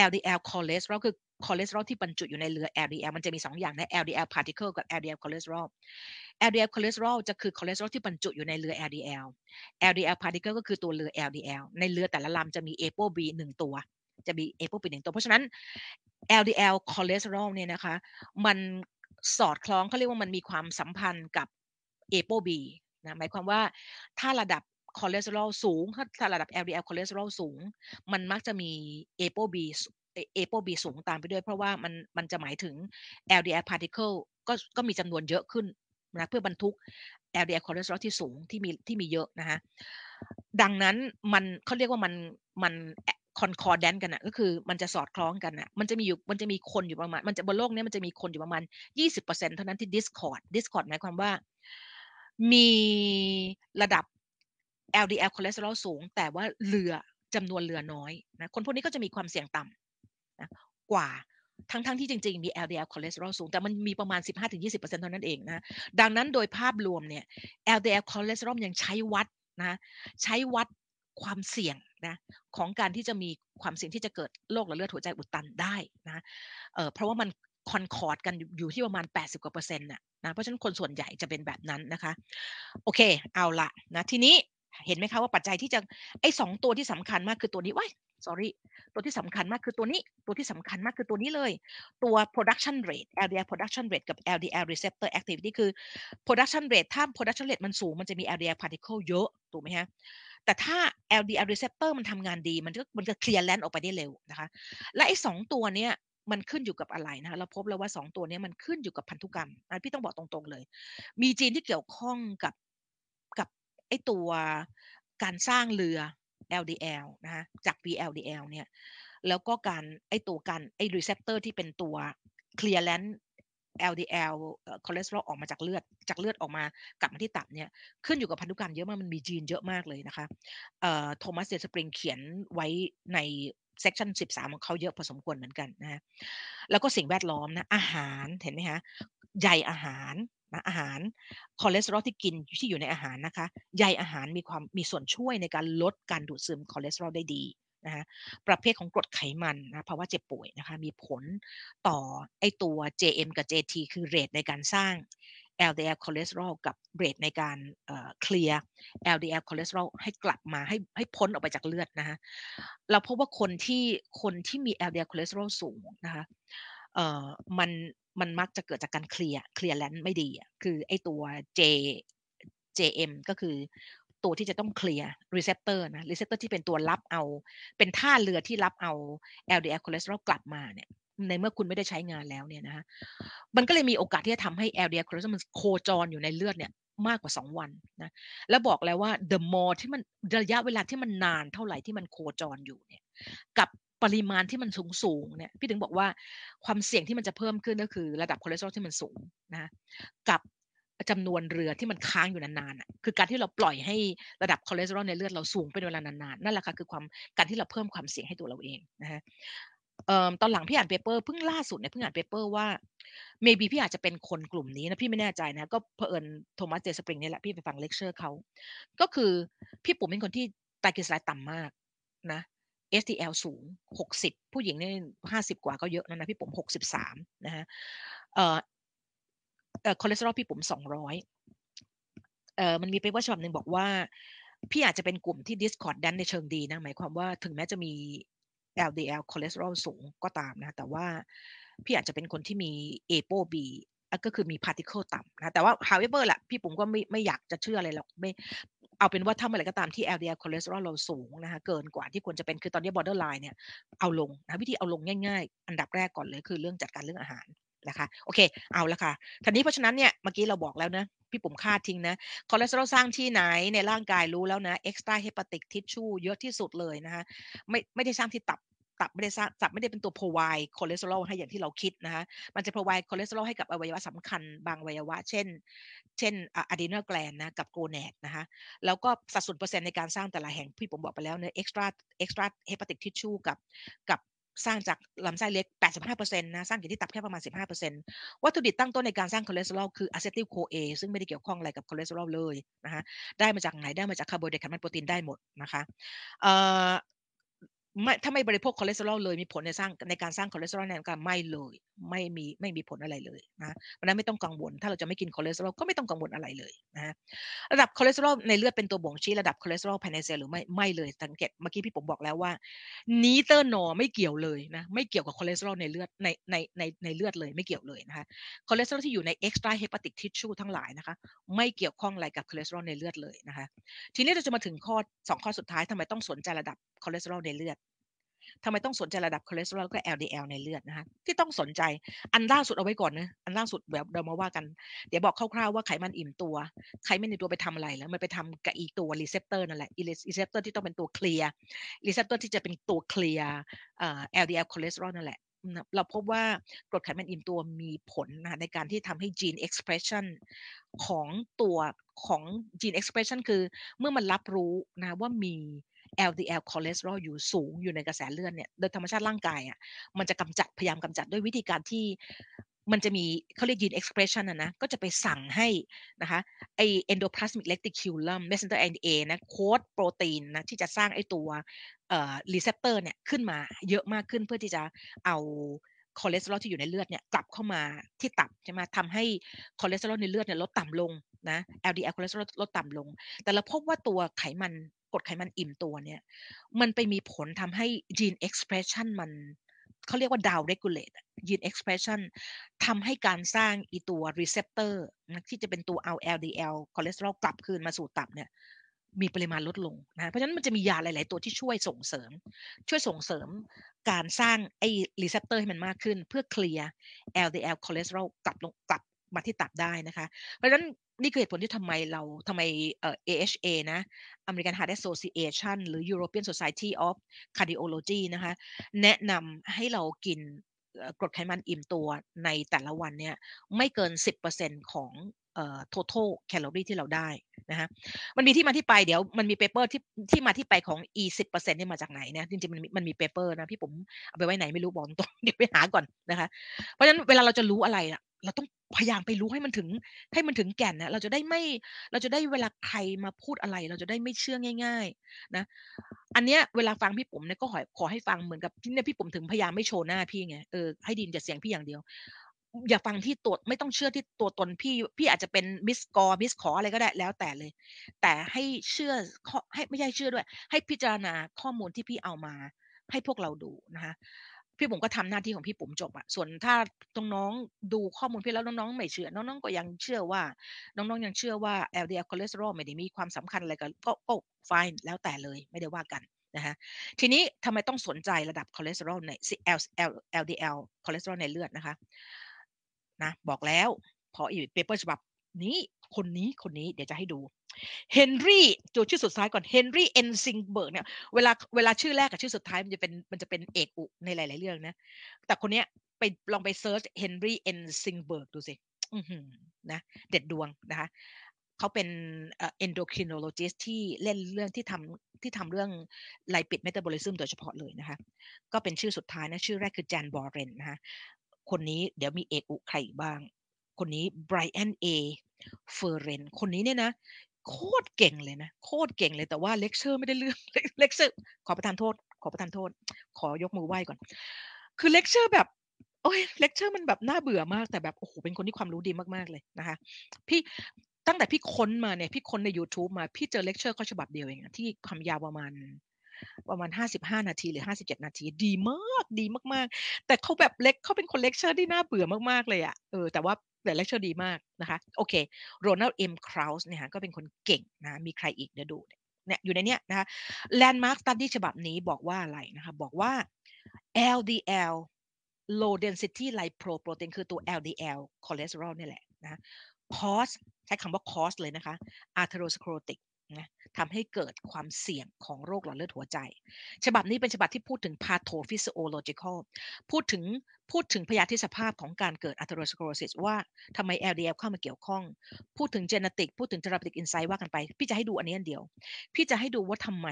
LDL cholesterol คือคอเลสเตอรอลที่บรรจุอยู่ในเรือ LDL มันจะมี 2 อย่างนะ LDL particle กับ LDL cholesterol LDL cholesterol จะคือคอเลสเตอรอลที่บรรจุอยู่ในเรือ LDL LDL particle ก็คือตัวเรือ LDL ในเรือแต่ละลำจะมี ApoB หนึ่งตัว จะมี ApoB หนึ่งตัว เพราะฉะนั้น LDL cholesterol เนี่ยนะคะ มันสอดคล้องเขาเรียกว่ามันมีความสัมพันธ์กับ ApoB นะหมายความว่าถ้าระดับคอเลสเตอรอลสูง ถ้าระดับ LDL คอเลสเตอรอลสูง มันมักจะมี ApoB ApoB สูงตามไปด้วย เพราะว่ามันมันจะหมายถึง LDL particle ก็ก็มีจำนวนเยอะขึ้นนะเพื่อบรรทุก LDL คอเลสเตอรอลที่สูงที่มีที่มีเยอะนะคะดังนั้นมันเขาเรียกว่ามันมัน concordant กันนะก็คือมันจะสอดคล้องกันนะมันจะมีอยู่มันจะมีคนอยู่ประมาณ มันจะบนโลกนี้มันจะมีคนอยู่ประมาณ 20%เท่านั้นที่ discord discord หมายความว่า มีระดับ LDL คอเลสเตอรอลสูง แต่ว่าเรือจำนวนเรือน้อยนะคนพวกนี้ก็จะมีความเสี่ยงต่ำนะกว่าทั้งๆทที่จริง ๆ มี LDL คอเลสเตอรอลสูง แต่มันมีประมาณ 15-20%เท่านั้นเองนะ ดังนั้นโดยภาพรวมเนี่ย LDL คอเลสเตอรอลยังใช้วัดนะ ใช้วัด ความเสี่ยงนะของการที่จะมีความเสี่ยงที่จะเกิดโรคหลอดเลือดหัวใจอุดตันได้นะเเพราะว่ามัน concord กันอยู่ที่ประมาณ 80กว่าเปอร์เซ็นต์น่ะนะเพราะฉะนั้นคนส่วนใหญ่จะเป็นแบบนั้นนะคะ โอเค เอาละนะทีนี้เห็นไหมคะว่าปัจจัยที่จะไอ้สองตัวที่สำคัญมากคือตัวนี้ว้าย sorry ตัวที่สำคัญมากคือตัวนี้ ตัวที่สำคัญมากคือตัวนี้เลย ตัว production rate LDL production rate กับ LDL receptor activity คือ production rate ถ้า production rate มันสูงมันจะมี LDL particle เยอะ ถูกไหมฮะ แต่ถ้า LDL receptor มันทำงานดี มันก็มันจะเคลียร์แลนด์ออกไปได้เร็วนะคะ และไอ้สองตัวเนี้ยมันขึ้นอยู่กับอะไรนะคะเราพบแล้วว่า 2 ตัวนี้มันขึ้นอยู่กับพันธุกรรมพี่ต้องบอกตรงๆเลย มีจีนที่เกี่ยวข้องกับกับไอ้ตัวการสร้างเรือ LDL นะคะจาก VLDL เนี่ยแล้วก็การไอ้ตัวการไอ้ receptor ที่เป็นตัว clearance LDL คอเลสเตอรอลออกมาจากเลือด จากเลือดออกมากลับมาที่ตับเนี่ยขึ้นอยู่กับพันธุกรรมเยอะมากมันมียีนเยอะมากเลยนะคะ Thomas Dayspring เขียนไว้ใน section 13 ของเขาเยอะพอสมควรเหมือนกันนะแล้วก็สิ่งแวดล้อมนะอาหารเห็นไหมคะใยอาหารนะอาหารคอเลสเตอรอลที่กินที่อยู่ในอาหารนะคะใยอาหารมีความมีส่วนช่วยในการลดการดูดซึมคอเลสเตอรอลได้ดี นะคะประเภทของกรดไขมันนะภาวะเจ็บป่วยนะคะมีผลต่อไอตัว JM กับ JT คือ rate ในการสร้าง LDL คอเลสเตอรอลกับ rate ในการ clear LDL คอเลสเตอรอลให้กลับมาให้ให้พ้นออกไปจากเลือดนะคะเราพบว่าคนที่คนที่มี LDL คอเลสเตอรอลสูงนะคะเอ่อมันมันมักจะเกิดจากการ clear clearance ไม่ดี คือไอตัว J JM ก็คือ ตัวที่จะต้อง clear receptor นะ receptor ที่เป็นตัวรับเอา เป็นท่าเรือที่รับเอา LDL คอเลสเตอรอลกลับมาเนี่ยในเมื่อคุณไม่ได้ใช้งานแล้วเนี่ยนะฮะมันก็เลยมีโอกาสที่จะทำให้ LDL คอเลสเตอรอลมันโคจรอยู่ในเลือดเนี่ยมากกว่า 2 วันนะแล้วบอกแล้วว่า the more ที่มันระยะเวลาที่มันนานเท่าไหร่ที่มันโคจรอยู่เนี่ยกับปริมาณที่มันสูงสูงเนี่ยพี่ถึงบอกว่าความเสี่ยงที่มันจะเพิ่มขึ้นก็คือระดับคอเลสเตอรอลที่มันสูงนะกับ จำนวนเรือที่มันค้างอยู่นานๆคือการที่เราปล่อยให้ระดับคอเลสเตอรอลในเลือดเราสูงเป็นเวลานานๆนั่นแหละค่ะคือความการที่เราเพิ่มความเสี่ยงให้ตัวเราเองนะฮะตอนหลังพี่อ่าน paper เพิ่งล่าสุดเนี่ยเพิ่งอ่าน paper ว่า maybe พี่อาจจะเป็นคนกลุ่มนี้นะพี่ไม่แน่ใจนะก็เผอิญ Thomas Dayspring นี่แหละพี่ไปฟังเลคเชอร์เขาก็คือพี่ปุ๋มเป็นคนที่ไตรกลีเซอไรด์ต่ำมากนะ HDL สูง 60 ผู้หญิงนี่50 กว่าก็เยอะนะนะพี่ปุ๋ม63 นะฮะ คอเลสเตอรอลพี่ปุ๋ม200เอ่อมันมี paper ฉบับหนึ่งบอกว่า พี่อาจจะเป็นกลุ่มที่ discord ดันในเชิงดีนะหมายความว่าถึงแม้จะมี LDL คอเลสเตอรอลสูงก็ตามนะ แต่ว่าพี่อาจจะเป็นคนที่มี ApoB ก็คือมี particle ต่ำนะ แต่ว่า however แหละพี่ปุ๋มก็ไม่ไม่อยากจะเชื่ออะไรหรอกไม่เอาเป็นว่าถ้าเมื่อไหร่ก็ตามที่ LDL คอเลสเตอรอลเราสูงนะคะเกินกว่าที่ควรจะเป็นคือตอนนี้ borderline เนี่ยเอาลงนะวิธีเอาลงง่าย ๆ อันดับแรกก่อนเลยคือเรื่องจัดการเรื่องอาหาร นะคะโอเคเอาละค่ะทีนี้เพราะฉะนั้นเนี่ยเมื่อกี้เราบอกแล้วนะพี่ปุ๋มค่าทิ้งนะคอเลสเตอรอลสร้างที่ไหนในร่างกายรู้แล้วนะ extrahepatic tissue เยอะที่สุดเลยนะคะไม่ไม่ได้สร้างที่ตับตับไม่ได้สร้างตับไม่ได้เป็นตัว provide คอเลสเตอรอลให้อย่างที่เราคิดนะคะมันจะ provide คอเลสเตอรอลให้กับอวัยวะสำคัญบางอวัยวะ เช่น เช่น adrenal gland นะกับ gonad นะคะแล้วก็สัดส่วนเปอร์เซ็นต์ในการสร้างแต่ละแห่งพี่ปุ๋มบอกไปแล้วเนื้อ extra extrahepatic tissue กับกับ สร้างจากลำไส้เล็ก 85%นะสร้างจากที่ตับแค่ประมาณ 15%วัตถุดิบตั้งต้นในการสร้างคอเลสเตอรอลคือ acetyl-CoA ซึ่งไม่ได้เกี่ยวข้องอะไรกับคอเลสเตอรอลเลยนะคะได้มาจากไหนได้มาจากคาร์โบไฮเดรตไขมันโปรตีนได้หมดนะคะ ไม่ถ้าไม่บริโภคคอเลสเตอรอลเลยมีผลในสร้างในการสร้างคอเลสเตอรอลในร่างกายไม่เลย ไม่มีไม่มีผลอะไรเลยนะเพราะนั้นไม่ต้องกังวล ถ้าเราจะไม่กินคอเลสเตอรอลก็ไม่ต้องกังวลอะไรเลยนะระดับคอเลสเตอรอลในเลือดเป็นตัวบ่งชี้ระดับคอเลสเตอรอลภายในเซลล์หรือไม่ไม่เลยสังเกตเมื่อกี้พี่ปุ๋มบอกแล้วว่า neither nor ไม่เกี่ยวเลยนะไม่เกี่ยวกับคอเลสเตอรอลในเลือดในในในในเลือดเลยไม่เกี่ยวเลยนะคะคอเลสเตอรอลที่อยู่ใน extrahepatic tissue ทั้งหลายนะคะไม่เกี่ยวข้องอะไรกับคอเลสเตอรอลในเลือดเลยนะคะทีนี้เราจะมาถึงข้อสองข้อสุดท้ายทำไมต้องสนใจระดับคอเลสเตอรอลในเลือด ทำไมต้องสนใจระดับคอเลสเตอรอลก็ LDL ในเลือดนะคะที่ต้องสนใจอันล่าสุดเอาไว้ก่อนนะอันล่าสุดแบบเรามาว่ากัน เดี๋ยวบอกคร่าวๆว่าไขมันอิ่มตัว ไขมันในตัวไปทำอะไรแล้วมันไปทำกับอีตัว receptor นั่นแหละ receptor ที่ต้องเป็นตัว clear receptor ที่จะเป็นตัว clear เอ่อ LDL คอเลสเตอรอลนั่นแหละเราพบว่ากรดไขมันอิ่มตัวมีผลนะในการที่ทำให้ gene expression ของตัวของ gene expression คือเมื่อมันรับรู้นะว่ามี LDL คอเลสเตอรอลอยู่สูงอยู่ในกระแสเลือดเนี่ยโดยธรรมชาติร่างกายอะมันจะกำจัดพยายามกำจัดด้วยวิธีการที่มันจะมีเขาเรียก gene expression นะนะก็จะไปสั่งให้นะคะไอ endoplasmic reticulum messenger RNA นะโค้ดโปรตีนนะที่จะสร้างไอตัวเอ่อ receptor เนี่ยขึ้นมาเยอะมากขึ้นเพื่อที่จะเอาคอเลสเตอรอลที่อยู่ในเลือดเนี่ยกลับเข้ามาที่ตับใช่ไหมทำให้คอเลสเตอรอลในเลือดเนี่ยลดต่ำลงนะ LDL คอเลสเตอรอลลดต่ำลง แต่เราพบว่าตัวไขมัน กรดไขมันอิ่มตัวเนี่ย มันไปมีผลทำให้ gene expression มันเขาเรียกว่า down regulate gene expression ทำให้การสร้างอีตัว receptor ที่จะเป็นตัวเอา LDL คอเลสเตอรอลกลับคืนมาสู่ตับเนี่ยมีปริมาณลดลงนะเพราะฉะนั้นมันจะมียาหลาย ๆ ตัวที่ช่วยส่งเสริม ช่วยส่งเสริมการสร้างไอ้ receptor ให้มันมากขึ้น เพื่อเคลียร์ LDL คอเลสเตอรอลกลับลงกลับ มาที่ตับได้นะคะ เพราะฉะนั้นนี่คือเหตุผลที่ทำไมเราทำไมเอ่อ AHA นะ American Heart Association หรือ European Society of Cardiology นะคะ แนะนำให้เรากินกรดไขมันอิ่มตัวในแต่ละวันเนี่ยไม่เกิน 10%ของเอ่อ total calorie ที่เราได้นะฮะมันมีที่มาที่ไปเดี๋ยวมันมี paper ที่ที่มาที่ไปของ e 10%นี่มาจากไหนเนี่ยจริงๆมันมันมี paper นะพี่ปุ๋มเอาไปไว้ไหนไม่รู้บอกตรงเดี๋ยวไปหาก่อนนะคะเพราะฉะนั้นเวลาเราจะรู้อะไรอะ เราต้องพยายามไปรู้ให้มันถึง ให้มันถึงแก่นนะเราจะได้ไม่ เราจะได้เวลาใครมาพูดอะไร เราจะได้ไม่เชื่อง่าย ๆ นะ อันเนี้ยเวลาฟังพี่ปุ๋มเนี่ยก็ขอขอให้ฟังเหมือนกับที่เนี่ยพี่ปุ๋มถึงพยายามไม่โชว์หน้าพี่ไงเออให้ได้ยินแต่เสียงพี่อย่างเดียว อย่าฟังที่ตัวไม่ต้องเชื่อที่ตัวตนพี่พี่อาจจะเป็นมิสกอมิสขออะไรก็ได้แล้วแต่เลย แต่ให้เชื่อให้ไม่ใช่เชื่อด้วย ให้พิจารณาข้อมูลที่พี่เอามาให้พวกเราดูนะคะ พี่ผมก็ทำหน้าที่ของพี่ผมจบอะส่วนถ้าน้องๆดูข้อมูลพี่แล้วน้องๆไม่เชื่อ น้องๆก็ยังเชื่อว่า น้องๆยังเชื่อว่า LDL คอเลสเตอรอลไม่ได้มีความสำคัญอะไรกันก็ก็ fine แล้วแต่เลยไม่ได้ว่ากันนะฮะทีนี้ทำไมต้องสนใจระดับคอเลสเตอรอลใน LDL คอเลสเตอรอลในเลือดนะคะนะบอกแล้วพออีก paper ฉบับนี้คนนี้คนนี้เดี๋ยวจะให้ดู เฮนรี่ตัวชื่อสุดท้ายก่อน Henry N. Ginsberg เนี่ยเวลาเวลาชื่อแรกกับชื่อสุดท้ายมันจะเป็นมันจะเป็นเอกอุในหลาย ๆ เรื่องนะ แต่คนเนี้ยไปลองไป search Henry N. Ginsberg ดูสินะเด็ดดวงนะคะเขาเป็น endocrinologist ที่เล่นเรื่องที่ทำที่ทำเรื่อง lipid metabolism โดยเฉพาะเลยนะคะ ก็เป็นชื่อสุดท้ายนะ ชื่อแรกคือ Jan Borén นะคะคนนี้เดี๋ยวมีเอกอุใครบ้าง คนนี้ Brian A. Ference คนนี้เนี่ยนะ โคตรเก่งเลยนะโคตรเก่งเลยแต่ว่าเลคเชอร์ไม่ได้เรื่องเลคเชอร์ขอประทานโทษ ขอประทานโทษ ขอยกมือไหว้ก่อน คือเลคเชอร์แบบโอ้ยเลคเชอร์มันแบบน่าเบื่อมากแต่แบบโอ้โหเป็นคนที่ความรู้ดีมากๆเลยนะคะ พี่ตั้งแต่พี่ค้นมาเนี่ยพี่ค้นใน YouTube มาพี่เจอเลคเชอร์เขาฉบับเดียวเองที่ความยาวประมาณ ประมาณห้าสิบห้านาทีหรือห้าสิบเจ็ดนาที ดีมากดีมากๆ แต่เขาแบบ lec เขาเป็นคนเลคเชอร์ที่น่าเบื่อมากๆเลยอะ่ะเออแต่ว่าแต่เลคเชอร์ดีมากนะคะ โอเค Ronald M. Krauss เนี่ยก็เป็นคนเก่งนะมีใครอีกเดี๋ยวดูเนี่ยอยู่ในเนี้ยนะคะ landmark study ฉบับนี้บอกว่าอะไรนะคะบอกว่า LDL low density lipoprotein คือตัว LDL คอเลสเตอรอลนี่แหละนะ cause ใช้คำว่า cause เลยนะคะ atherosclerotic นะทำให้เกิดความเสี่ยงของโรคหลอดเลือดหัวใจ ฉบับนี้เป็นฉบับที่พูดถึง pathophysiological พูดถึงพูดถึงพยาธิสภาพของการเกิด atherosclerosis ว่าทำไม LDL เข้ามาเกี่ยวข้อง พูดถึง genetic พูดถึง therapeutic insight ว่ากันไป พี่จะให้ดูอันนี้อันเดียว พี่จะให้ดูว่าทำไม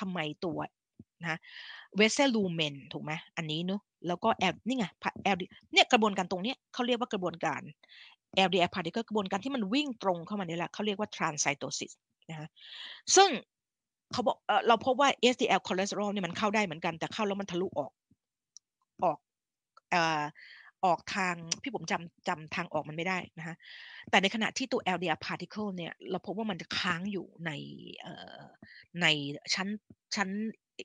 ทำไมตัวนะ vessel lumen ถูกไหมอันนี้เนาะแล้วก็ L นี่ไง L เนี่ยกระบวนการตรงนี้เขาเรียกว่ากระบวนการ LDL particle กระบวนการที่มันวิ่งตรงเข้ามาเนี่ยแหละเขาเรียกว่า transcytosis นะฮะซึ่งเขาบอกเราพบว่า HDL คอเลสเตอรอลเนี่ยมันเข้าได้เหมือนกันแต่เข้าแล้วมันทะลุออกออกออกทางพี่ผมจำจำทางออกมันไม่ได้นะคะแต่ในขณะที่ตัว LDL particle เนี่ยเราพบว่ามันจะค้างอยู่ในในชั้นชั้น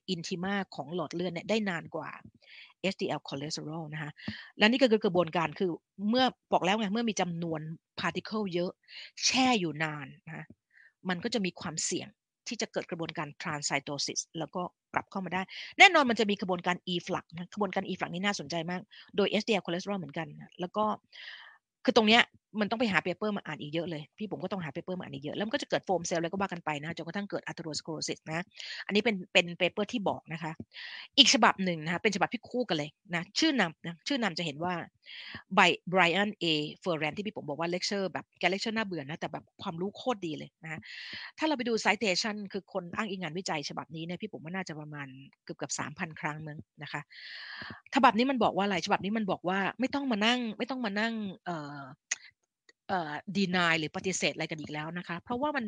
intima ของหลอดเลือดเนี่ยได้นานกว่า SDL คอเลสเตอรอลนะคะและนี่ก็คือกระบวนการคือเมื่อบอกแล้วไงเมื่อมีจำนวน particle เยอะ แช่อยู่นานนะ มันก็จะมีความเสี่ยงที่จะเกิดกระบวนการ transcytosis แล้วก็กลับเข้ามาได้ แน่นอนมันจะมีกระบวนการ efflux นะกระบวนการ efflux นี่น่าสนใจมาก โดย HDL คอเลสเตอรอลเหมือนกัน แล้วก็คือตรงเนี้ย มันต้องไปหา paper มาอ่านอีกเยอะเลย พี่ผมก็ต้องหา paper มาอ่านอีกเยอะ แล้วมันก็จะเกิด foam cell อะไรก็ว่ากันไปนะจนกระทั่งเกิด atherosclerosis นะ อันนี้เป็นเป็น paper ที่บอกนะคะ อีกฉบับหนึ่งนะคะเป็นฉบับที่คู่กันเลยนะชื่อนำนะชื่อนำจะเห็นว่า by Brian A. Ference ที่พี่ผมบอกว่าเลคเชอร์แบบแกเลคเชอร์น่าเบื่อนะแต่แบบความรู้โคตรดีเลยนะถ้าเราไปดู citation คือคนอ้างอิงงานวิจัยฉบับนี้เนี่ยพี่ผมว่าน่าจะประมาณเกือบเกือบสามพันครั้งมึงนะคะฉบับนี้มันบอกว่าอะไรฉบับนี้มันบอกว่าไม่ต้องมานั่ง ไม่ต้องมานั่งเอ่อ เอ่อ deny หรือปฏิเสธอะไรกันอีกแล้วนะคะ เพราะว่ามัน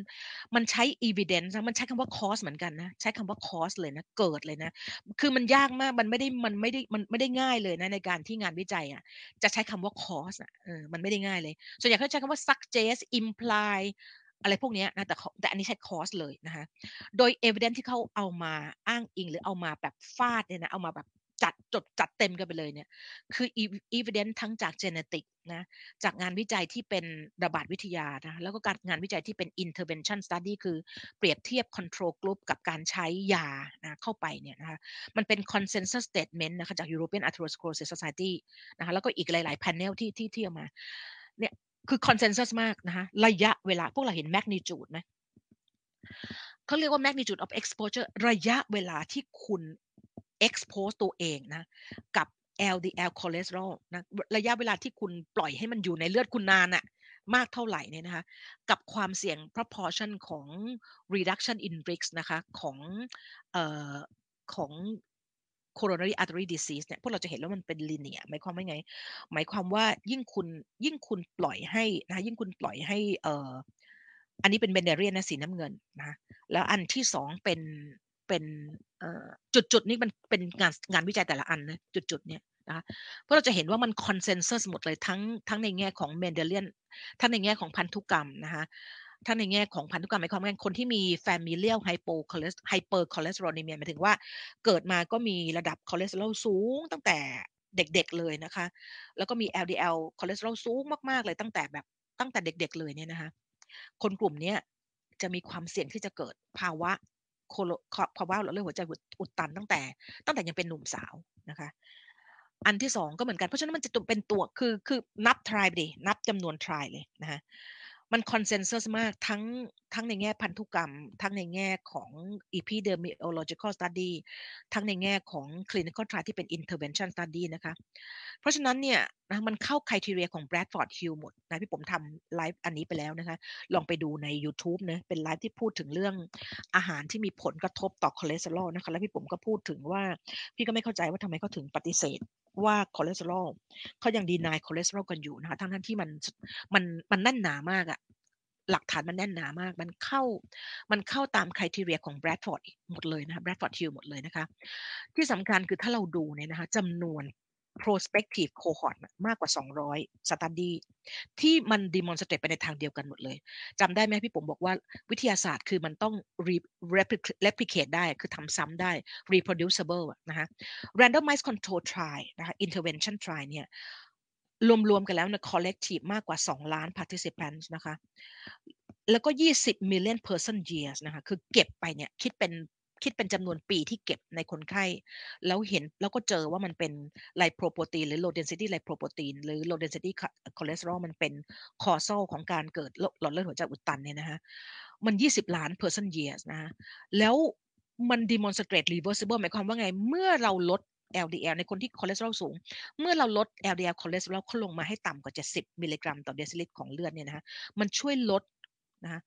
มันใช้ evidence มันใช้คำว่า cause เหมือนกันนะใช้คำว่า cause เลยนะเกิดเลยนะ คือมันยากมากมันไม่ได้มันไม่ได้มันไม่ได้ง่ายเลยนะในการที่งานวิจัยอะจะใช้คำว่า cause อะเออมันไม่ได้ง่ายเลย ส่วนใหญ่เขาใช้คำว่า suggest imply อะไรพวกนี้นะแต่แต่อันนี้ใช้ cause เลยนะคะโดย evidence ที่เขาเอามาอ้างอิงหรือเอามาแบบฟาดเนี่ยนะเอามาแบบ จัดจดจัดเต็มกันไปเลยเนี่ย คือ evidence ทั้งจาก genetic นะ จากงานวิจัยที่เป็นระบาดวิทยานะ แล้วก็การงานวิจัยที่เป็น intervention study คือเปรียบเทียบ control group กับการใช้ยานะเข้าไปเนี่ยนะคะ มันเป็น consensus statement นะคะจาก European Atherosclerosis Society นะคะ แล้วก็อีกหลาย ๆ panel ที่ที่เที่เอามา เนี่ยคือ consensus มากนะคะ ระยะเวลาพวกเราเห็น magnitude ไหมเขาเรียกว่า magnitude of exposure ระยะเวลาที่คุณ expose ตัวเองนะกับ LDL คอเลสเตอรอลนะระยะเวลาที่คุณปล่อยให้มันอยู่ในเลือดคุณนานอะมากเท่าไหร่เนี่ยนะคะกับความเสี่ยง proportion ของ reduction in risk นะคะของเอ่อของ coronary artery disease เนี่ยพวกเราจะเห็นแล้วมันเป็น linear หมายความว่าไง หมายความว่ายิ่งคุณยิ่งคุณปล่อยให้นะยิ่งคุณปล่อยให้เอ่ออันนี้เป็นเบนเดเรียนนะสีน้ำเงินนะแล้วอันที่สองเป็น เป็นจุดจุดนี้มันเป็นงานงานวิจัยแต่ละอันนะจุดจุดเนี้ยนะเพราะเราจะเห็นว่ามัน consensus หมดเลยทั้งทั้งในแง่ของ Mendelian ทั้งในแง่ของพันธุกรรมนะคะทั้งในแง่ของพันธุกรรมหมายความว่าคนที่มี familial hypo hyper cholesterolemia หมายถึงว่าเกิดมาก็มีระดับคอเลสเตอรอลสูงตั้งแต่เด็กๆเลยนะคะ แล้วก็มี LDL คอเลสเตอรอลสูงมากๆเลยตั้งแต่แบบตั้งแต่เด็กๆเลยเนี่ยนะคะ คนกลุ่มนี้จะมีความเสี่ยงที่จะเกิดภาวะ โคโลภาวะหลอดเลือดหัวใจอุดตันตั้งแต่ ตั้งแต่ยังเป็นหนุ่มสาวนะคะ อันที่สองก็เหมือนกัน เพราะฉะนั้นมันจะเป็นตัวคือคือนับทรายไปดินับจำนวนทรายเลยนะคะ มันคอนเซนแซสมากทั้งทั้งในแง่พันธุกรรม ทั้งในแง่ของ epidemiological study ทั้งในแง่ของ clinical trial ที่เป็น intervention study นะคะ เพราะฉะนั้นเนี่ยนะมันเข้า criteria ของ Bradford Hill หมดนะพี่ผมทำไลฟ์อันนี้ไปแล้วนะคะ ลองไปดูใน YouTube นะเป็นไลฟ์ที่พูดถึงเรื่องอาหารที่มีผลกระทบต่อคอเลสเตอรอลนะคะ แล้วพี่ผมก็พูดถึงว่า พี่ก็ไม่เข้าใจว่าทำไมเขาถึงปฏิเสธ ว่าคอเลสเตอรอลเขายัง deny คอเลสเตอรอลกันอยู่นะคะทั้งทั้งที่มันมันมันแน่นหนามากอะหลักฐานมันแน่นหนามาก มันเข้า มันเข้าตาม criteria ของ Bradford หมดเลยนะคะ Bradford Hill หมดเลยนะคะ ที่สำคัญคือถ้าเราดูเนี่ยนะคะจำนวน prospective cohort มากกว่า 200 study ที่มัน demonstrate ไปในทางเดียวกันหมดเลยจำได้ไหมพี่ผมบอกว่าวิทยาศาสตร์คือมันต้อง replicate ได้คือทำซ้ำได้ reproducible นะคะ randomized control trial นะคะ intervention trial เนี่ยรวมๆกันแล้วนะ collective มากกว่า 2 ล้าน participants นะคะแล้วก็ 20 million person years นะคะ คือเก็บไปเนี่ย คิดเป็น คิดเป็นจำนวนปีที่เก็บในคนไข้ แล้วเห็นแล้วก็เจอว่ามันเป็นไลโปรโปรตีนหรือ low density ไลโปรโปรตีนหรือ low density cholesterol มันเป็น causal ของการเกิดหลอดเลือดหัวใจอุดตันเนี่ยนะฮะมัน 20 ล้าน person years นะแล้วมัน demonstrate reversible หมายความว่าไง เมื่อเราลด LDL ในคนที่คอเลสเตอรอลสูง เมื่อเราลด LDL คอเลสเตอรอลเขาลงมาให้ต่ำกว่า 70 มิลลิกรัมต่อเดซิลิตรของเลือดเนี่ยนะฮะมันช่วยลดนะ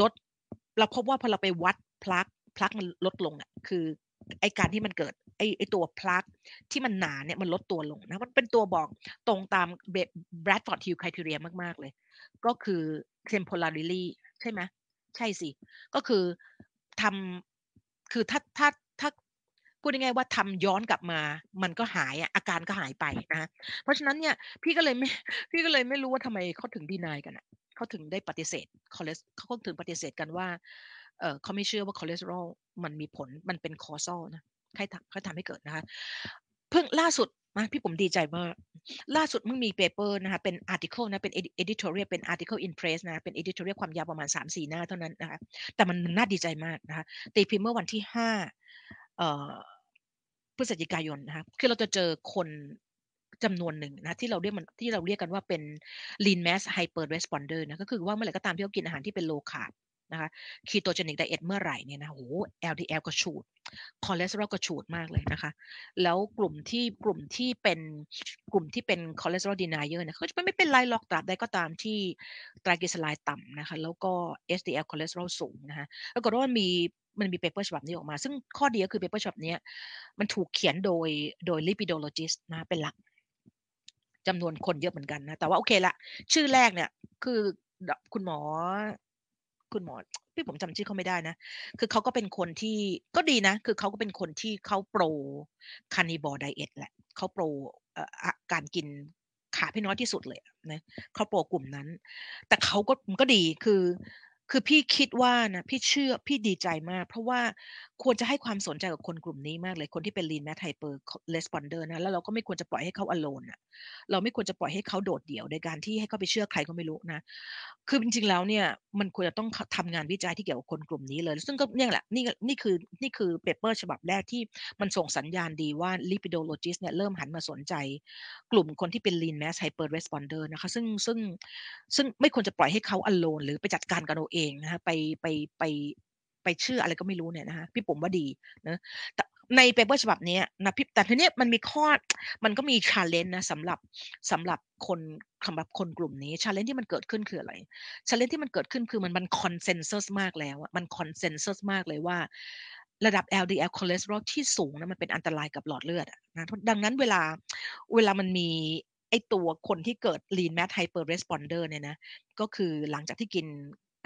ลดเราพบว่าพอเราไปวัด plaque plaque มันลดลงอะคือไอการที่มันเกิดไอไอตัว plaque ที่มันหนาเนี่ยมันลดตัวลงนะมันเป็นตัวบอกตรงตาม Bradford Hill criteria มากๆเลย ก็คือ temporality ใช่ไหมใช่สิ ก็คือทำคือถ้าถ้าถ้าพูดง่ายๆว่าทำย้อนกลับมา มันก็หายอะอาการก็หายไปนะเพราะฉะนั้นเนี่ยพี่ก็เลยไม่พี่ก็เลยไม่รู้ว่าทำไมเขาถึง deny กันอะเขาถึงได้ปฏิเสธคอเลสเขาถึงปฏิเสธกันว่า เเขาไม่เชื่อว่าคอเลสเตอรอลมันมีผลมันเป็น causal นะใครทำใครทำให้เกิดนะคะเพิ่งล่าสุดนะพี่ผมดีใจมากล่าสุดมึงมีเปเปอร์นะคะเป็น article นะเป็น editorial เป็น article in press นะเป็น editorial ความยาวประมาณ 3-4 หน้าเท่านั้นนะคะแต่มันน่าดีใจมากนะคะตีพิมพ์เมื่อวันที่5เอ่อพฤศจิกายนนะคะคือเราจะเจอคนจำนวนหนึ่งนะที่เราเรียกมันที่เราเรียกกันว่าเป็น lean mass hyper responder นะก็คือว่าเมื่อไหร่ก็ตามที่เขากินอาหารที่เป็น low carb นะคะ ketogenic diet เมื่อไหร่เนี่ยนะโห LDL ก็ฉูดคอเลสเตอรอลก็ฉูดมากเลยนะคะ แล้วกลุ่มที่กลุ่มที่เป็นกลุ่มที่เป็นคอเลสเตอรอล denier เนี่ยเขาจะไม่เป็นไรหรอกตราบใดก็ตามที่ไตรกลีเซอไรด์ต่ำนะคะแล้วก็ HDL คอเลสเตอรอลสูงนะคะแล้วก็ว่ามันมีมันมี paper ฉบับนี้ออกมา ซึ่งข้อดีก็คือ paper ฉบับนี้มันถูกเขียนโดยโดย lipidologist นะเป็นหลักจำนวนคนเยอะเหมือนกันนะ แต่ว่าโอเคละ ชื่อแรกเนี่ย คือคุณหมอ คุณหมอพี่ปุ๋มจำชื่อเขาไม่ได้นะ คือเขาก็เป็นคนที่ก็ดีนะ คือเขาก็เป็นคนที่เขา pro carnivore diet แหละเขา pro การกินคาร์บที่น้อยที่สุดเลยนะเขาโปรกลุ่มนั้น แต่เขาก็มันก็ดีคือ คือพี่คิดว่านะพี่เชื่อพี่ดีใจมาก เพราะว่าควรจะให้ความสนใจกับคนกลุ่มนี้มากเลยคนที่เป็น lean mass hyper responder นะแล้วเราก็ไม่ควรจะปล่อยให้เขา alone อะเราไม่ควรจะปล่อยให้เขาโดดเดี่ยวในการที่ให้เขาไปเชื่อใครก็ไม่รู้นะ คือจริงๆแล้วเนี่ยมันควรจะต้องทำงานวิจัยที่เกี่ยวกับคนกลุ่มนี้เลย ซึ่งก็เนี่ยแหละนี่นี่คือนี่คือเปเปอร์ฉบับแรกที่มันส่งสัญญาณดีว่า lipidologist เนี่ยเริ่มหันมาสนใจ กลุ่มคนที่เป็น lean mass hyper responder นะคะซึ่งซึ่งซึ่งไม่ควรจะปล่อยให้เขา alone หรือไปจัดการกันเอาเองนะคะไปไปไปไปชื่ออะไรก็ไม่รู้เนี่ยนะคะพี่ปุ๋มว่าดีนะแต่ใน paper ฉบับนี้นะพี่แต่ทีนี้มันมีข้อมันก็มี challenge นะสำหรับสำหรับคนสำหรับคนกลุ่มนี้ challenge ที่มันเกิดขึ้นคืออะไร challenge ที่มันเกิดขึ้นคือมันมัน consensus มากแล้วมัน consensus มากเลยว่า ระดับ LDL คอเลสเตอรอลที่สูงนะมันเป็นอันตรายกับหลอดเลือดนะดังนั้นเวลาเวลามันมีไอตัวคนที่เกิด lean mass hyper responder เนี่ยนะ ก็คือหลังจากที่กิน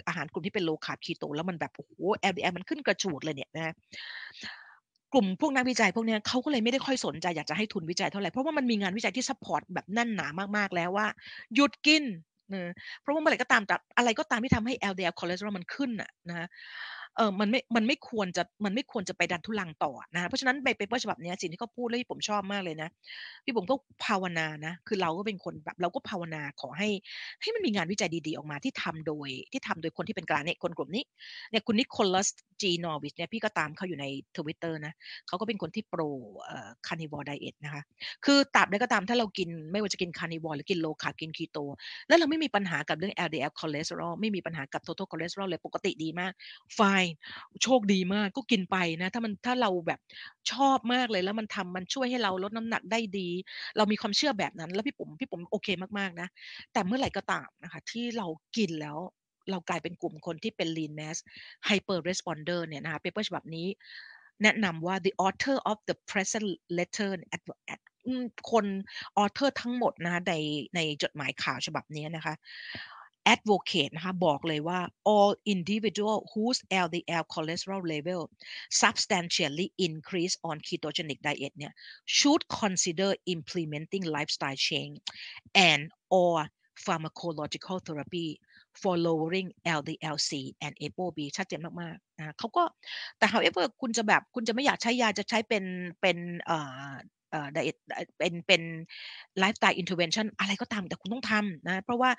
อาหารกลุ่มที่เป็น low carb keto แล้วมันแบบโอ้โห LDL มันขึ้นกระฉูดเลยเนี่ยนะกลุ่มพวกนักวิจัยพวกนี้เขาก็เลยไม่ได้ค่อยสนใจอยากจะให้ทุนวิจัยเท่าไหร่เพราะว่ามันมีงานวิจัยที่ support แบบแน่นหนามากๆแล้วว่าหยุดกินนะเพราะว่าเมื่อไหร่ก็ตามแต่อะไรก็ตามที่ทำให้ LDL คอเลสเตอรอลมันขึ้นอะนะ เออมันไม่มันไม่ควรจะมันไม่ควรจะไปดันทุรังต่อนะเพราะฉะนั้นใน paper ฉบับนี้สิ่งที่เขาพูดแล้วพี่ปุ๋มชอบมากเลยนะพี่ปุ๋มก็ภาวนานะ คือเราก็เป็นคนแบบเราก็ภาวนาขอให้ ให้มันมีงานวิจัยดีๆออกมาที่ทำโดยที่ทำโดยคนที่เป็นกลางเนี่ยคนกลุ่มนี้เนี่ยคุณ Nicholas G. Norwitz เนี่ยพี่ก็ตามเขาอยู่ในทวิตเตอร์นะเขาก็เป็นคนที่ pro เอ่อ carnivore diet นะคะคือตราบใดก็ตามถ้าเรากินไม่ว่าจะกิน carnivore หรือกิน low carb กินคีโต แล้วเราไม่มีปัญหากับเรื่อง LDL คอเลสเตอรอลไม่มีปัญหากับ total คอเลสเตอรอลเลยปกติดีมาก fine โชคดีมากก็กินไปนะ ถ้ามันถ้าเราแบบชอบมากเลยแล้วมันทำมันช่วยให้เราลดน้ำหนักได้ดี เรามีความเชื่อแบบนั้น แล้วพี่ปุ๋มพี่ปุ๋มโอเคมากๆนะ แต่เมื่อไหร่ก็ตามนะคะ ที่เรากินแล้วเรากลายเป็นกลุ่มคนที่เป็น lean mass hyper responder เนี่ยนะคะ paper ฉบับนี้แนะนำว่า the author of the present letter at, at คน author ทั้งหมดนะคะในในจดหมายข่าวฉบับนี้นะคะ advocate นะคะบอกเลยว่า all individual whose LDL cholesterol level substantially increase on ketogenic diet เนี่ย should consider implementing lifestyle change and or pharmacological therapy for lowering LDL-C and ApoB ชัดเจนมากๆนะเขาก็แต่ however คุณจะแบบคุณจะไม่อยากใช้ยาจะใช้เป็นเป็นเอ่อเอ่อ diet เป็นเป็น lifestyle intervention อะไรก็ตามแต่คุณต้องทำนะเพราะว่า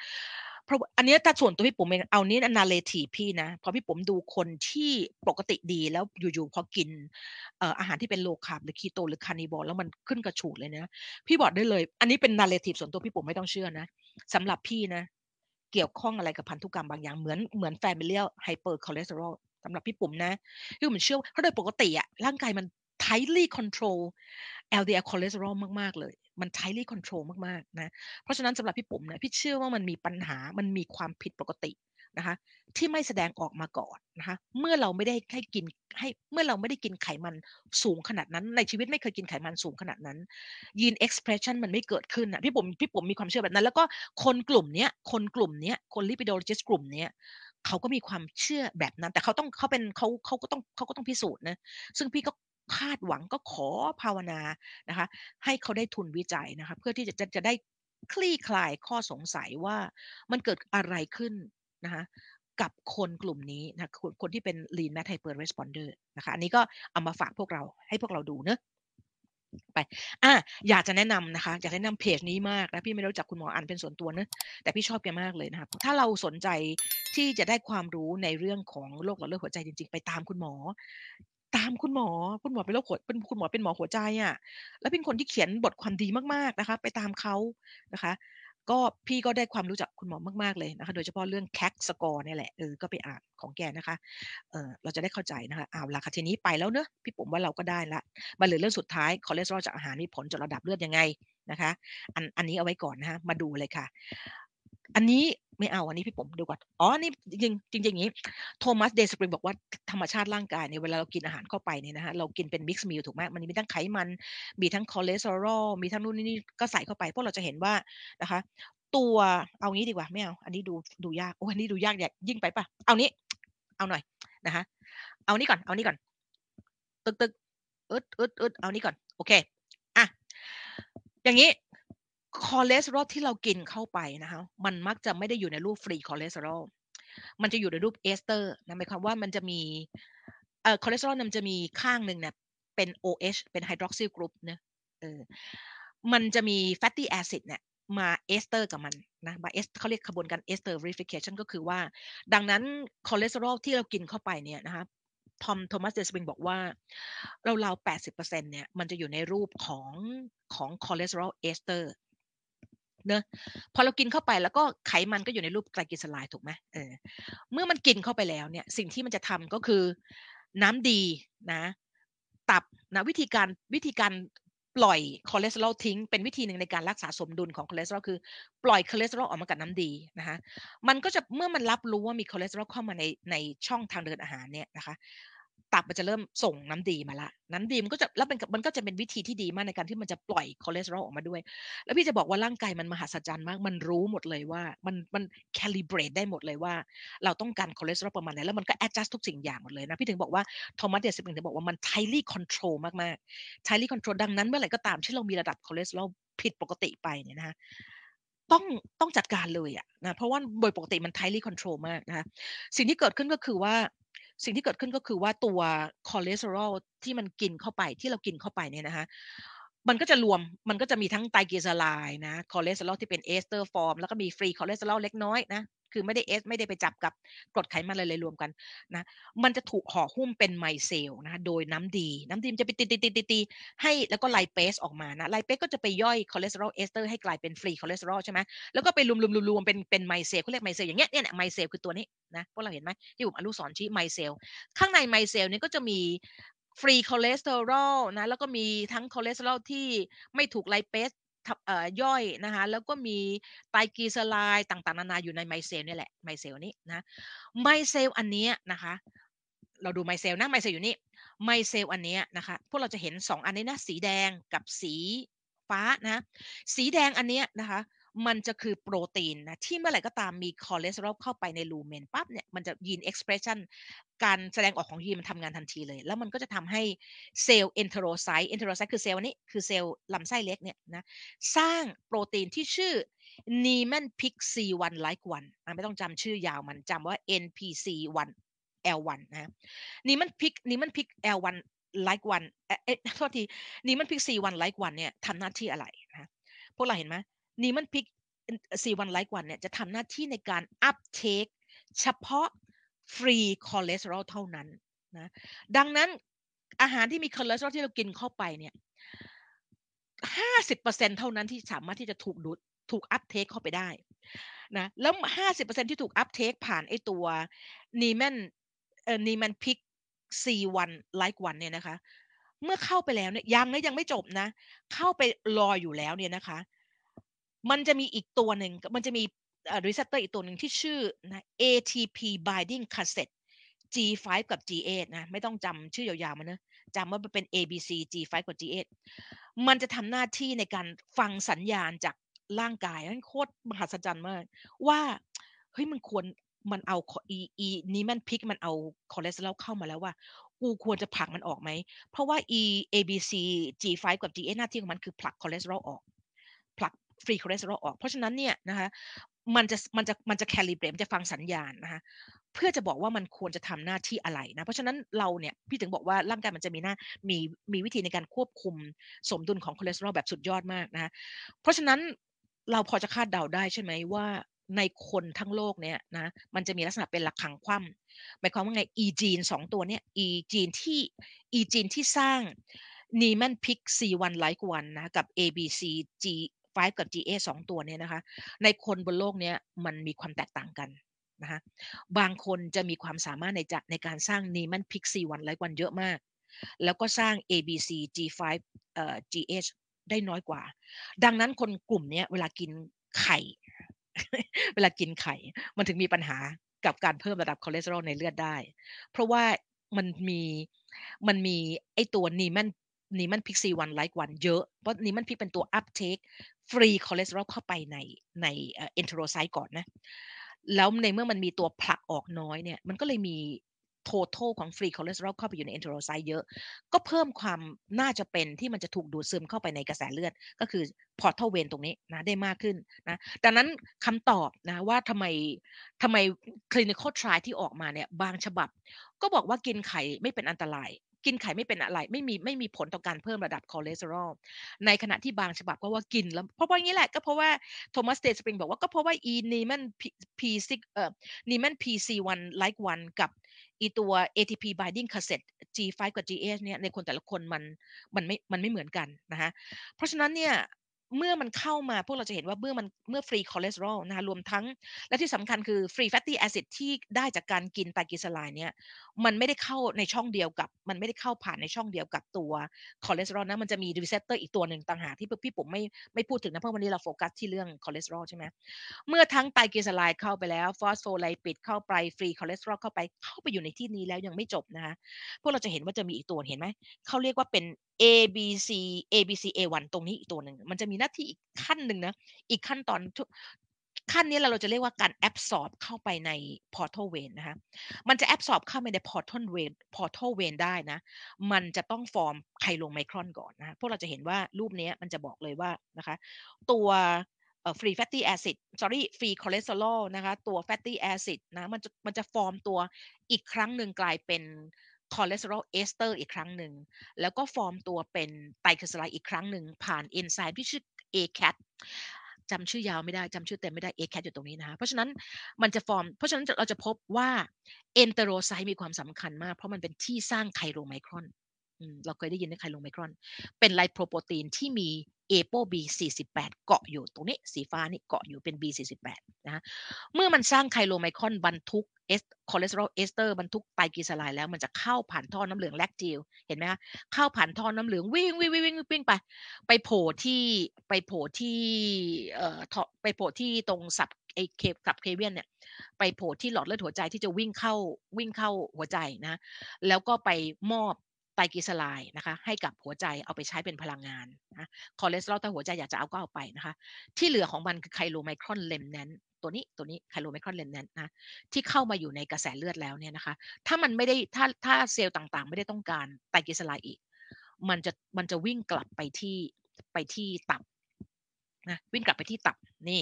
เพราะอันนี้ถ้าส่วนตัวพี่ปุ๋มเองเอานี้ narrative พี่นะเพราะพี่ปุ๋มดูคนที่ปกติดีแล้วอยู่ๆพอกินอาหารที่เป็น low carb หรือคีโตหรือ carnivore แล้วมันขึ้นกระฉูดเลยนะพี่บอกได้เลย อันนี้เป็น narrative ส่วนตัวพี่ปุ๋มไม่ต้องเชื่อนะสำหรับพี่นะ เกี่ยวข้องอะไรกับพันธุกรรมบางอย่างเหมือนเหมือน familial hypercholesterol สำหรับพี่ปุ๋มนะพี่ปุ๋มเชื่อเพราะโดยปกติอะร่างกายมัน tightly control LDL คอเลสเตอรอลมาก ๆ เลย มัน tightly control มาก ๆ นะ เพราะฉะนั้นสำหรับพี่ปุ๋มเนะพี่เชื่อว่ามันมีปัญหา มันมีความผิดปกตินะคะ ที่ไม่แสดงออกมาก่อนนะคะ เมื่อเราไม่ได้ให้กินให้เมื่อเราไม่ได้กินไขมันสูงขนาดนั้น ในชีวิตไม่เคยกินไขมันสูงขนาดนั้นยีน expression มันไม่เกิดขึ้นนะพี่ผมพี่ผมมีความเชื่อแบบนั้น แล้วก็คนกลุ่มเนี้ยคนกลุ่มเนี้ยคน lipidologist กลุ่มเนี้ยเขาก็มีความเชื่อแบบนั้น แต่เขาต้องเขาเป็นเขาเขาก็ต้องเขาก็ต้องพิสูจน์นะซึ่งพี่ก็ คาดหวังก็ขอภาวนานะคะ ให้เขาได้ทุนวิจัยนะคะ เพื่อที่จะจะจะได้คลี่คลายข้อสงสัยว่ามันเกิดอะไรขึ้นนะคะกับคนกลุ่มนี้นะคนคนที่เป็น lean math hyper responder นะคะ อันนี้ก็เอามาฝากพวกเราให้พวกเราดูเนอะไป อะ อยากจะแนะนำนะคะ อยากแนะนำเพจนี้มากนะ พี่ไม่รู้จักคุณหมออันเป็นส่วนตัวเนอะแต่พี่ชอบแกมากเลยนะครับถ้าเราสนใจที่จะได้ความรู้ในเรื่องของโรคหลอดเลือดหัวใจจริง ๆ ไปตามคุณหมอ ตามคุณหมอ คุณหมอเป็นโรคหัว เป็นคุณหมอเป็นหมอหัวใจอะ่ะแล้วเป็นคนที่เขียนบทความดีมาก ๆ นะคะ ไปตามเขานะคะ ก็ พี่ก็ได้ความรู้จักคุณหมอมาก ๆ เลยนะคะ โดยเฉพาะเรื่อง CAC score นี่แหละ เออ ก็ไปอ่านของแกนะคะ เออเราจะได้เข้าใจนะคะ เอาละค่ะ ทีนี้ไปแล้วเนอะพี่ปุ๋มว่าเราก็ได้ละมาเหลือเรื่องสุดท้าย คอเลสเตอรอลจากอาหารมีผลต่อระดับเลือดยังไงนะคะ อัน อันนี้เอาไว้ก่อนนะคะ มาดูเลยค่ะ อันนี้ไม่เอาอันนี้พี่ปุ๋มดูก่อนอ๋อนี่จริงจริงอย่างนี้ Thomas Dayspring บอกว่าธรรมชาติร่างกายเนี่ยเวลาเรากินอาหารเข้าไปเนี่ยนะคะเรากินเป็น mixed meal ถูกไหมมันมีทั้งไขมัน มีทั้งคอเลสเตอรอลมีทั้งนู่นนี่ก็ใส่เข้าไป พวกเราจะเห็นว่านะคะ ตัวเอางี้ดีกว่าไม่เอาอันนี้ดูดูยากโอ้อันนี้ดูยากอยากยิ่งไปปะเอานี้ เอาหน่อยนะคะ เอานี้ก่อนเอานี้ก่อน ตึกตึกอึดอึดอึดเอานี้ก่อน โอเคอะอย่างนี้ คอเลสเตอรอลที่เรากินเข้าไปนะคะมันมักจะไม่ได้อยู่ในรูปฟรีคอเลสเตอรอลมันจะอยู่ในรูป ester นะหมายความว่ามันจะมีเอ่อคอเลสเตอรอลมันจะมีข้างหนึ่งเนี่ยเป็น OH เป็น hydroxyl group เนอะเออมันจะมี fatty acid เนี่ยมา ester กับมันนะมา es เขาเรียกขบวนการ esterification ก็คือว่า ดังนั้นคอเลสเตอรอลที่เรากินเข้าไปเนี่ยนะคะทอม Thomas Dayspring บอกว่า เราเราแปดสิบเปอร์เซ็นต์เนี่ยมันจะอยู่ในรูปของของคอเลสเตอรอล ester เนอะพอเรากินเข้าไปแล้วก็ไขมันก็อยู่ในรูปไตรกลีเซอไรด์ถูกไหมเออเมื่อมันกินเข้าไปแล้วเนี่ยสิ่งที่มันจะทำก็คือน้ำดีนะตับนะวิธีการวิธีการปล่อยคอเลสเตอรอลทิ้งเป็นวิธีหนึ่งในการรักษาสมดุลของคอเลสเตอรอลคือปล่อยคอเลสเตอรอลออกมากับน้ำดีนะคะมันก็จะเมื่อมันรับรู้ว่ามีคอเลสเตอรอลเข้ามาในในช่องทางเดินอาหารเนี่ยนะคะ ตับมันจะเริ่มส่งน้ำดีมาละ น้ำดีมันก็จะแล้วมันมันก็จะเป็นวิธีที่ดีมากในการที่มันจะปล่อยคอเลสเตอรอลออกมาด้วย แล้วพี่จะบอกว่าร่างกายมันมหัศจรรย์มาก มันรู้หมดเลยว่า มันมัน calibrate ได้หมดเลยว่า เราต้องการคอเลสเตอรอลประมาณไหนแล้วมันก็แอดจัสทุกสิ่งอย่างหมดเลยนะพี่ถึงบอกว่า Thomas Dayspring ถึงบอกว่ามัน tightly control มากๆ tightly control ดังนั้นเมื่อไหร่ก็ตามที่เรามีระดับคอเลสเตอรอลผิดปกติไปเนี่ยนะคะต้องต้องจัดการเลยอะนะเพราะว่าโดยปกติมัน tightly control มากนะคะสิ่งที่เกิดขึ้นก็คือว่า สิ่งที่เกิดขึ้นก็คือว่าตัวคอเลสเตอรอลที่มันกินเข้าไปที่เรากินเข้าไปเนี่ยนะคะมันก็จะรวมมันก็จะมีทั้งไตรกลีเซอไรด์นะคอเลสเตอรอลที่เป็น ester form แล้วก็มี free cholesterol เล็กน้อยนะ คือไม่ได้เอสไม่ได้ไปจับกับกรดไขมันอะไรเลยรวมกันนะมันจะถูกห่อหุ้มเป็น micelle นะโดยน้ำดี น้ำดีมันจะไปตีตีตีตีให้แล้วก็ lipase ออกมานะ lipase ก็จะไปย่อย cholesterol ester ให้กลายเป็น free cholesterol ใช่ไหมแล้วก็ไปรวมรวมรวมเป็นเป็น micelle เขาเรียก micelle อย่างเงี้ยเนี่ย micelle คือตัวนี้นะพวกเราเห็นไหมที่ผมเอาลูกศรชี้ micelle ข้างใน micelle นี้ก็จะมี free cholesterol นะแล้วก็มีทั้งคอเลสเตอรอลที่ไม่ถูก lipase ย่อยนะคะแล้วก็มีไตรกลีเซอไรด์ต่างๆนานาอยู่ใน micelle นี่แหละ micelle นี้นะ micelle อันนี้นะคะเราดู micelle นะ micelle อยู่นี่ micelle อันนี้นะคะพวกเราจะเห็น 2 อันนี้นะสีแดงกับสีฟ้านะสีแดงอันนี้นะคะ มันจะคือโปรตีนนะที่เมื่อไหร่ก็ตามมีคอเลสเตอรอลเข้าไปในลูเมนปั๊บเนี่ยมันจะ gene expression การแสดงออกของยีนมันทำงานทันทีเลย แล้วมันก็จะทำให้เซลล์ enterocyte enterocyte คือเซลล์นี้คือเซลล์ลำไส้เล็กเนี่ยนะสร้างโปรตีนที่ชื่อ n e m a n p i c C1 like 1ไม่ต้องจำชื่อยาวมันจำว่า NPC1 L1 นะ n e m a n p i c n e m a n p i c L1 like 1เอ๊ะโทษที n e m a n p i c C1 like 1เนี่ยทำหน้าที่อะไรนะพวกเราเห็นไหม Niemann-Pick C1 like 1 เนี่ยจะทำหน้าที่ในการ uptake เฉพาะ free cholesterol เท่านั้นนะดังนั้นอาหารที่มีคอเลสเตอรอลที่เรากินเข้าไปเนี่ยห้าสิบเปอร์เซ็นเท่านั้นที่สามารถที่จะถูกดูดถูก uptake เข้าไปได้นะแล้วห้าสิบเปอร์เซ็นที่ถูก uptake ผ่านไอตัว Niemann เอ่อ Niemann-Pick C1 like 1 เนี่ยนะคะ เมื่อเข้าไปแล้วเนี่ยยังนะยังไม่จบนะ เข้าไปรออยู่แล้วเนี่ยนะคะ มันจะมีอีกตัวหนึ่งมันจะมี receptor อีกตัวหนึ่งที่ชื่อนะ ATP binding cassette G5 กับ G8 นะไม่ต้องจำชื่อยาวๆมันนะจำว่ามันเป็น ABC G5 กับ G8 มันจะทำหน้าที่ในการฟังสัญญาณจากร่างกายนั่นโคตรมหัศจรรย์มาก ว่าเฮ้ยมันควรมันเอาอีอีนี้มันพิกมันเอาคอเลสเตอรอลเข้ามาแล้วว่า กูควรจะผลักมันออกไหม เพราะว่า อี ABC G5 กับ G8 หน้าที่ของมันคือผลักคอเลสเตอรอลออก free cholesterol ออก เพราะฉะนั้นเนี่ยนะคะมันจะมันจะมันจะ calibrate จะฟังสัญญาณนะคะเพื่อจะบอกว่ามันควรจะทำหน้าที่อะไรนะเพราะฉะนั้นเราเนี่ยพี่ถึงบอกว่าร่างกายมันจะมีหน้ามีมีวิธีในการควบคุมสมดุลของคอเลสเตอรอลแบบสุดยอดมากนะเพราะฉะนั้นเราพอจะคาดเดาได้ใช่ไหมว่าในคนทั้งโลกเนี่ยนะมันจะมีลักษณะเป็นหลักขังคว่ำหมายความว่าไง e จีนสองตัวเนี่ย e จีนที่ e จีนที่สร้างนีมันพิก C1 like 1นะกับ ABC G 5 กับ GA 2 ตัวเนี่ยนะคะ ในคนบนโลกเนี้ยมันมีความแตกต่างกันนะคะบางคนจะมีความสามารถในจะในการสร้างนีมันพิก C1 like 1เยอะมาก แล้วก็สร้าง ABC G5 เอ่อ G8 ได้น้อยกว่า ดังนั้นคนกลุ่มนี้เวลากินไข่ เวลากินไข่ มันถึงมีปัญหากับการเพิ่มระดับคอเลสเตอรอลในเลือดได้ เพราะว่ามันมีมันมีไอตัว Niemann Niemann-Pick C1 like 1 เยอะ เพราะ Niemann-Pick เป็นตัว uptake free cholesterol เข้าไปในใน enterocyte ก่อนนะ แล้วในเมื่อมันมีตัวผลักออกน้อยเนี่ย มันก็เลยมี total ของ free cholesterol เข้าไปอยู่ใน enterocyte เยอะ ก็เพิ่มความน่าจะเป็นที่มันจะถูกดูดซึมเข้าไปในกระแสเลือด ก็คือ portal vein ตรงนี้นะได้มากขึ้นนะดังนั้นคำตอบนะว่าทำไมทำไม clinical trial ที่ออกมาเนี่ยบางฉบับ ก็บอกว่ากินไข่ไม่เป็นอันตราย กินไข่ไม่เป็นอะไร ไม่มีไม่มีผลต่อการเพิ่มระดับคอเลสเตอรอลในขณะที่บางฉบับก็ว่ากินแล้วเพราะว่าอย่างนี้แหละก็เพราะว่า Thomas Dayspring บอกว่าก็เพราะว่าอี Niemann Pick เอ่อ Niemann-Pick C1 like 1 กับอีตัว ATP binding cassette G5 กับ G8 เนี่ยในคนแต่ละคนมันมันไม่มันไม่เหมือนกันนะคะเพราะฉะนั้นเนี่ย เมื่อมันเข้ามาพวกเราจะเห็นว่าเมื่อมันเมื่อ free cholesterol นะคะรวมทั้ง และที่สำคัญคือ free fatty acid ที่ได้จากการกินไตรกลีเซอไรด์เนี่ยมันไม่ได้เข้าในช่องเดียวกับ มันไม่ได้เข้าผ่านในช่องเดียวกับตัวคอเลสเตอรอลนะมันจะมี receptor อีกตัวหนึ่งต่างหากที่พี่ผมไม่ไม่พูดถึงนะเพราะวันนี้เราโฟกัสที่เรื่องคอเลสเตอรอลใช่ไหมเมื่อทั้งไตรกลีเซอไรด์เข้าไปแล้ว phospholipid เข้าไป free cholesterol เข้าไปเข้าไปอยู่ในที่นี้แล้วยังไม่จบนะคะพวกเราจะเห็นว่าจะมีอีกตัวเห็นไหมเขาเรียกว่าเป็น A B C A B C A 1 ตรงนี้อีกตัวหนึ่งมันจะมีหน้าที่อีกขั้นหนึ่งนะ อีกขั้นตอนขั้นนี้เราจะเรียกว่าการ absorb เข้าไปใน portal vein นะคะ มันจะ absorb เข้าไปใน portal vein portal vein ได้นะ มันจะต้อง form chylomicron ก่อนนะพวกเราจะเห็นว่ารูปนี้มันจะบอกเลยว่านะคะ ตัว free fatty acid sorry free cholesterol นะคะ ตัว fatty acid นะ มันจะมันจะฟอร์มตัวอีกครั้งหนึ่งกลายเป็น cholesterol ester อีกครั้งหนึ่ง แล้วก็ฟอร์มตัวเป็นไตรกลีเซอไรด์อีกครั้งหนึ่ง ผ่านเอนไซม์ที่ชื่อ ACAT จำชื่อยาวไม่ได้จำชื่อเต็มไม่ได้ ACAT อยู่ตรงนี้นะคะเพราะฉะนั้นมันจะฟอร์ม เพราะฉะนั้นเราจะพบว่าenterocyte มีความสำคัญมาก เพราะมันเป็นที่สร้าง chylomicron เราเคยได้ยินใน chylomicron เป็นไลโปรโปรตีนที่มี Apo B48 เกาะอยู่ตรงนี้สีฟ้านี่เกาะอยู่เป็น B48 นะเมื่อมันสร้าง chylomicron บรรทุกเอส cholesterol ester บรรทุกไตรกลีเซอไรด์แล้วมันจะเข้าผ่านท่อน้ำเหลือง lacteal เห็นไหมคะเข้าผ่านท่อน้ำเหลืองวิ่งวิ่งวิ่งวิ่งวิ่งไป ไปโผล่ที่ไปโผล่ที่เอ่อไปโผล่ที่ตรง sub ไอเค subclavian เนี่ยไปโผล่ที่หลอดเลือดหัวใจที่จะวิ่งเข้าวิ่งเข้าหัวใจนะ แล้วก็ไปมอบ ไตรกลีเซอไรด์นะคะ ให้กับหัวใจเอาไปใช้เป็นพลังงานนะคอเลสเตอรอลถ้าหัวใจอยากจะเอาก็เอาไปนะคะ ที่เหลือของมันคือ chylomicron remnant ตัวนี้ตัวนี้ chylomicron remnant นะที่เข้ามาอยู่ในกระแสเลือดแล้วเนี่ยนะคะ ถ้ามันไม่ได้ถ้าถ้าเซลล์ต่างๆ ไม่ได้ต้องการไตรกลีเซอไรด์อีก มันจะมันจะวิ่งกลับไปที่ไปที่ตับนะวิ่งกลับไปที่ตับนี่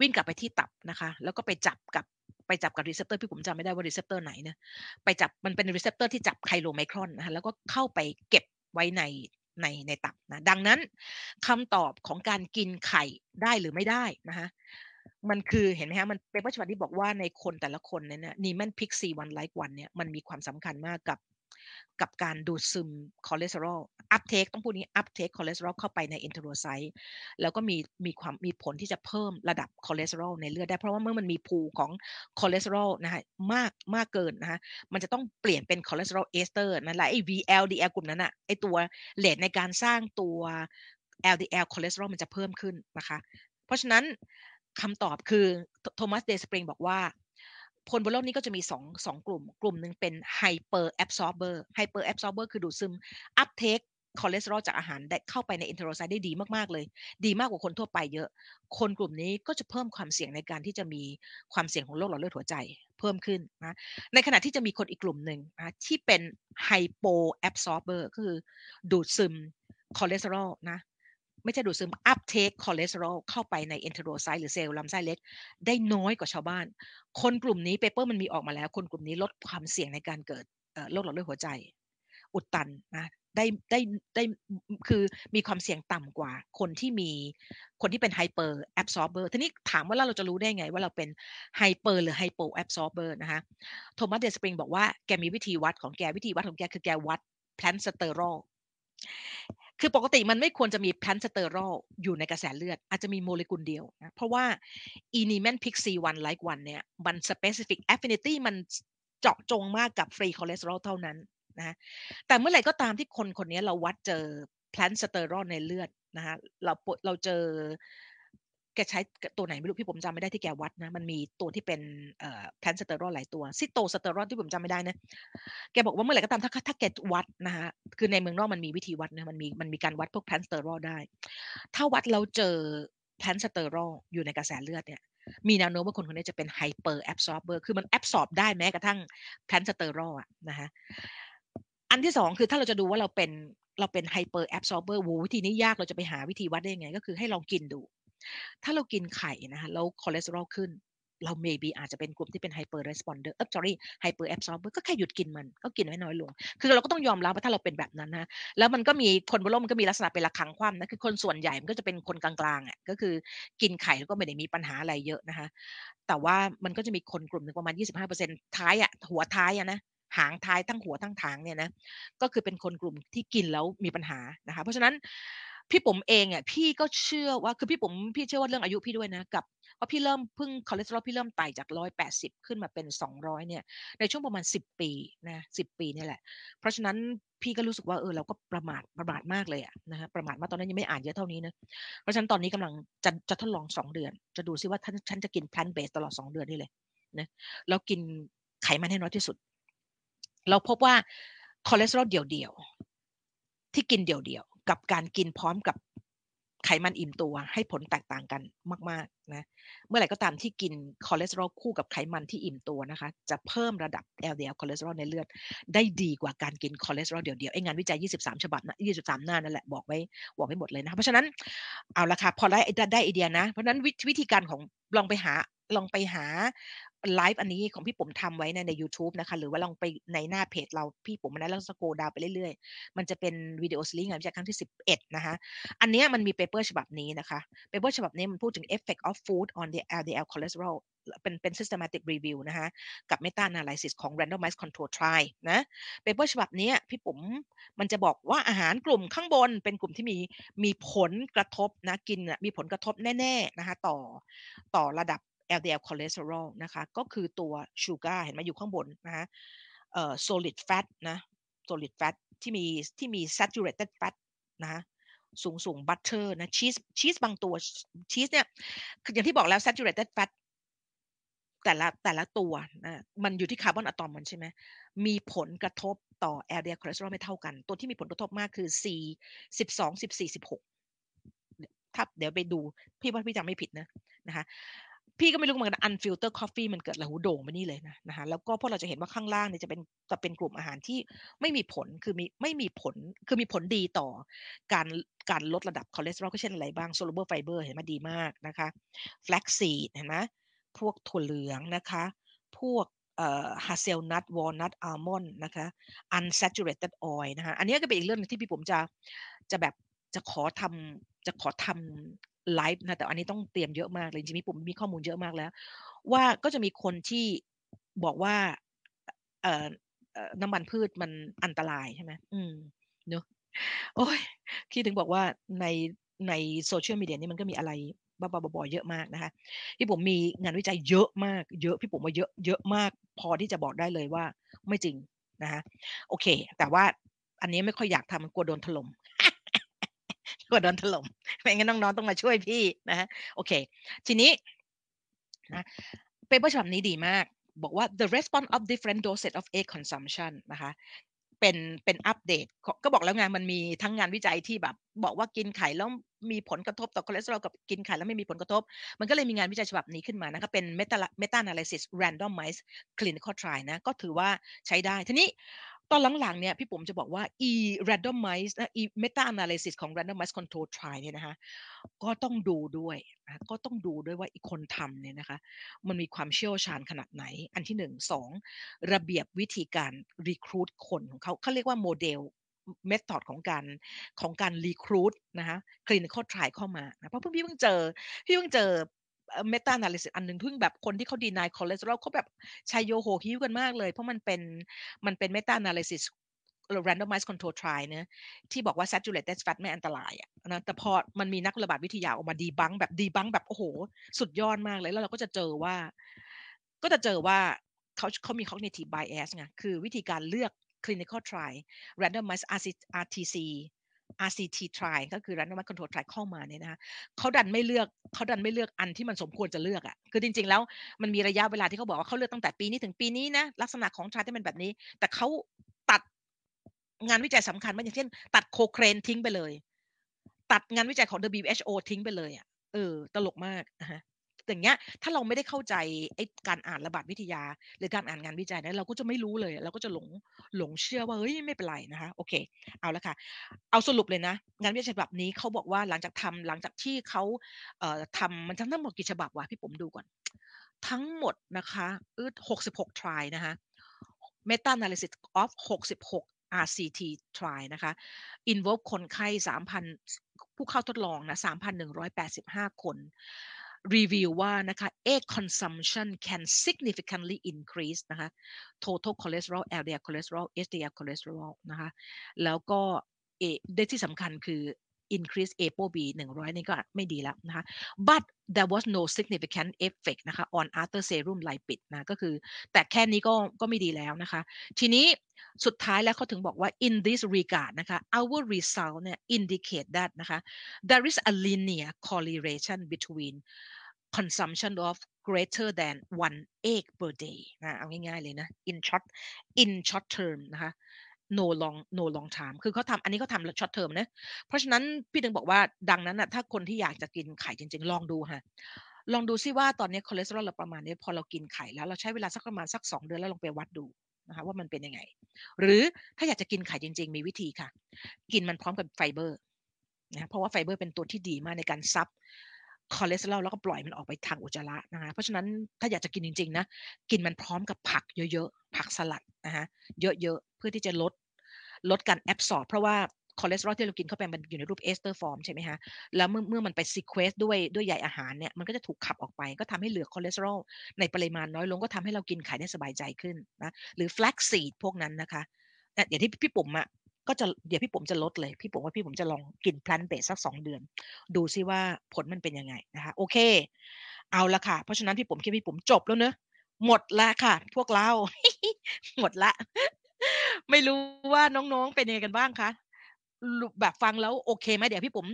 วิ่งกลับไปที่ตับนะคะ แล้วก็ไปจับกับ ไปจับกับ receptor พี่ผมจำไม่ได้ว่า receptor ไหนนะไปจับมันเป็น receptor ที่จับ chylomicron นะคะแล้วก็เข้าไปเก็บไว้ในในในตับนะดังนั้นคำตอบของการกินไข่ได้หรือไม่ได้นะคะมันคือเห็นไหมฮะมันเป็นปัจเจกบุคคลที่บอกว่าในคนแต่ละคนเนี่ย Niemann-Pick C1-like 1 เนี่ยมันมีความสำคัญมากกับ กับการดูดซึมคอเลสเตอรอล uptake ต้องพูดนี้ uptake คอเลสเตอรอลเข้าไปใน enterocyte แล้วก็มีมีความมีผลที่จะเพิ่มระดับคอเลสเตอรอลในเลือดได้ เพราะว่าเมื่อมันมี pool ของคอเลสเตอรอลนะฮะมากมากเกินนะฮะมันจะต้องเปลี่ยนเป็น cholesterol ester นั่นแหละไอ้ VLDL กลุ่มนั้นอะไอ้ตัว rate ในการสร้างตัว LDL คอเลสเตอรอลมันจะเพิ่มขึ้นนะคะ เพราะฉะนั้นคำตอบคือ Thomas Dayspring บอกว่า คนบนโลกนี้ก็จะมี2 สองกลุ่ม กลุ่มหนึ่งเป็น hyper absorber hyper absorber คือดูดซึม uptake คอเลสเตอรอลจากอาหารได้เข้าไปใน enterocyte ได้ดีมากๆเลย ดีมากกว่าคนทั่วไปเยอะ คนกลุ่มนี้ก็จะเพิ่มความเสี่ยงในการที่จะมีความเสี่ยงของโรคหลอดเลือดหัวใจเพิ่มขึ้นนะในขณะที่จะมีคนอีกกลุ่มหนึ่งนะที่เป็น hypo absorber ก็คือดูดซึมคอเลสเตอรอลนะ ไม่ใช่ดูดซึม uptake คอเลสเตอรอลเข้าไปใน enterocyte หรือเซลล์ลำไส้เล็ก ได้น้อยกว่าชาวบ้าน คนกลุ่มนี้ paper มันมีออกมาแล้ว คนกลุ่มนี้ลดความเสี่ยงในการเกิดโรคหลอดเลือดหัวใจ อุดตันนะได้ได้ได้คือมีความเสี่ยงต่ำกว่า คนที่มีคนที่เป็น hyper absorber ทีนี้ถามว่าเราจะรู้ได้ไงว่าเราเป็น hyper หรือ hypo absorber นะคะ Thomas Dayspring บอกว่าแกมีวิธีวัดของแกวิธีวัดของแกคือแกวัด plant sterol คือปกติมันไม่ควรจะมี plant sterolอยู่ในกระแสเลือด อาจจะมีโมเลกุลเดียวนะเพราะว่าอี Niemann-Pick C1-like 1 เนี่ยมัน specific affinity มันเจาะจงมากกับ free cholesterol เท่านั้นนะแต่เมื่อไหร่ก็ตามที่คนคนนี้เราวัดเจอ plant sterol ในเลือดนะฮะเราเราเจอ แกใช้ตัวไหนไม่รู้พี่ผมจำไม่ได้ที่แกวัดนะ มันมีตัวที่เป็น plant sterol หลายตัว sitosterol ที่ผมจำไม่ได้นะแกบอกว่าเมื่อไหร่ก็ตามถ้าถ้าแกวัดนะฮะคือในเมืองนอกมันมีวิธีวัดนะมันมีมันมีการวัดพวก plant sterol ได้ ถ้าวัดเราเจอ plant sterol อยู่ในกระแสเลือดเนี่ยมีแนวโน้มว่าคนคนนี้จะเป็น hyper absorber คือมัน absorb ได้แม้กระทั่ง plant sterol อะนะฮะอันที่สองคือถ้าเราจะดูว่าเราเป็นเราเป็น hyper absorber วิธีนี้ยากเราจะไปหาวิธีวัดได้ยังไง ก็คือให้ลองกินดู ถ้าเรากินไข่นะคะแล้วคอเลสเตอรอลขึ้น เรา maybe อาจจะเป็นกลุ่มที่เป็น hyper responder เออ sorry hyper absorber ก็แค่หยุดกินมัน ก็กินไว้น้อยลง คือเราก็ต้องยอมรับว่าถ้าเราเป็นแบบนั้นนะ แล้วมันก็มีคนบนโลกมันก็มีลักษณะเป็นระฆังคว่ำนะ คือคนส่วนใหญ่มันก็จะเป็นคนกลางๆอะ ก็คือกินไข่แล้วก็ไม่ได้มีปัญหาอะไรเยอะนะคะ แต่ว่ามันก็จะมีคนกลุ่มหนึ่งประมาณ 25%ท้ายอะ หัวท้ายอะนะหางท้ายทั้งหัวทั้งหางเนี่ยนะก็คือเป็นคนกลุ่มที่กินแล้วมีปัญหานะคะ เพราะฉะนั้น พี่ผมเองอะพี่ก็เชื่อว่าคือพี่ผมพี่เชื่อว่าเรื่องอายุพี่ด้วยนะกับเพราะพี่เริ่มเพิ่งคอเลสเตอรอลพี่เริ่มไต่จากร้อยแปดสิบขึ้นมาเป็นสองร้อยเนี่ย ในช่วงประมาณสิบปีนะสิบปีนี่แหละ เพราะฉะนั้นพี่ก็รู้สึกว่าเออเราก็ประมาทประมาทมากเลยอะนะฮะประมาทมาตอนนั้นยังไม่อ่านเยอะเท่านี้นะเพราะฉะนั้นตอนนี้กำลังจะจะทดลองสองเดือน จะดูซิว่าถ้าฉันจะกิน plant-based ตลอดสองเดือนนี่เลยนะแล้วกินไขมันให้น้อยที่สุด เราพบว่าคอเลสเตอรอลเดี่ยวๆที่กินเดี่ยว กับการกินพร้อมกับไขมันอิ่มตัวให้ผลแตกต่างกันมากๆนะเมื่อไหร่ก็ตามที่กินคอเลสเตอรอลคู่กับไขมันที่อิ่มตัวนะคะ จะเพิ่มระดับ LDL คอเลสเตอรอลในเลือด ได้ดีกว่าการกินคอเลสเตอรอลเดี่ยวๆไอ้งานวิจัย 23 ฉบับนะ23 หน้านั่นแหละบอกไว้บอกไว้หมดเลยนะเพราะฉะนั้นเอาละค่ะพอได้ได้ไอเดียนะ เพราะนั้นวิธีการของลองไปหาลองไปหาไลฟ์อันนี้ของพี่ผมทำไว้ในใน u t u b e นะคะ หรือว่าลองไปในหน้าเพจเราพี่ผมนะแล้ว scroll down ไปเรื่อยๆ มันจะเป็นวิดีโอซีรีส์งานวิจัยครั้งที่ 11 นะคะ อันนี้มันมี paper ฉบับนี้นะคะ paper ฉบับนี้มันพูดถึง effect of food on the LDL cholesterol เป็นเป็น systematic review นะคะกับ meta analysis ของ randomized control trial นะ paper ฉบับนี้พี่ผมมันจะบอกว่าอาหารกลุ่มข้างบนเป็นกลุ่มที่มีมีผลกระทบนะกินมีผลกระทบแน่ๆนะคะต่อต่อระดับ LDL คอเลสเตอรอลนะคะก็คือตัว sugar เห็นไหมอยู่ข้างบนนะคะเอ่อ solid fat นะ solid fat ที่มีที่มี saturated fat นะสูงสูง butter นะชีสชีสบางตัวชีสเนี่ยคืออย่างที่บอกแล้ว saturated fat แต่ละแต่ละตัวนะมันอยู่ที่ carbon atom มันใช่ไหมมีผลกระทบต่อ LDL คอเลสเตอรอลไม่เท่ากัน ตัวที่มีผลกระทบมากคือ C 12 14 16ถ้าเดี๋ยวไปดู พี่ว่าพี่จำไม่ผิดนะนะคะ พี่ก็ไม่รู้เหมือนกัน unfiltered coffee มันเกิดอะหูโด่งมานี่เลยนะนะคะแล้วก็พวกเราจะเห็นว่าข้างล่างเนี่ยจะเป็นจะเป็นกลุ่มอาหารที่ไม่มีผลคือมีไม่มีผลคือมีผลดีต่อการการลดระดับคอเลสเตอรอลก็เช่นอะไรบ้าง soluble fiber เห็นไหมดีมากนะคะ flaxseed เห็นไหมพวกถั่วเหลืองนะคะ พวกเอ่อ hazelnut walnut อัลมอนด์นะคะอัน a t u r a t e d oil นะคะอันนี้ก็เป็นอีกเรื่องที่พี่ปุ๋มจะจะแบบจะขอทำจะขอทำ ไลฟ์นะแต่อันนี้ต้องเตรียมเยอะมากเลยจริงๆผมมีข้อมูลเยอะมากแล้ว ว่าก็จะมีคนที่บอกว่า เอ่อน้ำมันพืชมันอันตรายใช่ไหมอืมเนอะโอ้ยพี่ถึงบอกว่าในในโซเชียลมีเดียนี่มันก็มีอะไรบ้าๆบอๆเยอะมากนะคะพี่ผมมีงานวิจัยเยอะมาก เยอะพี่ผมว่าเยอะเยอะมาก พอที่จะบอกได้เลยว่าไม่จริงนะคะโอเค แต่ว่าอันนี้ไม่ค่อยอยากทำมันกลัวโดนถล่ม กลัวโดนถล่มไม่งั้นน้องๆต้องมาช่วยพี่นะฮะโอเค ทีนี้นะ paper ฉบับนี้ดีมาก บอกว่า the response of different doses of egg consumption นะคะเป็นเป็นอัปเดตก็บอกแล้วไงมันมีทั้งงานวิจัยที่แบบ บอกว่ากินไข่แล้วมีผลกระทบต่อคอเลสเตอรอลกับกินไข่แล้วไม่มีผลกระทบ มันก็เลยมีงานวิจัยฉบับนี้ขึ้นมานะคะเป็น meta meta analysis randomized clinical trial นะก็ถือว่าใช้ได้ทีนี้ ตอนหลังๆเนี่ยพี่ผมจะบอกว่า e randomized นะ e meta analysis ของ randomized control trial เนี่ยนะคะก็ต้องดูด้วยนะก็ต้องดูด้วยว่าอีกคนทำเนี่ยนะคะมันมีความเชี่ยวชาญขนาดไหน อันที่หนึ่งสองระเบียบวิธีการ recruit คนของเขาเขาเรียกว่าโมเดลเมธอดของการของการรีครูดนะคะคลินิคอลทรายเข้ามานะเพราะพี่เพิ่งเจอพี่เพิ่งเจอ meta-analysis อันหนึ่งเพิ่งแบบคนที่เขา deny cholesterol เขาแบบชัยโยโหฮิ้วกันมากเลย เพราะมันเป็นมันเป็น meta-analysis randomized control trial นะที่บอกว่า saturated fat ไม่อันตรายอะนะแต่พอมันมีนักระบาดวิทยาออกมา debunk แบบ debunk แบบโอ้โห สุดยอดมากเลย แล้วเราก็จะเจอว่า ก็จะเจอว่าเขาเขามี cognitive bias ไงคือวิธีการเลือก clinical trial randomized RTC RCT trial ก็คือ randomized control trial เข้ามาเนี่ยนะคะเขาดันไม่เลือกเขาดันไม่เลือกอันที่มันสมควรจะเลือกอะ่ะคือจริง ๆ แล้วมันมีระยะเวลาที่เขาบอกว่าเขาเลือกตั้งแต่ปีนี้ถึงปีนี้นะลักษณะของ trial ที่เป็นแบบนี้ แต่เขาตัดงานวิจัยสำคัญมาอย่างเช่น ตัดโคเครนทิ้งไปเลย ตัดงานวิจัยของ WHO ทิ้งไปเลยอะ่ะเออตลกมากนะฮะ อย่างเงี้ยถ้าเราไม่ได้เข้าใจไอ้การอ่านระบาดวิทยา หรือการอ่านงานวิจัยนะเราก็จะไม่รู้เลย เราก็จะหลงหลงเชื่อว่าเฮ้ยไม่เป็นไรนะคะโอเค เอาละค่ะ เอาสรุปเลยนะ งานวิจัยฉบับนี้เขาบอกว่าหลังจากทำหลังจากที่เขาเอ่อทำมันทั้งหมดกี่ฉบับวะพี่ผมดูก่อน ทั้งหมดนะคะเออหกสิบหก try นะคะ meta analysis of 66 RCT try นะคะ involve คนไข้ 3,000 ผู้เข้าทดลองนะ 3,185 คน รีวิวว่านะคะ egg consumption can significantly increase นะคะ total cholesterol LDL cholesterol HDL cholesterol นะคะ แล้วก็เอได้ที่สำคัญคือ increase ApoB 100 นี่ก็ไม่ดีแล้วนะคะ but there was no significant effect นะคะ on other serum lipid นะก็คือ แต่แค่นี้ก็ก็ไม่ดีแล้วนะคะ ทีนี้สุดท้ายแล้วเขาถึงบอกว่า in this regard นะคะ our result เนี่ย indicate that นะคะ there is a linear correlation between consumption of greater than one egg per day นะเอาง่ายๆเลยนะ in short in short term นะคะ no long no long time คือเขาทำอันนี้เขาทำ short term นะเพราะฉะนั้นพี่ถึงบอกว่าดังนั้นนะถ้าคนที่อยากจะกินไข่จริง ๆ ลองดูฮะลองดูซิว่าตอนนี้คอเลสเตอรอลเราประมาณนี้พอเรากินไข่แล้วเราใช้เวลาสักประมาณสัก 2 เดือนแล้วลองไปวัดดูนะคะว่ามันเป็นยังไง หรือถ้าอยากจะกินไข่จริง ๆ มีวิธีค่ะ กินมันพร้อมกับไฟเบอร์นะเพราะว่าไฟเบอร์เป็นตัวที่ดีมากในการซับ คอเลสเตอรอลแล้วก็ปล่อยมันออกไปทางอุจจาระนะคะเพราะฉะนั้นถ้าอยากจะกินจริงๆนะกินมันพร้อมกับผักเยอะๆผักสลัดนะคะเยอะๆเพื่อที่จะลดลดการ absorb เพราะว่าคอเลสเตอรอลที่เรากินเข้าไปมันอยู่ในรูป ester form ใช่ไหมฮะ แล้วเมื่อเมื่อมันไป sequest ด้วยด้วยใยอาหารเนี่ย มันก็จะถูกขับออกไป ก็ทำให้เหลือคอเลสเตอรอลในปริมาณน้อยลงก็ทำให้เรากินไข่ได้สบายใจขึ้นนะ หรือ flaxseed พวกนั้นนะคะอย่างที่พี่ปุ๋มอะ ก็จะเดี๋ยวพี่ผมจะลดเลย พี่ผมว่าพี่ผมจะลองกินพลนเบสสักสองเดือน ดูซิว่าผลมันเป็นยังไงนะคะ โอเค เอาละค่ะ เพราะฉะนั้นพี่ผมคิดพี่ผมจบแล้วเนอะหมดละค่ะ พวกเราหมดละ ไม่รู้ว่าน้องๆเป็นยังไงกันบ้างคะแบบฟังแล้วโอเคไหมเดี๋ยวพี่ผม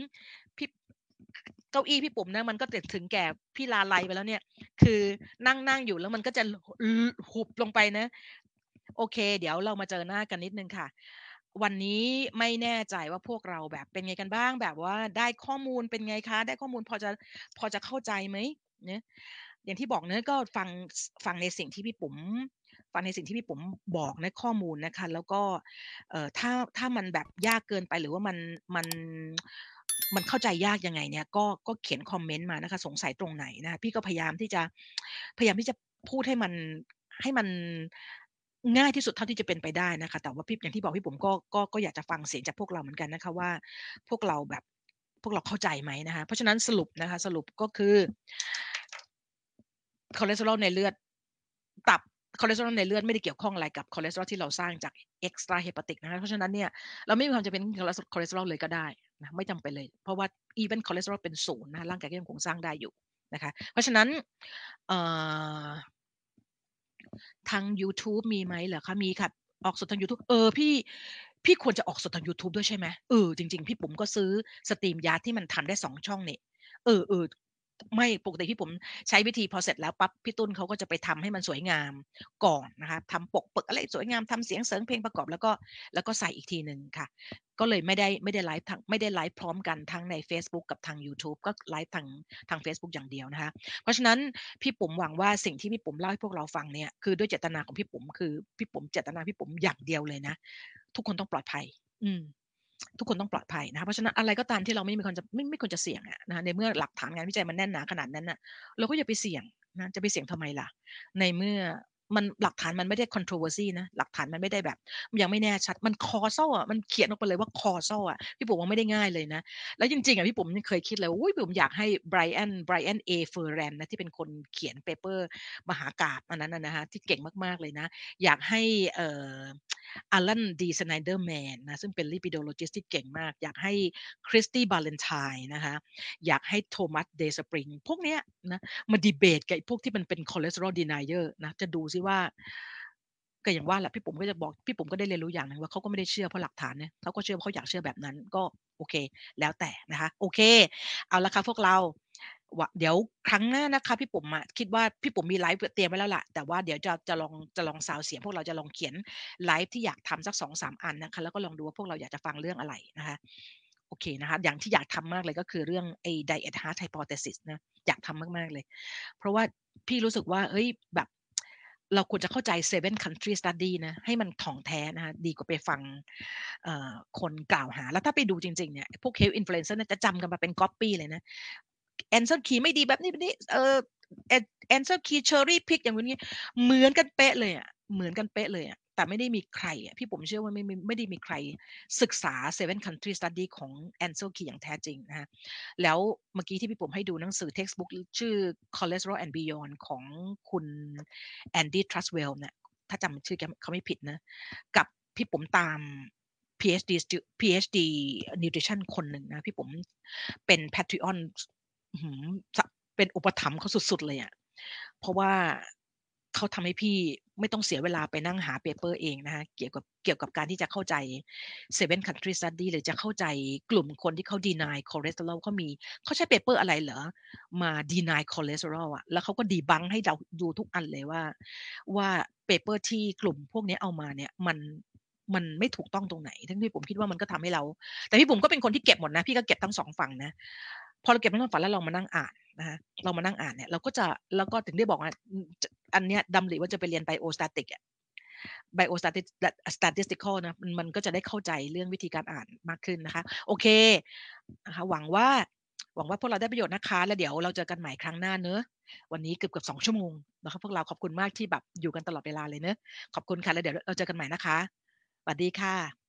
พี่เก้าอี้พี่ปุ๋มนะมันก็ถึงแก่พี่ลาไลไปแล้วเนี่ย คือนั่งนั่งอยู่แล้วมันก็จะหุบลงไปนะ โอเค เดี๋ยวเรามาเจอหน้ากันนิดนึงค่ะ วันนี้ไม่แน่ใจว่าพวกเราแบบเป็นไงกันบ้าง แบบว่าได้ข้อมูลเป็นไงคะ ได้ข้อมูลพอจะพอจะเข้าใจไหมเนี่ยอย่างที่บอกเนะก็ฟังฟังในสิ่งที่พี่ปุ๋มฟังในสิ่งที่พี่ปุ๋มบอกในข้อมูลนะคะ แล้วก็เอ่อถ้าถ้ามันแบบยากเกินไปหรือว่ามันมันมันเข้าใจยากยังไงเนี่ยก็ก็เขียนคอมเมนต์มานะคะ สงสัยตรงไหนนะคะพี่ก็พยายามที่จะพยายามที่จะพูดให้มันให้มัน ง่ายที่สุดเท่าที่จะเป็นไปได้นะคะ แต่ว่าพี่อย่างที่บอกพี่ปุ๋มก็ก็ก็อยากจะฟังเสียงจากพวกเราเหมือนกันนะคะว่า พวกเราแบบพวกเราเข้าใจไหมนะคะ เพราะฉะนั้นสรุปนะคะ สรุปก็คือคอเลสเตอรอลในเลือดตับคอเลสเตอรอลในเลือดไม่ได้เกี่ยวข้องอะไรกับคอเลสเตอรอลที่เราสร้างจาก extrahepatic นะคะเพราะฉะนั้นเนี่ยเราไม่มีความจำเป็นคอเลสเตอรอลเลยก็ได้นะไม่จำเป็นเลย เพราะว่าeven คอเลสเตอรอลเป็นศูนย์นะร่างกายก็ยังคงสร้างได้อยู่นะคะ เพราะฉะนั้นเอ่อ ทาง YouTube มีไหมเหรอคะมีค่ะ ออกสดทาง YouTube เออพี่พี่ควรจะออกสดทาง YouTube ด้วยใช่ไหมเออจริง ๆ พี่ปุ๋มก็ซื้อ StreamYard ที่มันทำได้สองช่องนี่เออเออ ไม่ปกติพี่ปุ๋มใช้วิธีพอเสร็จแล้วปั๊บพี่ตุ้นเขาก็จะไปทำให้มันสวยงามก่อนนะคะทำปกเปิกอะไรสวยงามทำเสียงเสริงเพลงประกอบแล้วก็แล้วก็ใส่อีกทีหนึ่งค่ะ ก็เลยไม่ได้ไม่ได้ไลฟ์ทั้งไม่ได้ไลฟ์พร้อมกันทั้งใน Facebook กับทาง YouTube ก็ไลฟ์ทางทาง Facebook อย่างเดียวนะคะ เพราะฉะนั้นพี่ปุ๋มหวังว่าสิ่งที่พี่ปุ๋มเล่าให้พวกเราฟังเนี่ยคือด้วยเจตนาของพี่ปุ๋มคือพี่ปุ๋มเจตนาพี่ปุ๋มอย่างเดียวเลยนะ ทุกคนต้องปลอดภัย อืม ทุกคนต้องปลอดภัยนะคะเพราะฉะนั้นอะไรก็ตามที่เราไม่มีคนจะไม่ไม่ควรจะเสี่ยงอะนะในเมื่อหลักฐานงานวิจัยมันแน่นหนาขนาดนั้นน่ะเราก็อย่าไปเสี่ยงนะจะไปเสี่ยงทำไมล่ะ ในเมื่อมันหลักฐานมันไม่ได้ controversy นะหลักฐานมันไม่ได้แบบยังไม่แน่ชัดมัน causal อะมันเขียนออกไปเลยว่า causal อะพี่ปุ๋มว่าไม่ได้ง่ายเลยนะ แล้วจริงๆอะพี่ปุ๋มเคยคิดเลยว่าอุ้ยปุ๋มอยากให้ Brian Brian A. Ference นะที่เป็นคนเขียน paper มหากาพย์อันนั้นนะฮะที่เก่งมากๆเลยนะ อยากให้เอ่อ Allan D. Sniderman นะซึ่งเป็น lipidologist ที่เก่งมาก อยากให้ Christie Ballantyne นะคะอยากให้ Thomas Dayspring พวกเนี้ยนะมาดีเบตกับพวกที่มันเป็น cholesterol denier นะจะดูซิว่าก็อย่างว่าแหละพี่ปุ๋มก็จะบอกพี่ปุ๋มก็ได้เรียนรู้อย่างหนึ่งว่าเขาก็ไม่ได้เชื่อเพราะหลักฐานเนี่ยเขาก็เชื่อเขาอยากเชื่อแบบนั้นก็โอเค แล้วแต่นะคะ โอเค เอาละค่ะพวกเรา เดี๋ยวครั้งหน้านะคะพี่ปุ๋มอะคิดว่าพี่ปุ๋มมีไลฟ์เตรียมไว้แล้วล่ะ แต่ว่าเดี๋ยวจะจะลองจะลองซาวเสียงพวกเราจะลองเขียนไลฟ์ที่อยากทำสักสองสามอันนะคะ แล้วก็ลองดูว่าพวกเราอยากจะฟังเรื่องอะไรนะคะโอเคนะคะอย่างที่อยากทำมากเลยก็คือเรื่องไอ้ diet heart hypothesis นะอยากทำมากๆเลย เพราะว่าพี่รู้สึกว่าเฮ้ยแบบเราควรจะเข้าใจ seven country study นะให้มันถ่องแท้นะคะดีกว่าไปฟังคนกล่าวหา แล้วถ้าไปดูจริงๆเนี่ยพวก health influencer จะจำกันมาเป็น copy เลยนะ answer key ไม่ดีแบบนี้แบบนี้เออ answer key cherry pick อย่างนี้เหมือนกันเป๊ะเลยอะเหมือนกันเป๊ะเลยอะแต่ไม่ได้มีใครอะพี่ผมเชื่อว่าไม่ไม่ได้มีใครศึกษา seven country study ของ answer key อย่างแท้จริงนะฮะแล้วเมื่อกี้ที่พี่ผมให้ดูหนังสือ textbook ชื่อ cholesterol and beyond ของคุณแอนดี้ทรัสเวลเนี่ยถ้าจำชื่อเขาไม่ผิดนะ กับพี่ผมตาม PhD PhD nutrition คนหนึ่งนะ พี่ผมเป็น Patreon เป็นอุปถัมภ์เขาสุด ๆ เลยอะ่ะเพราะว่าเขาทำให้พี่ไม่ต้องเสียเวลาไปนั่งหา paper เองนะคะ เกี่ยวกับ เกี่ยวกับการที่จะเข้าใจ seven country study หรือจะเข้าใจกลุ่มคนที่เขา deny cholesterol เขามี เขาใช้ paper อะไรเหรอ มา deny cholesterol อะแล้วเขาก็ debunk ให้เราดูทุกอันเลยว่า ว่า paper ที่กลุ่มพวกนี้เอามาเนี่ย มัน มันไม่ถูกต้องตรงไหนทั้งที่ปุ๋มคิดว่ามันก็ทำให้เรา แต่พี่ปุ๋มก็เป็นคนที่เก็บหมดนะ พี่ก็เก็บทั้งสองฝั่งนะ พอเราเก็บทั้งสองฝั่งแล้วเรามานั่งอ่านนะคะเรามานั่งอ่านเนี่ยเราก็จะแล้วก็ถึงได้บอกว่าอันเนี้ยดำริว่าจะไปเรียนไบโอสตาติกอะไบโอสตาติสตาติสติคอลนะมันมันก็จะได้เข้าใจเรื่องวิธีการอ่านมากขึ้นนะคะ โอเคนะคะหวังว่าหวังว่าพวกเราได้ประโยชน์นะคะ แล้วเดี๋ยวเราเจอกันใหม่ครั้งหน้าเนอะวันนี้เกือบเกือบสองชั่วโมงนะคะพวกเราขอบคุณมากที่แบบอยู่กันตลอดเวลาเลยเนอะขอบคุณค่ะแล้วเดี๋ยวเราเจอกันใหม่นะคะสวัสดีค่ะ